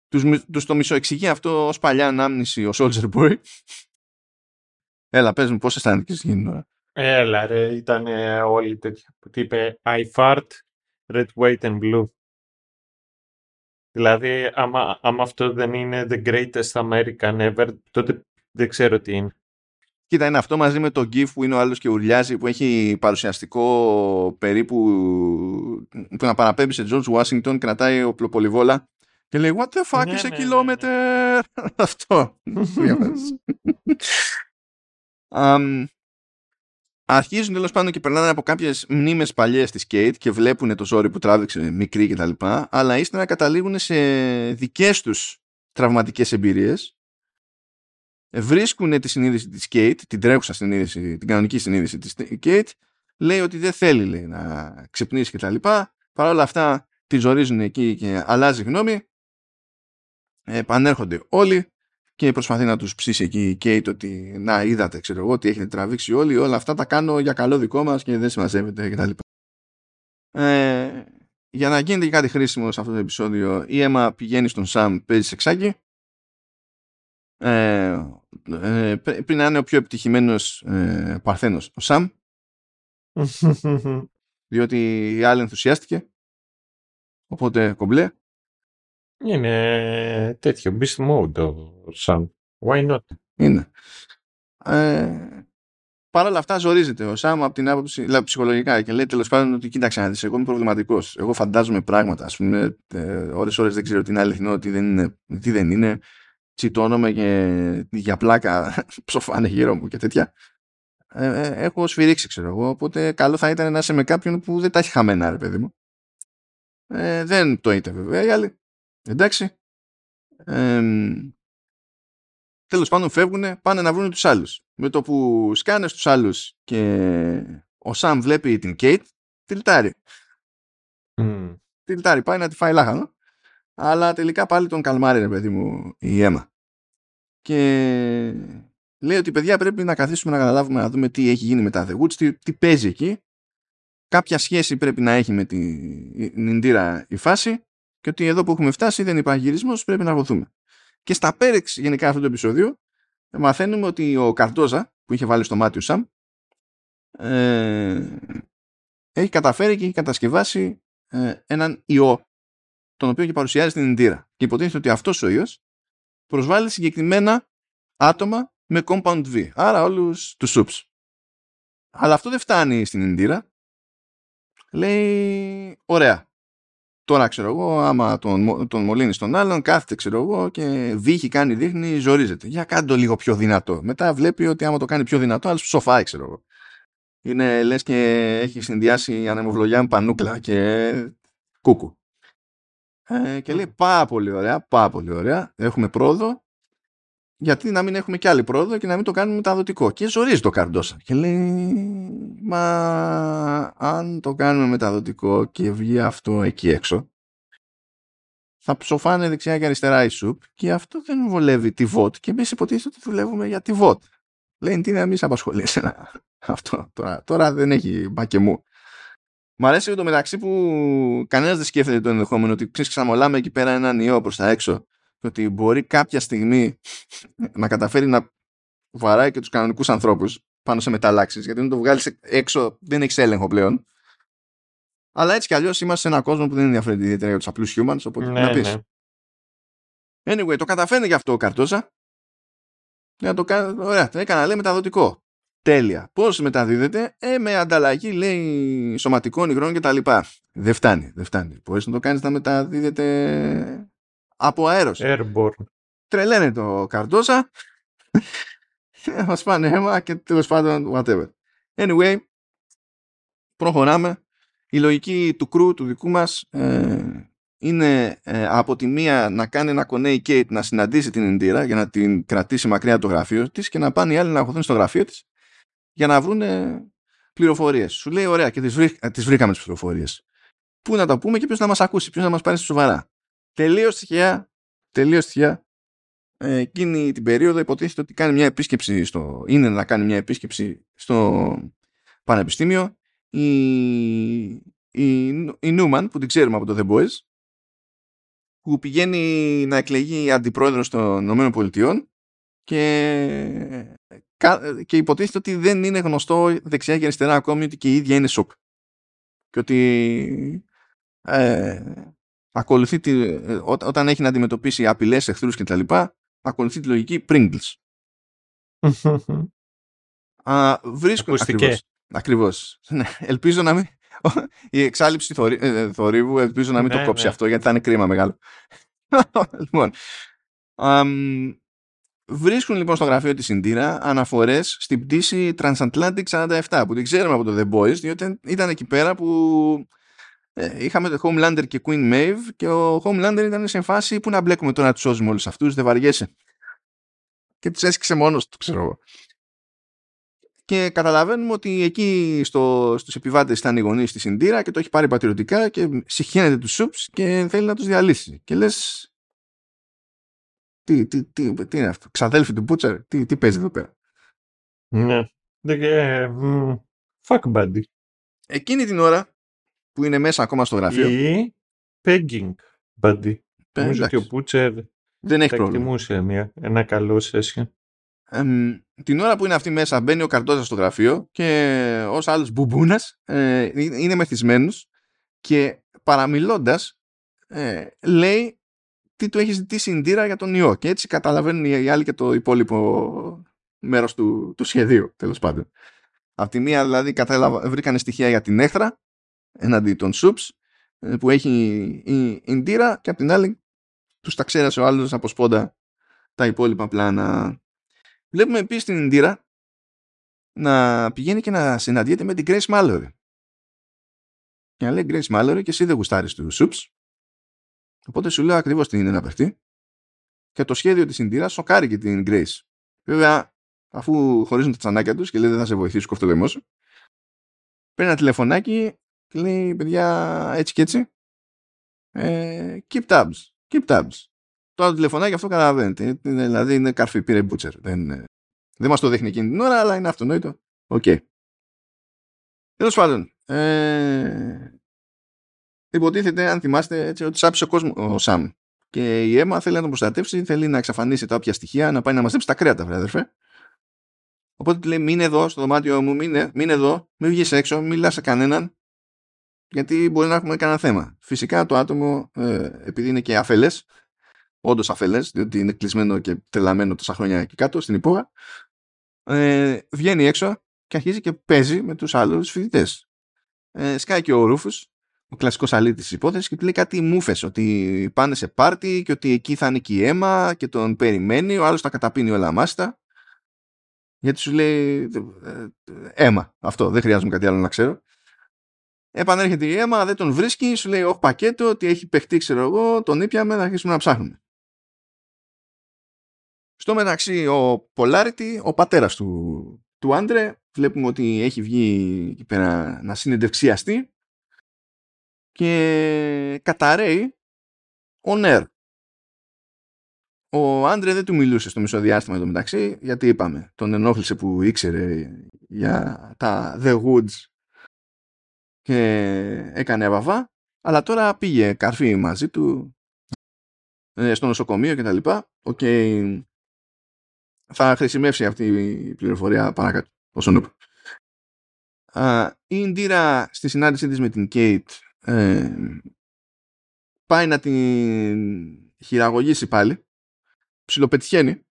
Τους, τους το μισοεξηγεί αυτό ως παλιά ανάμνηση ο Soldier Boy Έλα, πες μου πώς αισθάνεσαι εκείνη ώρα; Έλα ρε, ήταν όλοι τέτοια που είπε I fart, red, white and blue. Δηλαδή, άμα, άμα αυτό δεν είναι the greatest American ever, τότε δεν ξέρω τι είναι. Κοίτα, είναι αυτό μαζί με το GIF που είναι ο άλλος και ουρλιάζει που έχει παρουσιαστικό περίπου που να παραπέμπει σε George Washington, κρατάει οπλοπολιβόλα και λέει What the fuck is a kilometer? Αυτό. Um, αρχίζουν τέλος πάντων και περνάνε από κάποιες μνήμες παλιές της Kate και βλέπουν το ζόρι που τράβηξε μικρή κτλ. Αλλά ύστερα καταλήγουν σε δικές τους τραυματικές εμπειρίες. Βρίσκουν τη συνείδηση της Kate, την τρέχουσα συνείδηση, την κανονική συνείδηση της Kate. Λέει ότι δεν θέλει λέει, να ξυπνήσει κτλ. Παρ' όλα αυτά τη ζορίζουν εκεί και αλλάζει γνώμη. Επανέρχονται όλοι και προσπαθεί να τους ψήσει εκεί η Kate ότι να είδατε ξέρω εγώ ότι έχετε τραβήξει όλοι όλα αυτά τα κάνω για καλό δικό μας και δεν συμμαζεύεται κτλ. Ε, για να γίνεται και κάτι χρήσιμο σε αυτό το επεισόδιο η Έμα πηγαίνει στον Σαμ παίζει σεξάκι. Ε, ε, πριν να είναι ο πιο επιτυχημένος ε, παρθένος ο Σαμ. Διότι η άλλη ενθουσιάστηκε. Οπότε κομπλέ είναι τέτοιο beast mode ο Σαμ why not; Είναι ε, Παρ' όλα αυτά ζορίζεται ο Σάμ από την άποψη δηλαδή, ψυχολογικά και λέει τέλος πάντων ότι κοίταξε να δεις, εγώ είμαι προβληματικός. Εγώ φαντάζομαι πράγματα. Α πούμε, ώρε-ώρε δεν ξέρω τι είναι αληθινό, τι δεν είναι. Τι δεν είναι. Τσιτώνομαι και για πλάκα ψοφάνε γύρω μου και τέτοια. Ε, ε, έχω σφυρίξει, ξέρω εγώ. Οπότε καλό θα ήταν να είσαι με κάποιον που δεν τα έχει χαμένα, ρε παιδί μου. Ε, δεν το είτε βέβαια οι άλλοι. Εντάξει. Ε, τέλος πάντων φεύγουν, πάνε να βρουν τους άλλους. Με το που σκάνε στους άλλους και ο Σαμ βλέπει την Κέιτ, τυλτάρει. Mm. Τυλτάρει, πάει να τη φάει λάχανο. Αλλά τελικά πάλι τον καλμάρει, ρε παιδί μου, η αίμα. Και λέει ότι παιδιά πρέπει να καθίσουμε να καταλάβουμε να δούμε τι έχει γίνει με τα The Woods, τι, τι παίζει εκεί. Κάποια σχέση πρέπει να έχει με την Ινδύρα η φάση και ότι εδώ που έχουμε φτάσει δεν υπάρχει γυρισμός, πρέπει να βοηθούμε. Και στα πέρεξ γενικά αυτού του επεισόδιο μαθαίνουμε ότι ο Καρτόζα που είχε βάλει στο μάτι ο Σαμ ε, έχει καταφέρει και έχει κατασκευάσει ε, έναν ιό τον οποίο και παρουσιάζει στην Ινδύρα. Και υποτίθεται ότι αυτός ο ιός προσβάλλει συγκεκριμένα άτομα με compound V. Άρα όλους τους σούπς. Αλλά αυτό δεν φτάνει στην Ινδύρα. Λέει, ωραία. Τώρα ξέρω εγώ, άμα τον, τον μολύνεις τον άλλον, κάθεται ξέρω εγώ και βύχει, κάνει, δείχνει, ζορίζεται. Για κάντε το λίγο πιο δυνατό. Μετά βλέπει ότι άμα το κάνει πιο δυνατό, άλλος σοφάει, ξέρω εγώ. Είναι λες και έχει συνδυάσει ανεμοβλογιά με πανούκλα και κούκου. Ε, και λέει πάρα πολύ ωραία, πάρα πολύ ωραία. Έχουμε πρόοδο. Γιατί να μην έχουμε κι άλλη πρόοδο και να μην το κάνουμε μεταδοτικό. Και ζορίζει το καρντόσα. Και λέει, μα αν το κάνουμε μεταδοτικό και βγει αυτό εκεί έξω, θα ψοφάνε δεξιά και αριστερά η σουπ και αυτό δεν βολεύει τη ΒΟΤ και εμείς υποτίθεται ότι δουλεύουμε για τη ΒΟΤ. Λέει τι να μην σε απασχολεί αυτό τώρα, τώρα δεν έχει μπακεμού. Μ' αρέσει το μεταξύ που κανένας δεν σκέφτεται το ενδεχόμενο ότι ξέρεις ξαμολάμε εκεί πέρα έναν ιό προς τα έξω ότι μπορεί κάποια στιγμή να καταφέρει να βαράει και τους κανονικούς ανθρώπους πάνω σε μεταλλάξεις γιατί αν το βγάλεις έξω δεν έχεις έλεγχο πλέον. Αλλά έτσι κι αλλιώς είμαστε σε έναν κόσμο που δεν ενδιαφέρει ιδιαίτερα για τους απλούς humans οπότε ναι, να πεις. ναι. anyway το καταφέρνει γι' αυτό ο Καρτόζα. Να το κάνει, ωραία, το έκανα λέει μεταδοτικό. Τέλεια, πώς μεταδίδεται; Ε, με ανταλλαγή λέει σωματικών υγρών και τα λοιπά. Δεν φτάνει, δεν φτάνει. Μπορείς να το κάνεις να μεταδίδεται από αέρος. Airborne. Τρελαίνε το Καρτόσα. Μας πάνε αίμα και τέλος πάντων whatever. Anyway, προχωράμε. Η λογική του κρού του δικού μας ε, είναι ε, από τη μία να κάνει ένα κονέ Κέιτ να συναντήσει την Ιντήρα για να την κρατήσει μακριά από το γραφείο της και να πάνε οι άλλοι να χωθούν στο γραφείο της για να βρουν πληροφορίες. Σου λέει ωραία και τις, βρή, τις βρήκαμε τις πληροφορίες. Πού να τα πούμε και ποιος να μας ακούσει, ποιος να μας πάρει σοβαρά. Τελείω τυχαία, τελείω τυχαία, ε, εκείνη την περίοδο υποτίθεται ότι κάνει μια επίσκεψη στο, είναι να κάνει μια επίσκεψη στο πανεπιστήμιο. Η, η, η Νούμαν που την ξέρουμε από το The Boys που πηγαίνει να εκλεγεί αντιπρόεδρος των ΗΠΑ και, και υποτίθεται ότι δεν είναι γνωστό δεξιά και αριστερά ακόμη ότι και η ίδια είναι σοκ. Και ότι ε, ακολουθεί τη, ε, όταν έχει να αντιμετωπίσει απειλές, εχθρούς κτλ. ακολουθεί τη λογική Pringles. Α, βρίσκουν ακριβώς. ακριβώς. Ναι, ελπίζω να μην... Η εξάλληψη θορύ, ε, θορύβου ελπίζω να μην το ναι, κόψει ναι. αυτό γιατί θα είναι κρίμα μεγάλο. λοιπόν, βρίσκουν λοιπόν στο γραφείο της Συντήρα αναφορές στην πτήση Transatlantic 47 που την ξέρουμε από το The Boys διότι ήταν εκεί πέρα που ε, είχαμε το Homelander και Queen Maeve και ο Homelander ήταν σε φάση που να μπλέκουμε τώρα να τους σώζουμε όλους αυτούς, δεν βαριέσαι. Και τους έσκησε μόνος του, ξέρω εγώ. Και καταλαβαίνουμε ότι εκεί στο, στους επιβάτες ήταν οι γονείς της Ιντήρα και το έχει πάρει πατριωτικά και συχαίνεται τους σουπς και θέλει να τους διαλύσει. Και λες, τι, τι, τι, τι είναι αυτό, ξαδέλφι του Μπούτσαρ, τι, τι παίζει εδώ πέρα. Ναι, fuck buddy. Εκείνη την ώρα που είναι μέσα ακόμα στο γραφείο. Ή pegging, buddy. Ε, Νομίζω εντάξει. ότι ο Πούτσερ Δεν έχει θα πρόβλημα. εκτιμούσε μια, ένα καλό session. Εμ, την ώρα που είναι αυτή μέσα μπαίνει ο Καρτόζας στο γραφείο και ως άλλος μπουμπούνας ε, είναι μεθυσμένος και παραμιλώντας ε, λέει τι του έχεις ζητήσει η Ντύρα για τον ιό και έτσι καταλαβαίνουν οι άλλοι και το υπόλοιπο μέρος του, του σχεδίου τέλος πάντων. Απ' τη μία δηλαδή κατάλαβα, βρήκανε στοιχεία για την έχθρα έναντι των σουπς ε, που έχει η, η Ντύρα και απ' την άλλη τους τα ξέρασε ο άλλος από σπόντα τα υπόλοιπα πλάνα. Βλέπουμε επίσης την Ιντήρα να πηγαίνει και να συναντιέται με την Grace Mallory. Και να λέει Grace Mallory και εσύ δεν γουστάρεις τους Σουπς. Οπότε σου λέω ακριβώς τι είναι να παιχτεί. Και το σχέδιο της Ιντίρα σοκάρει και την Grace. Βέβαια, αφού χωρίζουν τα τσανάκια τους και λέει δεν θα σε βοηθήσει κόψ' το λαιμό σου. Παίρνει ένα τηλεφωνάκι και λέει παιδιά έτσι και έτσι. Ε, keep tabs. Keep tabs. Το άλλο τηλεφωνάκι αυτό καταλαβαίνετε. Είναι, δηλαδή είναι καρφί, πήρε Butcher. Δεν, ε, δεν μας το δείχνει εκείνη την ώρα, αλλά είναι αυτονόητο. Οκ. Okay. Τέλος πάντων. Ε, υποτίθεται, αν θυμάστε, έτσι, ότι σάψει ο κόσμος ο Σαμ. Και η Έμα θέλει να τον προστατεύσει, θέλει να εξαφανίσει τα όποια στοιχεία, να πάει να μαζέψει τα κρέατα, βρε αδερφέ. Οπότε του λέει: Μείνε εδώ στο δωμάτιο μου, μείνε, μείνε εδώ, μην βγεις έξω, μην μιλάς σε κανέναν, γιατί μπορεί να έχουμε κανένα θέμα. Φυσικά το άτομο, ε, επειδή είναι και αφελές, όντως αφελές, διότι είναι κλεισμένο και τρελαμένο τόσα χρόνια εκεί κάτω στην υπόγα, ε, βγαίνει έξω και αρχίζει και παίζει με τους άλλους φοιτητές. Ε, σκάει και ο Ρούφους, ο κλασικός αλήτης της υπόθεσης, και του λέει κάτι μούφε, ότι πάνε σε πάρτι και ότι εκεί θα είναι και η αίμα και τον περιμένει, ο άλλος τα καταπίνει όλα μάστα. Γιατί σου λέει ε, αίμα. Αυτό, δεν χρειάζομαι κάτι άλλο να ξέρω. Επανέρχεται η αίμα, δεν τον βρίσκει, σου λέει όχι πακέτο, ότι έχει παιχτεί, ξέρω εγώ, τον ήπιαμε, θα αρχίσουμε να ψάχνουμε. Στο μεταξύ, ο Polarity, ο πατέρας του, του Άντρε, βλέπουμε ότι έχει βγει εκεί πέρα να συνεντευξιαστεί και καταραίει ο Νέρ. Ο Άντρε δεν του μιλούσε στο μισοδιάστημα εδώ μεταξύ, γιατί είπαμε, τον ενόχλησε που ήξερε για τα The Woods και έκανε αβαβά, αλλά τώρα πήγε καρφί μαζί του στο νοσοκομείο και τα λοιπά. Okay. Θα χρησιμεύσει αυτή η πληροφορία παρακάτω. Όσον είπα. Η Ιντήρα στη συνάντησή της με την Κέιτ ε, πάει να την χειραγωγήσει πάλι. Ψιλοπετυχαίνει.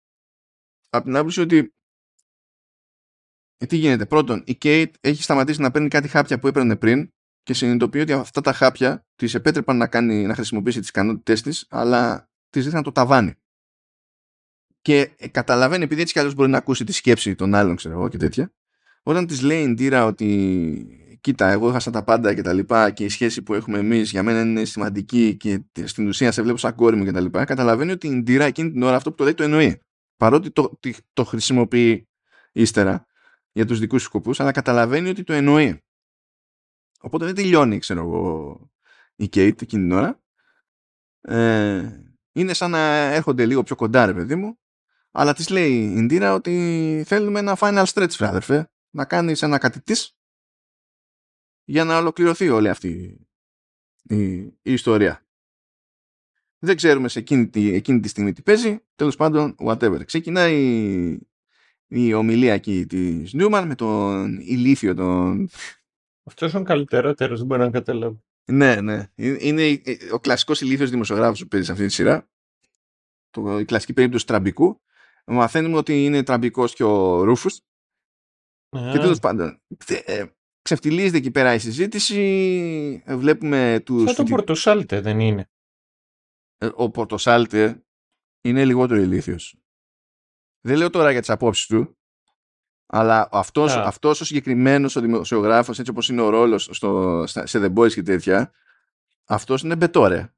Από την άποψη ότι ε, τι γίνεται; Πρώτον, η Κέιτ έχει σταματήσει να παίρνει κάτι χάπια που έπαιρνε πριν και συνειδητοποιεί ότι αυτά τα χάπια τη επέτρεπαν να, κάνει, να χρησιμοποιήσει τις ικανότητές της, αλλά τη δείχναν το ταβάνι. Και ε, καταλαβαίνει, επειδή έτσι κι αλλιώς μπορεί να ακούσει τη σκέψη των άλλων, ξέρω εγώ και τέτοια, όταν της λέει η Ντύρα ότι κοίτα, εγώ έχασα τα πάντα και τα λοιπά και η σχέση που έχουμε εμείς για μένα είναι σημαντική και στην ουσία σε βλέπω σαν κόρη μου και τα λοιπά, καταλαβαίνει ότι η Ντύρα εκείνη την ώρα αυτό που το λέει το εννοεί. Παρότι το, το, το χρησιμοποιεί ύστερα για τους δικούς σκοπούς, αλλά καταλαβαίνει ότι το εννοεί. Οπότε δεν τελειώνει, ξέρω εγώ, η Κέιτ εκείνη την ώρα. Ε, είναι σαν να έρχονται λίγο πιο κοντά, ρε παιδί μου, αλλά της λέει η Ιντήρα ότι θέλουμε ένα final stretch, φρέ, αδερφέ, να κάνεις ένα κάτι της για να ολοκληρωθεί όλη αυτή η, η ιστορία. Δεν ξέρουμε σε εκείνη τη, εκείνη τη στιγμή τι παίζει, τέλος πάντων, whatever. Ξεκινάει η, η ομιλία εκεί της Νιούμαν με τον ηλίθιο τον... Αυτός είναι ο καλύτερος, δεν μπορώ να καταλάβω. Ναι, ναι. Είναι ο κλασικός ηλίθιος δημοσιογράφος που παίζει σε αυτή τη σειρά. Το, η κλασική περίπτωση τραμπικού. Μαθαίνουμε ότι είναι τραμπικός και ο Ρούφους. Και τέλος πάντων, ε, ξεφτιλίζεται εκεί πέρα η συζήτηση. Βλέπουμε τους... Σαν τον Πορτοσάλτε δεν είναι. Ο Πορτοσάλτε είναι λιγότερο ηλίθιος. Δεν λέω τώρα για τις απόψεις του, αλλά αυτός, yeah. αυτός ο συγκεκριμένος ο δημοσιογράφος, έτσι όπως είναι ο ρόλος στο, σε The Boys και τέτοια, αυτός είναι μπετό, ρε.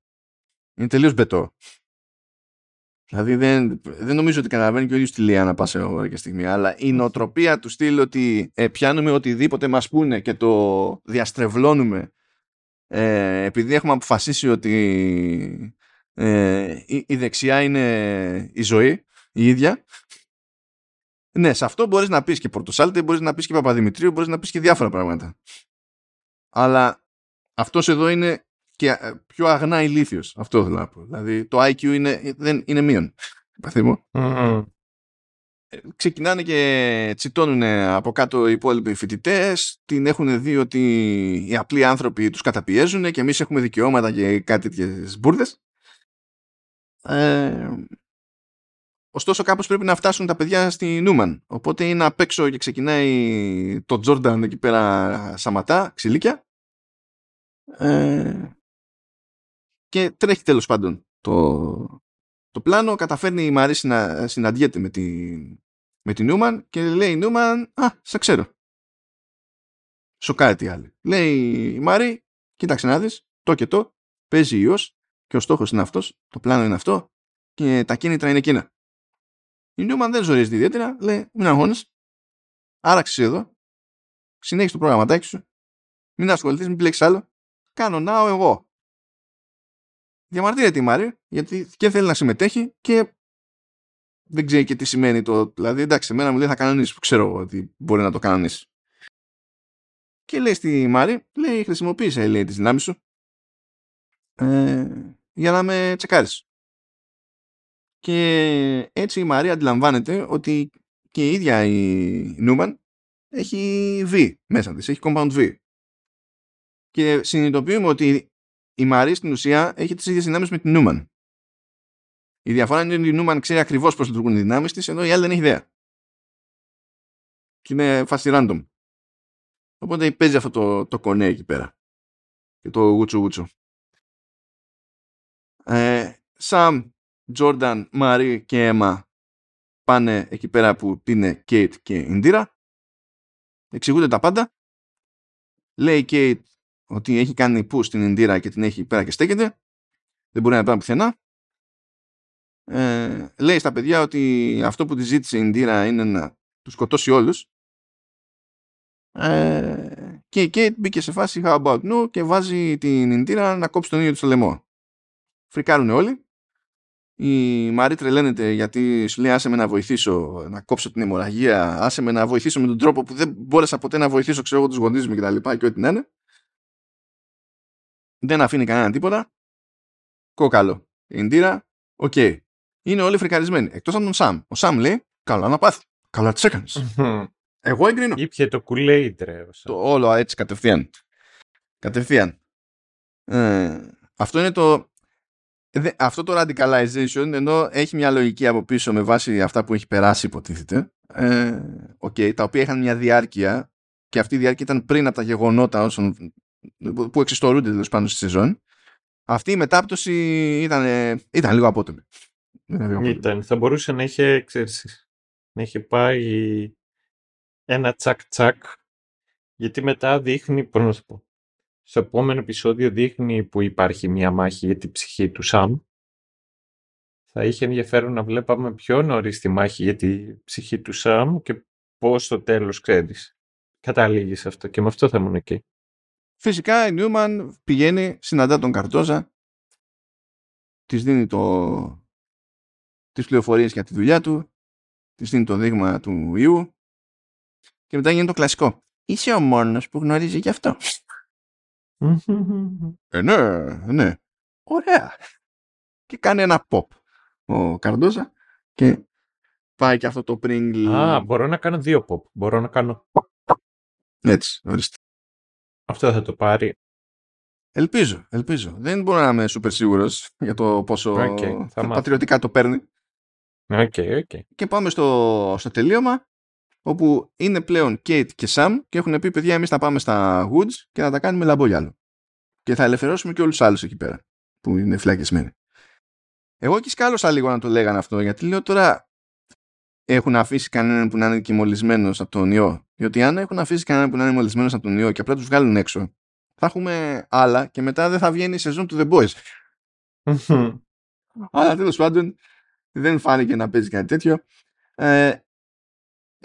Είναι τελείως μπετό. Δηλαδή δεν, δεν νομίζω ότι καταλαβαίνει και ο ίδιος τη λέει ανά πάσα ώρα και στιγμή, αλλά η νοοτροπία του στυλ ότι ε, πιάνουμε οτιδήποτε μας πούνε και το διαστρεβλώνουμε ε, επειδή έχουμε αποφασίσει ότι ε, η, η δεξιά είναι η ζωή, η ίδια, ναι, σε αυτό μπορείς να πεις και Πορτοσάλτε, μπορείς να πεις και Παπαδημητρίου, μπορείς να πεις και διάφορα πράγματα. Αλλά αυτός εδώ είναι και ε, πιο αγνά ηλίθιος. Αυτό θέλω να πω. Δηλαδή το IQ είναι, δεν, είναι μείον. Παθήμο. Μμμ. Ε, ξεκινάνε και τσιτώνουν από κάτω οι υπόλοιποι φοιτητές. Την έχουν δει ότι οι απλοί άνθρωποι τους καταπιέζουν και εμείς έχουμε δικαιώματα και κάτι τέτοιες μπουρδες. Ε, ωστόσο κάπως πρέπει να φτάσουν τα παιδιά στη Νούμαν. Οπότε είναι απ' έξω και ξεκινάει το Τζόρνταν εκεί πέρα σαματά, ξυλίκια. Ε, και τρέχει τέλος πάντων το, το πλάνο. Καταφέρνει η Μαρίση να συναντιέται με τη, με τη Νούμαν και λέει η Νούμαν «Α, σε ξέρω». Σοκάρει τη άλλη. Λέει η Μάρη, κοίταξε να δεις, το και το, παίζει ιός και ο στόχος είναι αυτός, το πλάνο είναι αυτό και τα κίνητρα είναι εκείνα. Η Νιούμαν δεν ζορίζεται ιδιαίτερα, λέει μην αγώνες, άραξε εδώ, συνέχισε το προγραμματάκι σου, μην ασχοληθείς, μην πλέξεις άλλο, κάνω ναό εγώ. Διαμαρτύρεται η Μάρη, γιατί και θέλει να συμμετέχει και δεν ξέρει και τι σημαίνει το. Δηλαδή, εντάξει, εμένα μου λέει θα κανονίσεις, που ξέρω εγώ ότι μπορεί να το κανονίσει. Και λέει στη Μάρη, λέει, χρησιμοποίησε λέει, τις δυνάμεις σου ε, για να με τσεκάρεις. Και έτσι η Μαρία αντιλαμβάνεται ότι και η ίδια η Νούμαν έχει V μέσα της, έχει compound V. Και συνειδητοποιούμε ότι η Μαρία στην ουσία έχει τις ίδιες δυνάμεις με την Νούμαν. Η διαφορά είναι ότι η Νούμαν ξέρει ακριβώς πώς λειτουργούν οι δυνάμεις της, ενώ η άλλη δεν έχει ιδέα. Και είναι φάση random. Οπότε παίζει αυτό το, το κονέ εκεί πέρα. Και το γούτσου γούτσου. Ε, Σαμ, Τζόρνταν, Μαρή και Έμα πάνε εκεί πέρα που είναι Κέιτ και Ιντήρα. Εξηγούνται τα πάντα. Λέει η Κέιτ ότι έχει κάνει που στην Ιντήρα και την έχει πέρα και στέκεται. Δεν μπορεί να πάει πουθενά. Ε, λέει στα παιδιά ότι αυτό που τη ζήτησε η Ιντήρα είναι να τους σκοτώσει όλους. Ε, και η Κέιτ μπήκε σε φάση how about no και βάζει την Ιντήρα να κόψει τον ίδιο του το λαιμό. Φρικάρουν όλοι. Η Μαρί τρελαίνεται γιατί σου λέει άσε με να βοηθήσω να κόψω την αιμορραγία, άσε με να βοηθήσω με τον τρόπο που δεν μπόρεσα ποτέ να βοηθήσω ξέρω εγώ τους γονείς μου και τα λοιπά και ό,τι να είναι. Δεν αφήνει κανένα τίποτα. Κόκαλο. Ιντίρα, οκ. Okay. Είναι όλοι φρικαρισμένοι. Εκτός από τον Σαμ. Ο Σαμ λέει, καλά να πάθει. Καλά της έκανες. Εγώ εγκρίνω. Ήπια το Kool-Aid ρε. Το όλο έτσι κατευθείαν. Κατευθείαν. Ε, αυτό είναι το αυτό το radicalization ενώ έχει μια λογική από πίσω με βάση αυτά που έχει περάσει υποτίθεται ε, okay, τα οποία είχαν μια διάρκεια και αυτή η διάρκεια ήταν πριν από τα γεγονότα όσων, που εξιστορούνται τέλος πάνω στη σεζόν αυτή η μετάπτωση ήταν, ήταν λίγο απότομη. Ήταν, θα μπορούσε να είχε ξέρεις, να είχε πάει ένα τσακ τσακ γιατί μετά δείχνει πώς να πω στο επόμενο επεισόδιο δείχνει που υπάρχει μια μάχη για την ψυχή του Σαμ. Θα είχε ενδιαφέρον να βλέπαμε πιο νωρίς τη μάχη για την ψυχή του Σαμ και πώς στο τέλος ξέρεις. Καταλήγεις σε αυτό και με αυτό θα ήμουν εκεί. Φυσικά η Νιούμαν πηγαίνει, συναντά τον Καρτόζα, της δίνει το... τις πληροφορίες για τη δουλειά του, της δίνει το δείγμα του ιού και μετά γίνεται το κλασικό. Είσαι ο μόνος που γνωρίζει γι' αυτό. Ε, ναι, ναι. Ωραία. Και κάνει ένα pop ο Καρντόζα και πάει και αυτό το Pringle. Α, μπορώ να κάνω δύο pop. Μπορώ να κάνω. Έτσι, ορίστε. Αυτό θα το πάρει. Ελπίζω, ελπίζω. Δεν μπορώ να είμαι super σίγουρος για το πόσο Okay, θα μάθω. πατριωτικά το παίρνει. Οκ, οκ. Και πάμε στο, στο τελείωμα όπου είναι πλέον Kate και Sam και έχουν πει παιδιά εμείς θα πάμε στα Woods και θα τα κάνουμε λαμπόγυαλο. Και θα ελευθερώσουμε και όλους τους άλλους εκεί πέρα που είναι φυλακισμένοι. Εγώ εκεί σκάλωσα λίγο να το λέγανε αυτό γιατί λέω τώρα έχουν αφήσει κανέναν που να είναι και μολυσμένος από τον ιό. Διότι αν έχουν αφήσει κανέναν που να είναι μολυσμένος από τον ιό και απλά τους βγάλουν έξω θα έχουμε άλλα και μετά δεν θα βγαίνει η σεζόν του The Boys. Αλλά τέλος πάντων δεν φάνηκε να παίζει κάτι τέτοιο. Ε,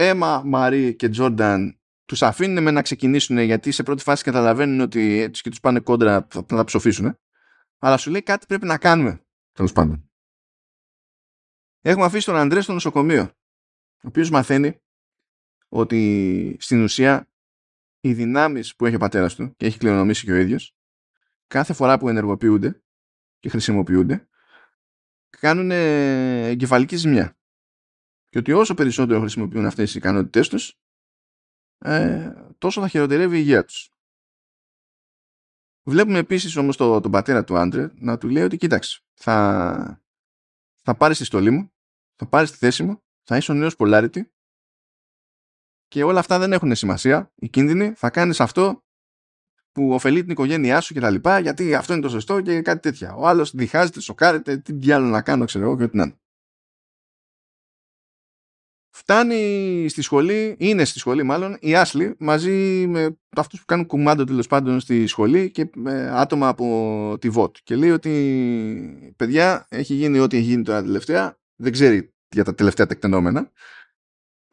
Έμα, Μαρή και Τζόρνταν τους αφήνουν με να ξεκινήσουν γιατί σε πρώτη φάση καταλαβαίνουν ότι έτσι και τους πάνε κόντρα θα, θα τα ψοφήσουν. Αλλά σου λέει κάτι πρέπει να κάνουμε. Τέλος πάντων. Έχουμε αφήσει τον Αντρέ στο νοσοκομείο. Ο οποίος μαθαίνει ότι στην ουσία οι δυνάμεις που έχει ο πατέρας του και έχει κληρονομήσει και ο ίδιος κάθε φορά που ενεργοποιούνται και χρησιμοποιούνται κάνουν εγκεφαλική ζημιά. Και ότι όσο περισσότερο χρησιμοποιούν αυτές οι ικανότητές τους ε, τόσο θα χειροτερεύει η υγεία τους. Βλέπουμε επίσης όμως το, τον πατέρα του Άντρε να του λέει ότι κοίταξε, θα, θα πάρεις τη στολή μου, θα πάρεις τη θέση μου, θα είσαι ο νέος Polarity και όλα αυτά δεν έχουν σημασία. Οι κίνδυνοι θα κάνεις αυτό που ωφελεί την οικογένειά σου και τα λοιπά, γιατί αυτό είναι το σωστό και κάτι τέτοια. Ο άλλος διχάζεται, σοκάρεται, τι διάλογο να κάνω, ξέρω εγώ και ό,τι να είναι. Φτάνει στη σχολή, είναι στη σχολή μάλλον, η Άσλη μαζί με αυτούς που κάνουν κουμάντο τέλος πάντων στη σχολή και με άτομα από τη ΒΟΤ. Και λέει ότι παιδιά έχει γίνει ό,τι έχει γίνει τώρα τελευταία, δεν ξέρει για τα τελευταία τεκτενόμενα.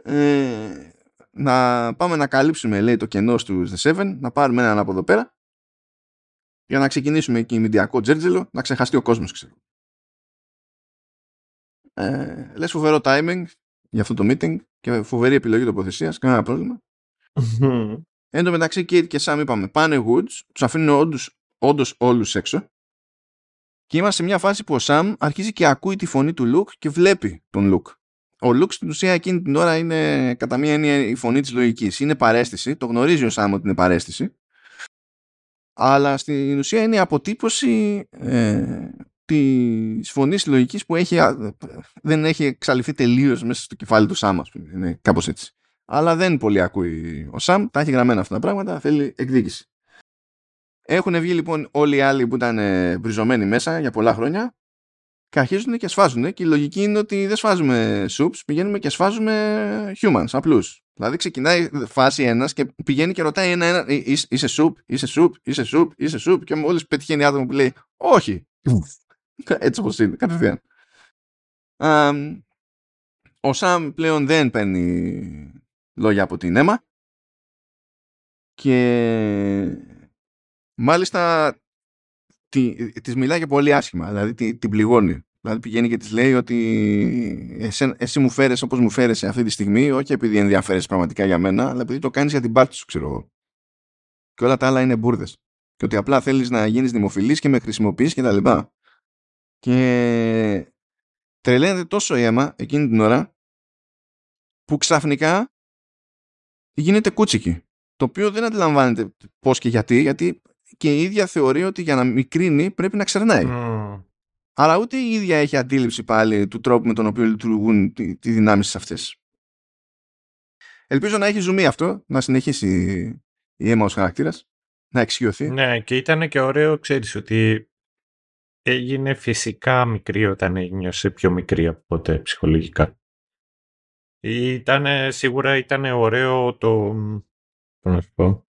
Ε, να πάμε να καλύψουμε λέει το κενό στους The Seven, να πάρουμε έναν από εδώ πέρα για να ξεκινήσουμε εκεί μηντιακό τζέρτζελο, να ξεχαστεί ο κόσμος ξέρω. Ε, λες φοβερό timing για αυτό το meeting και φοβερή επιλογή τοποθεσίας, κανένα πρόβλημα. Εν τω μεταξύ, Kate και Sam είπαμε πάνε Woods, τους αφήνουν όντως, όντως όλους έξω και είμαστε σε μια φάση που ο Sam αρχίζει και ακούει τη φωνή του Luke και βλέπει τον Luke. Ο Luke στην ουσία εκείνη την ώρα είναι κατά μία έννοια η φωνή της λογικής. Είναι παρέστηση, το γνωρίζει ο Sam ότι είναι παρέστηση αλλά στην ουσία είναι η αποτύπωση ε, της φωνής λογική που έχει, δεν έχει εξαλειφθεί τελείως μέσα στο κεφάλι του Σάμ, Είναι κάπως έτσι. Αλλά δεν πολύ ακούει ο Σαμ, τα έχει γραμμένα αυτά τα πράγματα, θέλει εκδίκηση. Έχουν βγει λοιπόν όλοι οι άλλοι που ήταν βριζωμένοι μέσα για πολλά χρόνια και αρχίζουν και σφάζουν. Και η λογική είναι ότι δεν σφάζουμε soups, πηγαίνουμε και σφάζουμε humans, απλούς. Δηλαδή ξεκινάει φάση ένας και πηγαίνει και ρωτάει ένα-ένα, είσαι soup, είσαι soup, είσαι soup, είσαι soup, και μόλις πετυχαίνει άτομο που λέει, Όχι. Έτσι όπως είναι, κατευθείαν. ο Σαμ πλέον δεν παίρνει λόγια από την αίμα και μάλιστα τη, της μιλάει και πολύ άσχημα, δηλαδή την, πληγώνει. Δηλαδή πηγαίνει και της λέει ότι εσύ, εσύ μου φέρες όπως μου φέρες αυτή τη στιγμή, όχι επειδή ενδιαφέρεσαι πραγματικά για μένα, αλλά επειδή το κάνεις για την πάρτι σου, ξέρω εγώ. Και όλα τα άλλα είναι μπουρδες. Και ότι απλά θέλεις να γίνεις δημοφιλής και με χρησιμοποιείς και τα λοιπά. Και τρελαίνεται τόσο η αίμα εκείνη την ώρα που ξαφνικά γίνεται κούτσικη. Το οποίο δεν αντιλαμβάνεται πώς και γιατί, γιατί και η ίδια θεωρεί ότι για να μικρύνει πρέπει να ξερνάει. Mm. Αλλά ούτε η ίδια έχει αντίληψη πάλι του τρόπου με τον οποίο λειτουργούν τι, τις δυνάμεις αυτές. Ελπίζω να έχει ζουμί αυτό, να συνεχίσει η αίμα ως χαρακτήρας, να εξιωθεί. Ναι, και ήταν και ωραίο, ξέρεις, ότι έγινε φυσικά μικρή όταν ένιωσε πιο μικρή από ποτέ ψυχολογικά. Ήτανε, σίγουρα ήταν ωραίο το... να σου πω.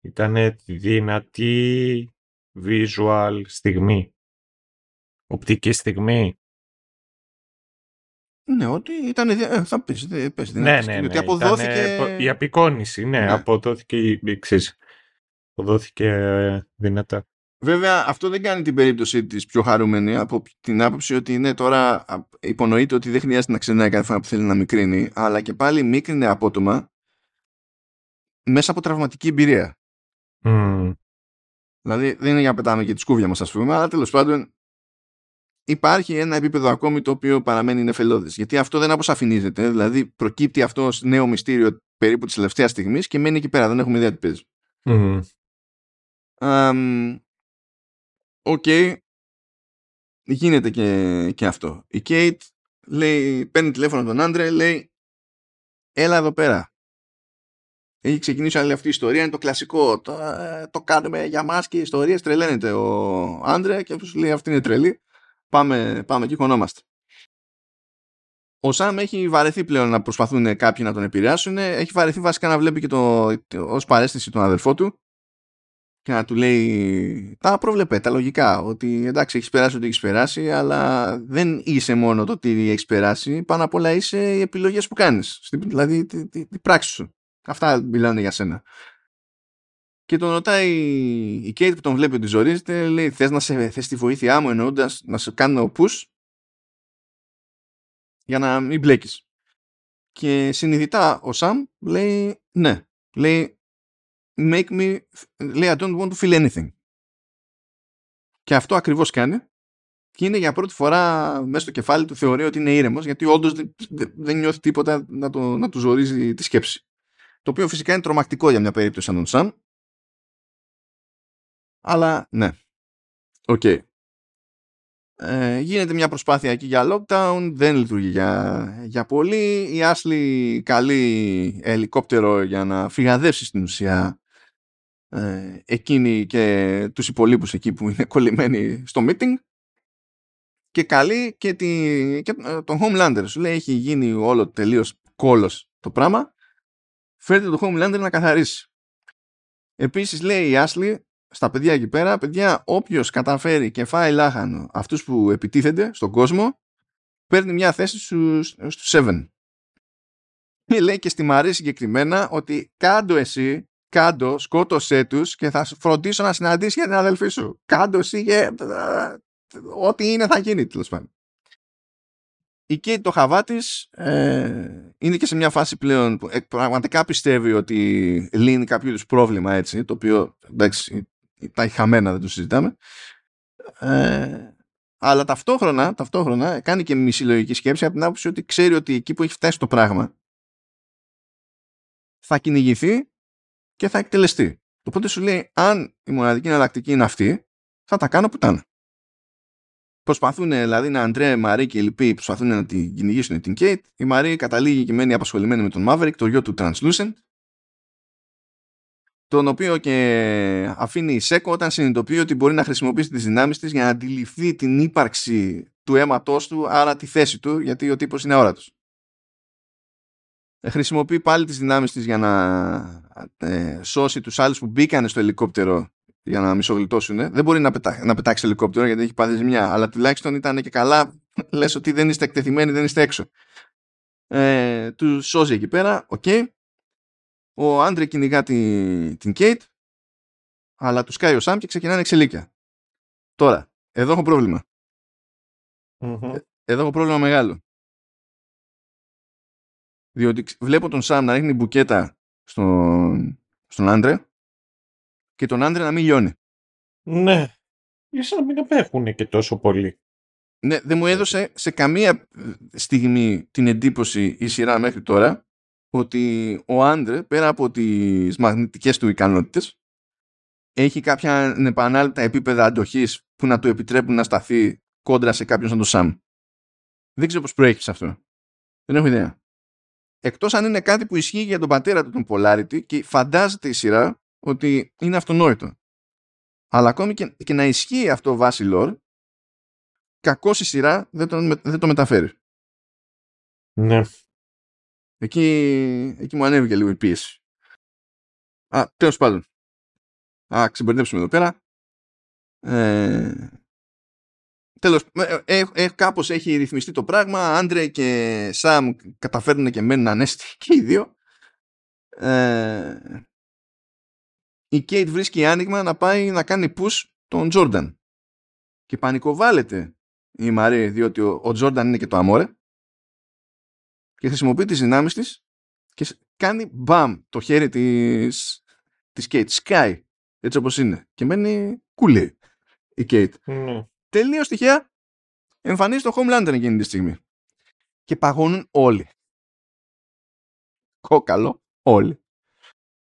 Ήταν δυνατή visual στιγμή. Οπτική στιγμή. Ναι, ότι ήταν. Ε, θα πεις, πες, ναι, ναι, ναι, ότι αποδόθηκε. η απεικόνηση, ναι, ναι. αποδόθηκε. Ξέρεις, αποδόθηκε ε, δυνατά. Βέβαια, αυτό δεν κάνει την περίπτωση της πιο χαρούμενη από την άποψη ότι ναι, τώρα υπονοείται ότι δεν χρειάζεται να ξενάει κάθε φορά που θέλει να μικρύνει, αλλά και πάλι μίκρινε απότομα μέσα από τραυματική εμπειρία. Mm. Δηλαδή, δεν είναι για να πετάμε και τη σκούβια μας, ας πούμε, αλλά τέλος πάντων υπάρχει ένα επίπεδο ακόμη το οποίο παραμένει νεφελώδες. Γιατί αυτό δεν αποσαφηνίζεται, δηλαδή προκύπτει αυτό ως νέο μυστήριο περίπου της τελευταίας στιγμής και μένει εκεί πέρα, δεν έχουμε ιδέα τι παίζει. Mm. Οκ, okay. γίνεται και, και αυτό. Η Κέιτ λέει, παίρνει τηλέφωνο τον Άντρε, λέει έλα εδώ πέρα. Έχει ξεκινήσει άλλη αυτή η ιστορία, είναι το κλασικό. Το, το κάνουμε για μας και οι ιστορίες τρελαίνεται ο Άντρε και όπως λέει αυτή είναι τρελή. Πάμε, πάμε και χωνόμαστε. Ο Σάμ έχει βαρεθεί πλέον να προσπαθούν κάποιοι να τον επηρεάσουν. Έχει βαρεθεί βασικά να βλέπει και το, ως παραίσθηση τον αδελφό του και να του λέει τα προβλεπέ, τα λογικά, ότι εντάξει έχεις περάσει ό,τι έχεις περάσει, αλλά δεν είσαι μόνο το τι έχεις περάσει, πάνω απ' όλα είσαι οι επιλογές που κάνεις, δηλαδή τη, τη, τη πράξη σου. Αυτά μιλάνε για σένα. Και τον ρωτάει η Κέιτ που τον βλέπει ότι ζορίζεται, λέει θες να σε θες τη βοήθειά μου εννοώντας να σε κάνω push για να μην μπλέκεις. Και συνειδητά ο Σαμ λέει ναι. Λέει make me, λέει I don't want to feel anything. Και αυτό ακριβώς κάνει και είναι για πρώτη φορά μέσα στο κεφάλι του θεωρεί ότι είναι ήρεμος γιατί όντως δεν, δεν νιώθει τίποτα να, το, να του ζορίζει τη σκέψη. Το οποίο φυσικά είναι τρομακτικό για μια περίπτωση σαν τον Σαμ. Αλλά ναι. Οκ. Okay. Ε, γίνεται μια προσπάθεια εκεί για lockdown, δεν λειτουργεί για, για πολύ. Η Άσλη καλεί ελικόπτερο για να φυγαδεύσει στην ουσία ε, εκείνη και τους υπολείπους εκεί που είναι κολλημένοι στο meeting και καλεί και, τη, και ε, τον Homelander. Σου λέει έχει γίνει όλο τελείως κόλος το πράγμα. Φέρτε τον Homelander να καθαρίσει. Επίσης λέει η Άσλη στα παιδιά εκεί πέρα, παιδιά όποιος καταφέρει και φάει λάχανο αυτούς που επιτίθενται στον κόσμο παίρνει μια θέση στους, στους Seven. Και λέει και στη Μαρή συγκεκριμένα ότι κάντο εσύ, κάντο, σκότωσέ τους και θα φροντίσω να συναντήσει για την αδελφή σου. Κάντο εσύ και ό,τι είναι θα γίνει τέλος πάντων. Η Κέιτ το χαβά ε, είναι και σε μια φάση πλέον που ε, πραγματικά πιστεύει ότι λύνει κάποιο είδους πρόβλημα έτσι, το οποίο εντάξει, τα έχει χαμένα, δεν το συζητάμε. Ε, αλλά ταυτόχρονα, ταυτόχρονα κάνει και μισή λογική σκέψη από την άποψη ότι ξέρει ότι εκεί που έχει φτάσει το πράγμα θα κυνηγηθεί και θα εκτελεστεί. Οπότε σου λέει, αν η μοναδική εναλλακτική είναι αυτή, θα τα κάνω πουτάνα. Προσπαθούν δηλαδή να Αντρέ, Μαρή και οι λοιποί προσπαθούν να την κυνηγήσουν την Κέιτ. Η Μαρή καταλήγει και μένει απασχολημένη με τον Maverick, το γιο του Translucent, τον οποίο και αφήνει η Σέκο όταν συνειδητοποιεί ότι μπορεί να χρησιμοποιήσει τις δυνάμεις της για να αντιληφθεί την ύπαρξη του αίματός του, άρα τη θέση του, γιατί ο τύπος είναι αόρατος. Ε, χρησιμοποιεί πάλι τις δυνάμεις της για να ε, σώσει τους άλλους που μπήκαν στο ελικόπτερο για να μισογλιτώσουν. Δεν μπορεί να, πετά, να πετάξει ελικόπτερο γιατί έχει πάθει ζημιά, αλλά τουλάχιστον ήταν και καλά. Λες ότι δεν είστε εκτεθειμένοι, δεν είστε έξω. Ε, τους σώζει εκεί πέρα, οκ. Okay. Ο Άντρε κυνηγά την, την Κέιτ, αλλά τους κάει ο Σαμ και ξεκινάνε εξελίκια. Τώρα, εδώ έχω πρόβλημα. Mm-hmm. Εδώ έχω πρόβλημα μεγάλο. Διότι βλέπω τον Σαμ να ρίχνει μπουκέτα στον, στον Άντρε και τον άντρα να μην λιώνει. Ναι. Ίσα να μην απέχουν και τόσο πολύ. Ναι, δεν μου έδωσε σε καμία στιγμή την εντύπωση η σειρά μέχρι τώρα ότι ο άντρε πέρα από τις μαγνητικές του ικανότητες έχει κάποια επανάληπτα επίπεδα αντοχής που να του επιτρέπουν να σταθεί κόντρα σε κάποιον σαν τον Σαμ. Δεν ξέρω πώς προέχει αυτό. Δεν έχω ιδέα. Εκτός αν είναι κάτι που ισχύει για τον πατέρα του τον Polarity και φαντάζεται η σειρά ότι είναι αυτονόητο. Αλλά ακόμη και, και να ισχύει αυτό βάσει lore, κακό η σειρά δεν το, δεν το μεταφέρει. Ναι. Εκεί, εκεί μου ανέβηκε λίγο η πίεση. Α, τέλος πάντων. Α, ξεμπερδέψουμε εδώ πέρα. Ε, τέλος, ε, ε, ε, κάπως έχει ρυθμιστεί το πράγμα. Άντρε και Σαμ καταφέρνουν και μένουν ανέστη και οι δύο. Ε, η Κέιτ βρίσκει άνοιγμα να πάει να κάνει push τον Τζόρνταν. Και πανικοβάλλεται η Μαρή διότι ο Τζόρνταν είναι και το αμόρε και χρησιμοποιεί τις δυνάμεις της και κάνει μπαμ το χέρι της, της Κέιτ. Σκάει έτσι όπως είναι και μένει κουλή η Κέιτ. Mm. Τελείως τυχαία εμφανίζει το Homelander εκείνη τη στιγμή. Και παγώνουν όλοι. Κόκαλο όλοι.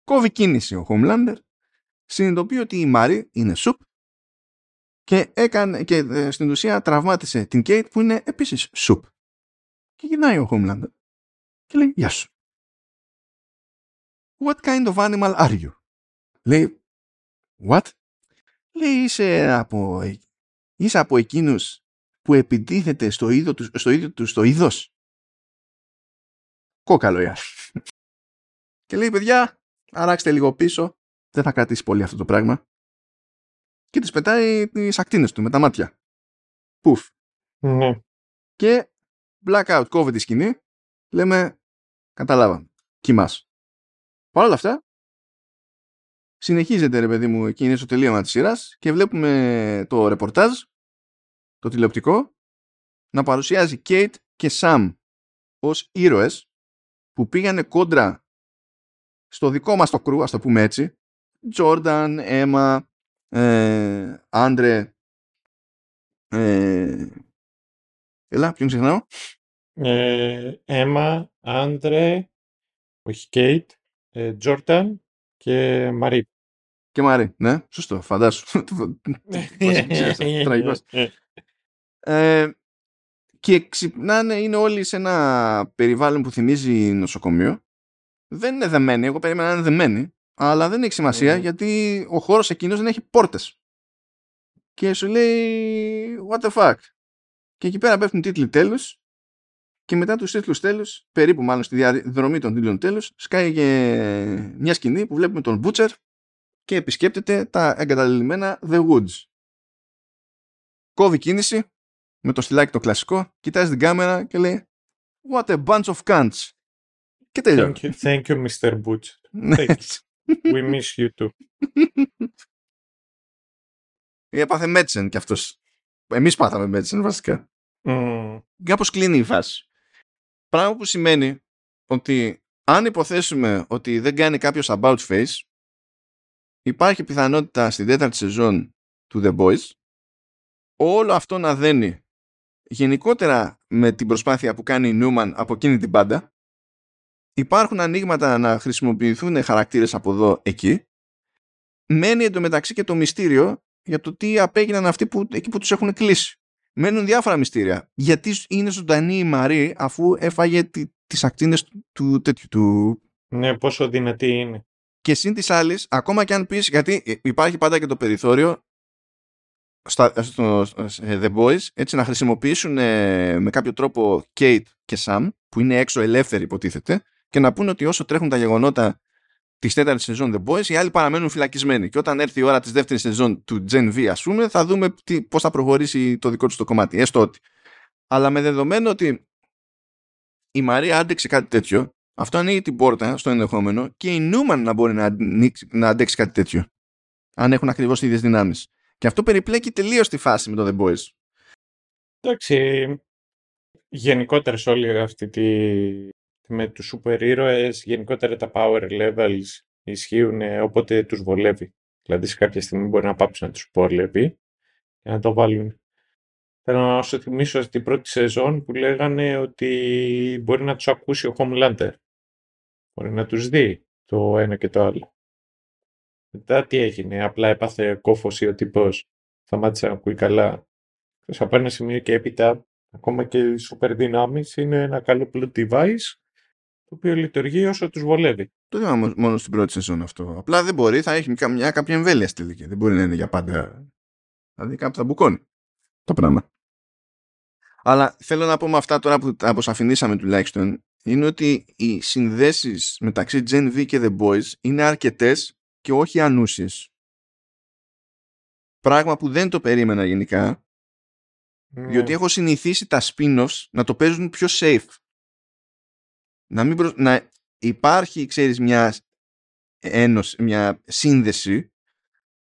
Κόβει κίνηση ο Homelander συνειδητοποιεί ότι η Μάρη είναι σουπ και, έκανε, και ε, στην ουσία τραυμάτισε την Κέιτ που είναι επίσης σουπ. Και γυρνάει ο Homelander και λέει «Γεια σου». What kind of animal are you? Λέει What? Λέει είσαι από, είσαι από εκείνους που επιτίθεται στο ίδιο τους στο, ίδιο τους, στο είδος. Κόκαλο, για. Και λέει παιδιά, αράξτε λίγο πίσω δεν θα κρατήσει πολύ αυτό το πράγμα. Και τις πετάει τις ακτίνες του με τα μάτια. Πουφ. Ναι. Και blackout κόβει τη σκηνή. Λέμε, καταλάβαμε. Κοιμάς. Παρ' όλα αυτά, συνεχίζεται ρε παιδί μου εκείνη στο τελείωμα της σειράς και βλέπουμε το ρεπορτάζ, το τηλεοπτικό, να παρουσιάζει Kate και Sam ως ήρωες που πήγανε κόντρα στο δικό μας το κρού, ας το πούμε έτσι, Τζόρνταν, Έμα, Άντρε Ε, έλα, ποιον ξεχνάω; Ε, Έμα, Άντρε, όχι Κέιτ, ε, Τζόρταν και Μαρή. Και Μαρή, ναι, σωστό, φαντάσου. Τραγικός. Ε, και ξυπνάνε, είναι όλοι σε ένα περιβάλλον που θυμίζει νοσοκομείο. Δεν είναι δεμένοι, εγώ περίμενα να είναι δεμένοι, αλλά δεν έχει σημασία Μμμ. γιατί ο χώρος εκείνος δεν έχει πόρτες. Και σου λέει, what the fuck; Και εκεί πέρα πέφτουν τίτλοι τέλους και μετά τους τίτλους τέλους, περίπου μάλλον στη διαδρομή των τίτλων τέλους, σκάει και μια σκηνή που βλέπουμε τον Butcher και επισκέπτεται τα εγκαταλελειμμένα The Woods. Κόβει κίνηση με το στυλάκι το κλασικό, κοιτάζει την κάμερα και λέει What a bunch of cunts. Και τέλειωσε. Thank you, thank you, Mr. Butch. Ναι, Thank έτσι. We miss you too. Έπαθε Μέτσεν κι αυτός. Εμείς πάθαμε Μέτσεν βασικά. Mm. Κάπως κλείνει η φάση. Πράγμα που σημαίνει ότι αν υποθέσουμε ότι δεν κάνει κάποιος about face υπάρχει πιθανότητα στην τέταρτη σεζόν του The Boys όλο αυτό να δένει γενικότερα με την προσπάθεια που κάνει η Νιούμαν από εκείνη την πάντα. Υπάρχουν ανοίγματα να χρησιμοποιηθούν χαρακτήρες από εδώ εκεί. Μένει εντωμεταξύ και το μυστήριο για το τι απέγιναν αυτοί που, εκεί που τους έχουν κλείσει μένουν διάφορα μυστήρια γιατί είναι ζωντανή η Μαρή αφού έφαγε τη, τις ακτίνες του, του τέτοιου του Ναι, πόσο δυνατή είναι. και συν της άλλης, ακόμα και αν πεις, γιατί υπάρχει πάντα και το περιθώριο στα, στο, σε The Boys έτσι να χρησιμοποιήσουν ε, με κάποιο τρόπο Kate και Sam που είναι έξω ελεύθεροι υποτίθεται και να πούνε ότι όσο τρέχουν τα γεγονότα τη τέταρτη σεζόν The Boys οι άλλοι παραμένουν φυλακισμένοι και όταν έρθει η ώρα της δεύτερης σεζόν του Gen V ας πούμε θα δούμε τι, πώς θα προχωρήσει το δικό τους το κομμάτι έστω ότι αλλά με δεδομένο ότι η Μαρία άντεξε κάτι τέτοιο αυτό ανοίγει την πόρτα στο ενδεχόμενο και η Νούμαν να μπορεί να, ανοίξει, να αντέξει κάτι τέτοιο. Αν έχουν ακριβώς τι ίδιες δυνάμεις. Και αυτό περιπλέκει τελείως τη φάση με το The Boys. Εντάξει, γενικότερα σε όλη αυτή τη... με τους σούπερ ήρωες, γενικότερα τα power levels ισχύουν ε, όποτε τους βολεύει. Δηλαδή σε κάποια στιγμή μπορεί να πάψει να τους βολεύει και να το βάλουν. Θέλω να σου θυμίσω στην πρώτη σεζόν που λέγανε ότι μπορεί να τους ακούσει ο Homelander. Μπορεί να τους δει το ένα και το άλλο. Μετά τι έγινε, απλά έπαθε κόφωση ο τύπος, σταμάτησε να ακούει καλά. Και από ένα σημείο και έπειτα, ακόμα και οι super δυνάμεις είναι ένα καλό plot device το οποίο λειτουργεί όσο τους βολεύει. Το είπαμε μόνο στην πρώτη σεζόν αυτό. Απλά δεν μπορεί, θα έχει μια κάποια εμβέλεια στη τελική. Δεν μπορεί να είναι για πάντα. Δηλαδή κάπου θα μπουκώνει το πράγμα. Αλλά θέλω να πω με αυτά τώρα που αποσαφηνίσαμε τουλάχιστον είναι ότι οι συνδέσεις μεταξύ Gen V και The Boys είναι αρκετές και όχι ανούσιες. Πράγμα που δεν το περίμενα γενικά διότι έχω συνηθίσει τα spin-offs να το παίζουν πιο safe. Να, μην προ... να υπάρχει, ξέρεις, μια ένωση, μια σύνδεση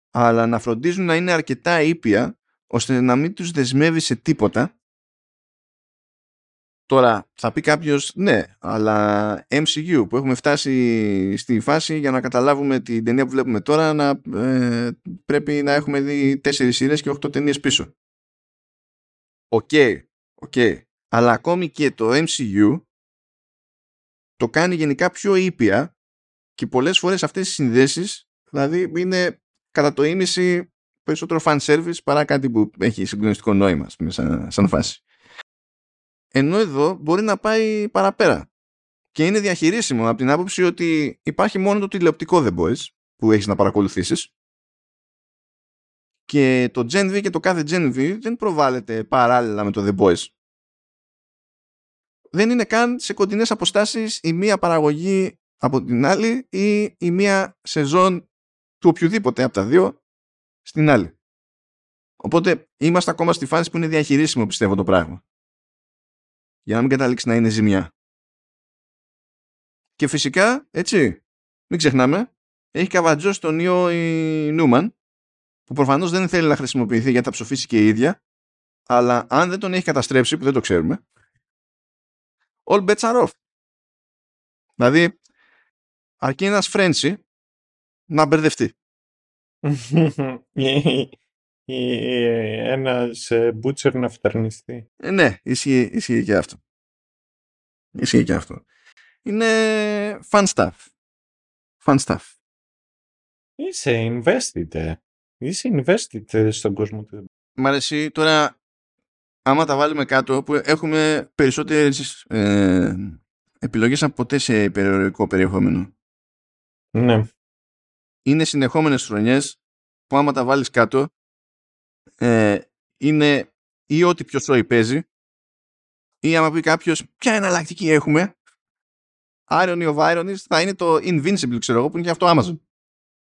αλλά να φροντίζουν να είναι αρκετά ήπια ώστε να μην τους δεσμεύει σε τίποτα Τώρα θα πει κάποιος ναι, αλλά MCU που έχουμε φτάσει στη φάση για να καταλάβουμε την ταινία που βλέπουμε τώρα να ε, πρέπει να έχουμε δει τέσσερις σειρές και οχτώ ταινίες πίσω. Οκ, okay, okay. αλλά ακόμη και το MCU το κάνει γενικά πιο ήπια και πολλές φορές αυτές οι συνδέσεις δηλαδή είναι κατά το ήμισυ περισσότερο fan service παρά κάτι που έχει συγκλονιστικό νόημα σαν, σαν φάση ενώ εδώ μπορεί να πάει παραπέρα. Και είναι διαχειρίσιμο από την άποψη ότι υπάρχει μόνο το τηλεοπτικό The Boys που έχεις να παρακολουθήσεις και το Gen V και το κάθε Gen V δεν προβάλλεται παράλληλα με το The Boys. Δεν είναι καν σε κοντινές αποστάσεις η μία παραγωγή από την άλλη ή η μία σεζόν του οποιοδήποτε από τα δύο στην άλλη. Οπότε είμαστε ακόμα στη φάση που είναι διαχειρίσιμο πιστεύω το πράγμα για να μην καταλήξει να είναι ζημιά. Και φυσικά, έτσι, μην ξεχνάμε, έχει καβατζώσει τον ιό η Νούμαν, που προφανώς δεν θέλει να χρησιμοποιηθεί γιατί θα ψοφήσει και η ίδια, αλλά αν δεν τον έχει καταστρέψει, που δεν το ξέρουμε, all bets are off. Δηλαδή, αρκεί ένας Φρέντσι να μπερδευτεί. ή ένας ε, butcher να φτερνιστεί. Ε, ναι, ισχύει, ισχύει και αυτό. Ισχύει και αυτό. Είναι fun stuff. Fun stuff. Είσαι invested, ε. Είσαι invested ε, στον κόσμο του. Μ' αρέσει τώρα, άμα τα βάλουμε κάτω, που έχουμε περισσότερες ε, επιλογές από ποτέ σε υπερηρωτικό περιεχόμενο. Ναι. Είναι συνεχόμενες χρονιές που άμα τα βάλεις κάτω, ε, είναι ή ό,τι πιο σόι παίζει, ή άμα πει κάποιος ποια εναλλακτική έχουμε, Irony of Ironies θα είναι το Invincible, ξέρω εγώ, που είναι και αυτό Amazon.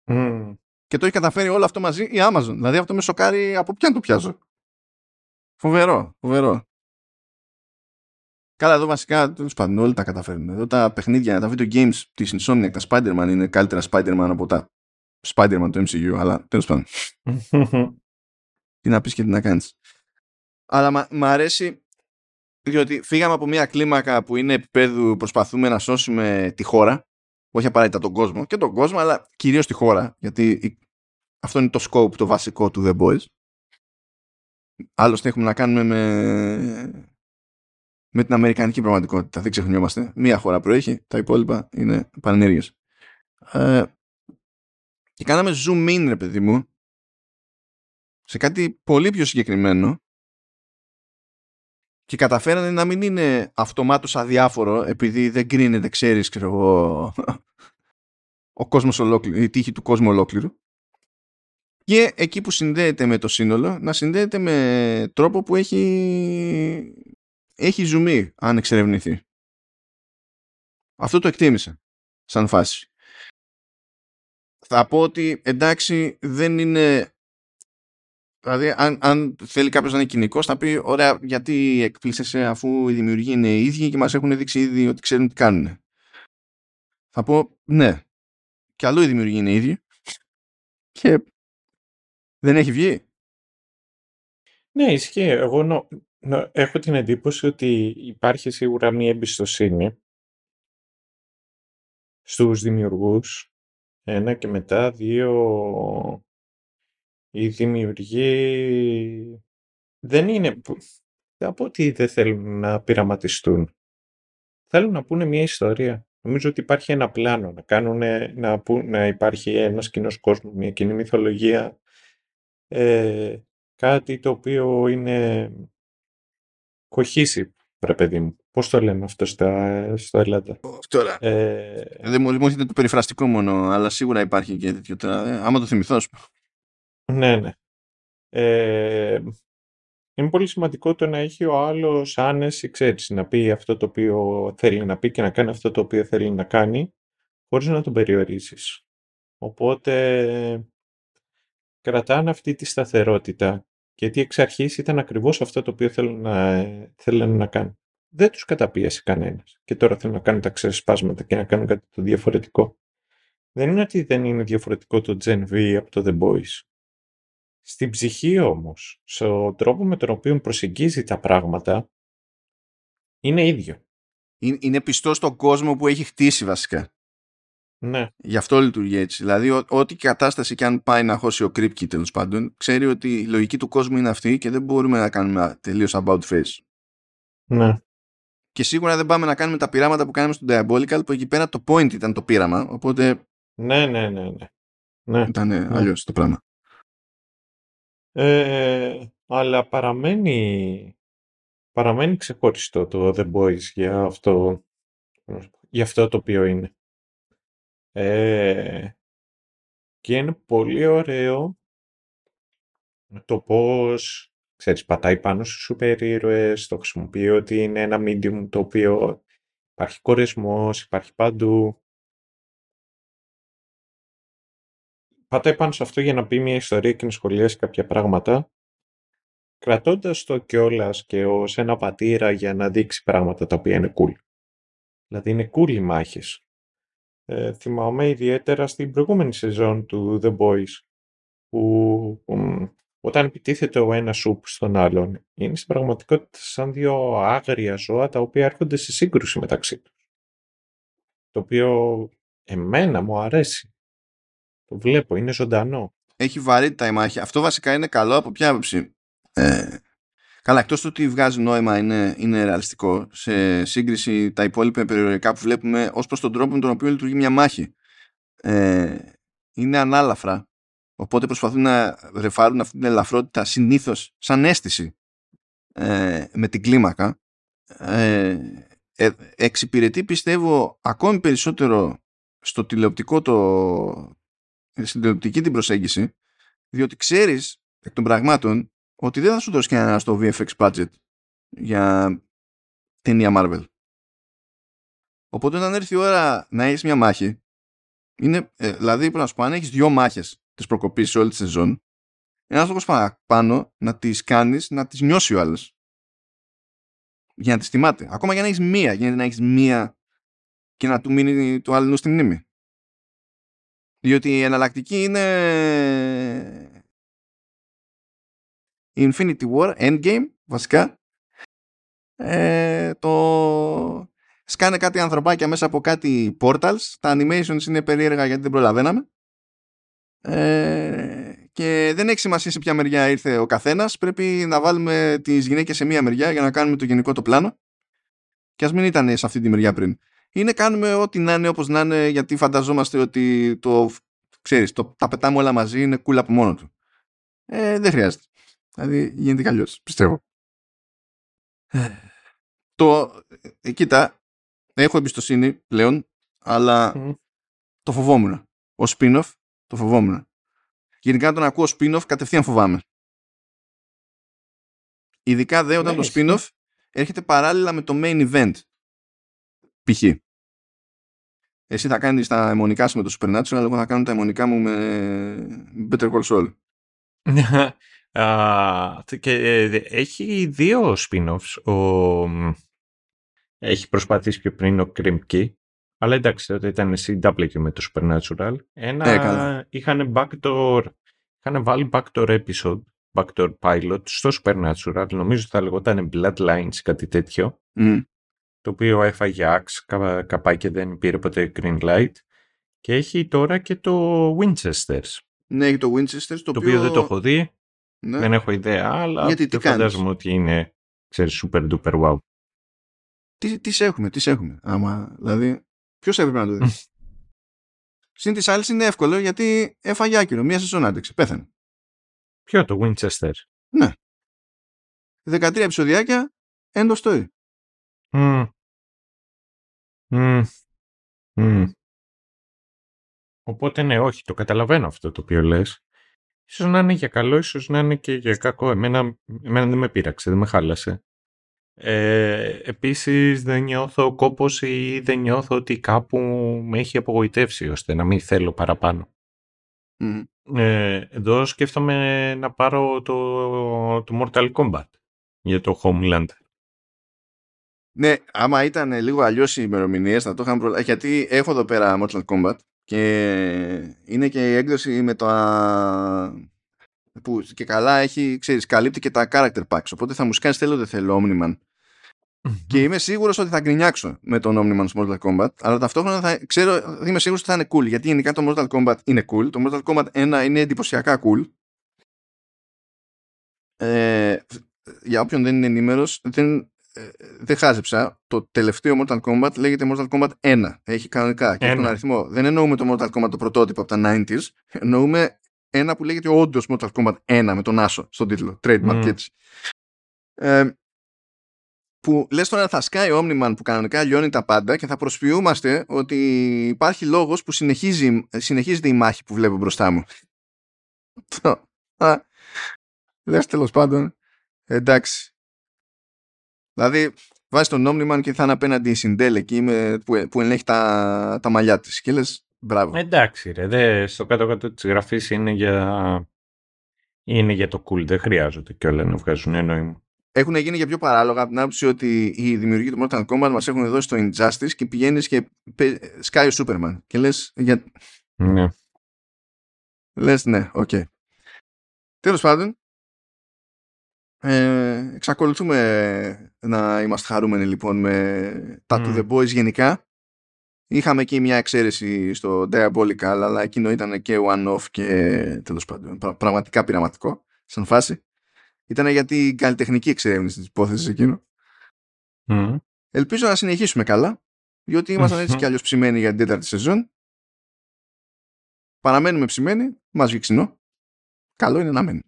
Mm. Και το έχει καταφέρει όλο αυτό μαζί η Amazon. Δηλαδή αυτό με σοκάρει από ποιον το πιάζω. Φοβερό, φοβερό. Καλά, εδώ βασικά τέλος πάντων όλοι τα καταφέρνουν. Εδώ τα παιχνίδια, τα video games της Insomniac, τα Spider-Man είναι καλύτερα Spider-Man από τα Spider-Man του MCU, αλλά τέλος πάντων. τι να πεις και τι να κάνεις. Αλλά μ' αρέσει διότι φύγαμε από μια κλίμακα που είναι επίπεδου προσπαθούμε να σώσουμε τη χώρα όχι απαραίτητα τον κόσμο και τον κόσμο αλλά κυρίως τη χώρα γιατί αυτό είναι το scope το βασικό του The Boys άλλωστε έχουμε να κάνουμε με με την αμερικανική πραγματικότητα. Δεν ξεχνιόμαστε. Μία χώρα προέχει τα υπόλοιπα είναι πανενέργειες ε, και κάναμε zoom in ρε παιδί μου σε κάτι πολύ πιο συγκεκριμένο και καταφέρανε να μην είναι αυτομάτως αδιάφορο επειδή δεν κρίνεται, ξέρεις, ξέρω εγώ, ο κόσμος ολόκληρο, η τύχη του κόσμου ολόκληρου και εκεί που συνδέεται με το σύνολο να συνδέεται με τρόπο που έχει έχει ζουμί αν εξερευνηθεί. Αυτό το εκτίμησα σαν φάση. Θα πω ότι εντάξει δεν είναι Δηλαδή, αν, αν θέλει κάποιος να είναι κοινικός, θα πει: Ωραία, γιατί εκπλήσεσαι αφού οι δημιουργοί είναι οι ίδιοι και μας έχουν δείξει ήδη ότι ξέρουν τι κάνουν. Θα πω: Ναι, και αλλού οι δημιουργοί είναι οι ίδιοι. Και δεν έχει βγει; Ναι, ισχύει. Εγώ νο, νο, έχω την εντύπωση ότι υπάρχει σίγουρα μία εμπιστοσύνη στους δημιουργούς. Ένα και μετά δύο οι δημιουργοί δεν είναι... Θα πω ότι δεν θέλουν να πειραματιστούν. Θέλουν να πούνε μια ιστορία. Νομίζω ότι υπάρχει ένα πλάνο να, κάνουν, να, που, να υπάρχει ένας κοινός κόσμος, μια κοινή μυθολογία. Ε, κάτι το οποίο είναι κοχύσει, ρε παιδί μου. Πώς το λένε αυτό στα, στο Ελλάδα. Τώρα. Ε, δεν μου έρχεται το περιφραστικό μόνο, αλλά σίγουρα υπάρχει και τέτοιο. Τώρα, ε, άμα το θυμηθώ, ναι, ναι. Ε, είναι πολύ σημαντικό το να έχει ο άλλος άνεση, ξέρεις, να πει αυτό το οποίο θέλει να πει και να κάνει αυτό το οποίο θέλει να κάνει, χωρίς να τον περιορίσεις. Οπότε κρατάνε αυτή τη σταθερότητα, γιατί εξ αρχής ήταν ακριβώς αυτό το οποίο θέλουν να, θέλουν να κάνουν. Δεν τους καταπίεσε κανένας. Και τώρα θέλουν να κάνουν τα ξεσπάσματα και να κάνουν κάτι το διαφορετικό. Δεν είναι ότι δεν είναι διαφορετικό το Gen V από το The Boys. Στην ψυχή όμως, στον τρόπο με τον οποίο προσεγγίζει τα πράγματα, είναι ίδιο. Είναι πιστό στον κόσμο που έχει χτίσει βασικά. Ναι. Γι' αυτό λειτουργεί έτσι. Δηλαδή, ό,τι κατάσταση και αν πάει να χώσει ο Κρύπκι τέλος πάντων, ξέρει ότι η λογική του κόσμου είναι αυτή και δεν μπορούμε να κάνουμε τελείως about face. Ναι. Και σίγουρα δεν πάμε να κάνουμε τα πειράματα που κάναμε στον Diabolical, που εκεί πέρα το point ήταν το πείραμα. Οπότε. Ναι, ναι, ναι. ναι. ναι. Ήταν ναι. αλλιώς το πράγμα. Ε, αλλά παραμένει, παραμένει ξεχωριστό το The Boys για αυτό, για αυτό το οποίο είναι. Ε, και είναι πολύ ωραίο το πώς, ξέρεις, πατάει πάνω στους σούπερ ήρωες, το χρησιμοποιεί ότι είναι ένα medium το οποίο υπάρχει κορεσμός, υπάρχει παντού. πατάει πάνω σε αυτό για να πει μια ιστορία και να σχολιάσει κάποια πράγματα, κρατώντας το κιόλας και ως ένα πατήρα για να δείξει πράγματα τα οποία είναι cool. Δηλαδή είναι cool οι μάχες. Ε, θυμάμαι ιδιαίτερα στην προηγούμενη σεζόν του The Boys, που όταν επιτίθεται ο ένας σουπ στον άλλον, είναι στην πραγματικότητα σαν δύο άγρια ζώα τα οποία έρχονται σε σύγκρουση μεταξύ τους. Το οποίο εμένα μου αρέσει. Το βλέπω, είναι ζωντανό. έχει βαρύτητα η μάχη. Αυτό βασικά είναι καλό από ποια άποψη; Ε, καλά, εκτός του ότι βγάζει νόημα είναι, είναι ρεαλιστικό σε σύγκριση τα υπόλοιπα περιορικά που βλέπουμε ως προς τον τρόπο με τον οποίο λειτουργεί μια μάχη. Ε, είναι ανάλαφρα. Οπότε προσπαθούν να ρεφάρουν αυτή την ελαφρότητα συνήθως σαν αίσθηση ε, με την κλίμακα. Ε, ε, εξυπηρετεί πιστεύω ακόμη περισσότερο στο τηλεοπτικό το, στην τηλεοπτική την προσέγγιση διότι ξέρεις εκ των πραγμάτων ότι δεν θα σου δώσει κανένα στο VFX budget για ταινία Marvel. Οπότε όταν έρθει η ώρα να έχεις μια μάχη είναι, ε, δηλαδή πρέπει να σου πω αν έχεις δυο μάχες της προκοπής σε όλη τη σεζόν ένας λόγος πάνω να τις κάνεις να τις νιώσει ο άλλος για να τις θυμάται. Ακόμα για να έχεις μία, για να έχεις μία και να του μείνει το άλλο στη μνήμη. Διότι η εναλλακτική είναι Infinity War, Endgame, βασικά. Ε, το... Σκάνε κάτι ανθρωπάκια μέσα από κάτι portals. Τα animations είναι περίεργα γιατί δεν προλαβαίναμε. Ε, και δεν έχει σημασία σε ποια μεριά ήρθε ο καθένας. Πρέπει να βάλουμε τις γυναίκες σε μία μεριά για να κάνουμε το γενικό το πλάνο. Και ας μην ήταν σε αυτή τη μεριά πριν ή να κάνουμε ό,τι να είναι όπως να είναι γιατί φανταζόμαστε ότι το, ξέρεις, το, τα πετάμε όλα μαζί είναι cool από μόνο του. Ε, δεν χρειάζεται. Δηλαδή γίνεται αλλιώς, πιστεύω. το, ε, κοίτα, έχω εμπιστοσύνη πλέον, αλλά το φοβόμουν. Ο spin-off το φοβόμουν. Γενικά τον ακούω spin-off κατευθείαν φοβάμαι. Ειδικά δε όταν το spin-off έρχεται παράλληλα με το main event π.χ. Εσύ θα κάνεις τα αιμονικά σου με το Supernatural, εγώ θα κάνω τα αιμονικά μου με Better Call Saul. Και ε, έχει δύο spin-offs. Ο... Έχει προσπαθήσει πιο πριν ο Key. αλλά εντάξει, τότε ήταν CW με το Supernatural. Ένα ε, είχαν backdoor, είχαν βάλει backdoor episode, backdoor pilot στο Supernatural, νομίζω θα λεγόταν Bloodlines, κάτι τέτοιο το οποίο έφαγε Axe, καπάκι και δεν πήρε ποτέ Green Light. Και έχει τώρα και το Winchesters. Ναι, έχει το Winchesters, το, το οποίο... δεν το έχω δει. Ναι. Δεν έχω ιδέα, αλλά Γιατί, δεν φαντάζομαι ότι είναι, ξέρεις, super duper wow. Τι, τις έχουμε, τις έχουμε. Άμα, δηλαδή, ποιος έπρεπε να το δει; Συν της άλλης είναι εύκολο γιατί έφαγε άκυρο. Μία σεζόν άντεξε. Πέθανε. Ποιο το Winchester; Ναι. 13 επεισοδιάκια, end of story. Οπότε ναι, όχι, το καταλαβαίνω αυτό το οποίο λες. Ίσως να είναι για καλό, ίσως να είναι και για κακό. Εμένα, εμένα δεν με πείραξε, δεν με χάλασε. Ε, επίσης δεν νιώθω κόπος ή δεν νιώθω ότι κάπου με έχει απογοητεύσει ώστε να μην θέλω παραπάνω. Ε, εδώ σκέφτομαι να πάρω το, το Mortal Kombat για το Homeland. Ναι, άμα ήταν λίγο αλλιώς οι ημερομηνίες θα το είχαμε προλάβει. Ε, γιατί έχω εδώ πέρα Mortal Kombat και είναι και η έκδοση με το. που και καλά έχει, ξέρεις, καλύπτει και τα character packs. Οπότε θα μου σκάσει θέλω δεν θέλω Omniman. και είμαι σίγουρος ότι θα γκρινιάξω με τον Omniman στο Mortal Kombat, αλλά ταυτόχρονα θα, ξέρω, είμαι σίγουρος ότι θα είναι cool. Γιατί γενικά το Mortal Kombat είναι cool. Το Mortal Kombat 1 είναι εντυπωσιακά cool. Ε, για όποιον δεν είναι ενήμερος, δεν ε, δεν χάζεψα. Το τελευταίο Mortal Kombat λέγεται Mortal Kombat 1. Έχει κανονικά και τον αριθμό. Δεν εννοούμε το Mortal Kombat το πρωτότυπο από τα 90s. Εννοούμε ένα που λέγεται όντως Mortal Kombat 1 με τον Άσο στον τίτλο. Trademark mm. έτσι. Ε, που λες τώρα θα σκάει ο Omniman που κανονικά λιώνει τα πάντα και θα προσποιούμαστε ότι υπάρχει λόγος που συνεχίζει, συνεχίζεται η μάχη που βλέπω μπροστά μου. Λες τέλος πάντων εντάξει Δηλαδή, βάζεις τον Omniman και θα είναι απέναντι η Σιντέλ εκεί με, που, που ελέγχει τα, τα μαλλιά της. Και λες, μπράβο. Εντάξει, ρε. Δε, στο κάτω-κάτω της γραφής είναι για. Είναι για το cool, δεν χρειάζονται και όλα να βγάζουν νόημα. Έχουν γίνει για πιο παράλογα από την άποψη ότι οι δημιουργοί του Mortal Kombat μας έχουν δώσει το Injustice και πηγαίνεις και σκάει ο Superman. Και λες. Για... Ναι. Λες, ναι, οκ. Okay. Τέλος πάντων, ε, εξακολουθούμε να είμαστε χαρούμενοι λοιπόν με τα mm. To The Boys γενικά. Είχαμε εκεί μια εξαίρεση στο Diabolical, αλλά εκείνο ήταν και one-off και τέλος πάντων πραγματικά πειραματικό, σαν φάση. Ήταν γιατί η καλλιτεχνική εξερεύνηση της υπόθεσης εκείνο. Mm. Ελπίζω να συνεχίσουμε καλά, διότι ήμασταν έτσι κι αλλιώς ψημένοι για την τέταρτη σεζόν. Παραμένουμε ψημένοι, μας βγει Καλό είναι να μένει.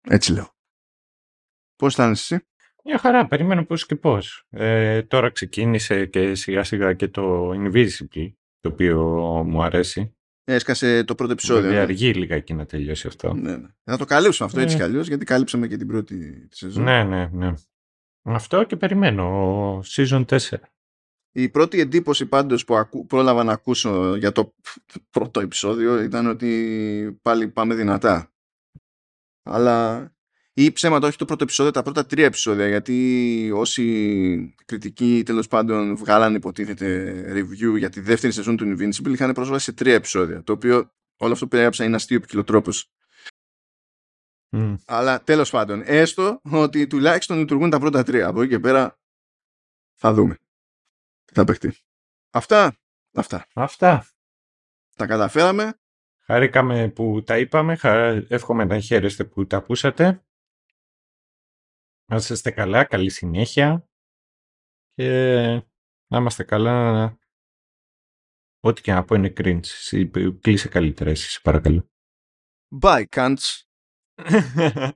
Έτσι λέω. Πώς αισθάνεσαι εσύ; Μια χαρά, περιμένω πώς και πώς. Ε, τώρα ξεκίνησε και σιγά σιγά και το Invisible, το οποίο μου αρέσει. Έσκασε το πρώτο επεισόδιο. Δηλαδή αργεί λίγα εκεί να τελειώσει αυτό. Ναι, ναι. Θα το καλύψουμε αυτό έτσι ε. κι αλλιώς, γιατί καλύψαμε και την πρώτη σεζόν. Ναι, ναι, ναι. Αυτό και περιμένω, season 4. Η πρώτη εντύπωση πάντως που ακού, πρόλαβα να ακούσω για το πρώτο επεισόδιο ήταν ότι πάλι πάμε δυνατά. Αλλά ή ψέματα όχι το πρώτο επεισόδιο, τα πρώτα τρία επεισόδια γιατί όσοι κριτικοί τέλος πάντων βγάλαν υποτίθεται review για τη δεύτερη σεζόν του Invincible είχαν πρόσβαση σε τρία επεισόδια το οποίο όλο αυτό που περιέγραψα είναι αστείο ποικιλοτρόπος mm. αλλά τέλος πάντων έστω ότι τουλάχιστον λειτουργούν τα πρώτα τρία. Από εκεί και πέρα θα δούμε θα παιχτεί. Αυτά αυτά. Αυτά. Τα καταφέραμε. Χαρήκαμε που τα είπαμε, εύχομαι να χαίρεστε που τα ακούσατε. Να είστε καλά, καλή συνέχεια και να είμαστε καλά. Ό,τι και να πω είναι cringe. Κλείσε καλύτερα εσύ, παρακαλώ. Bye, cunts.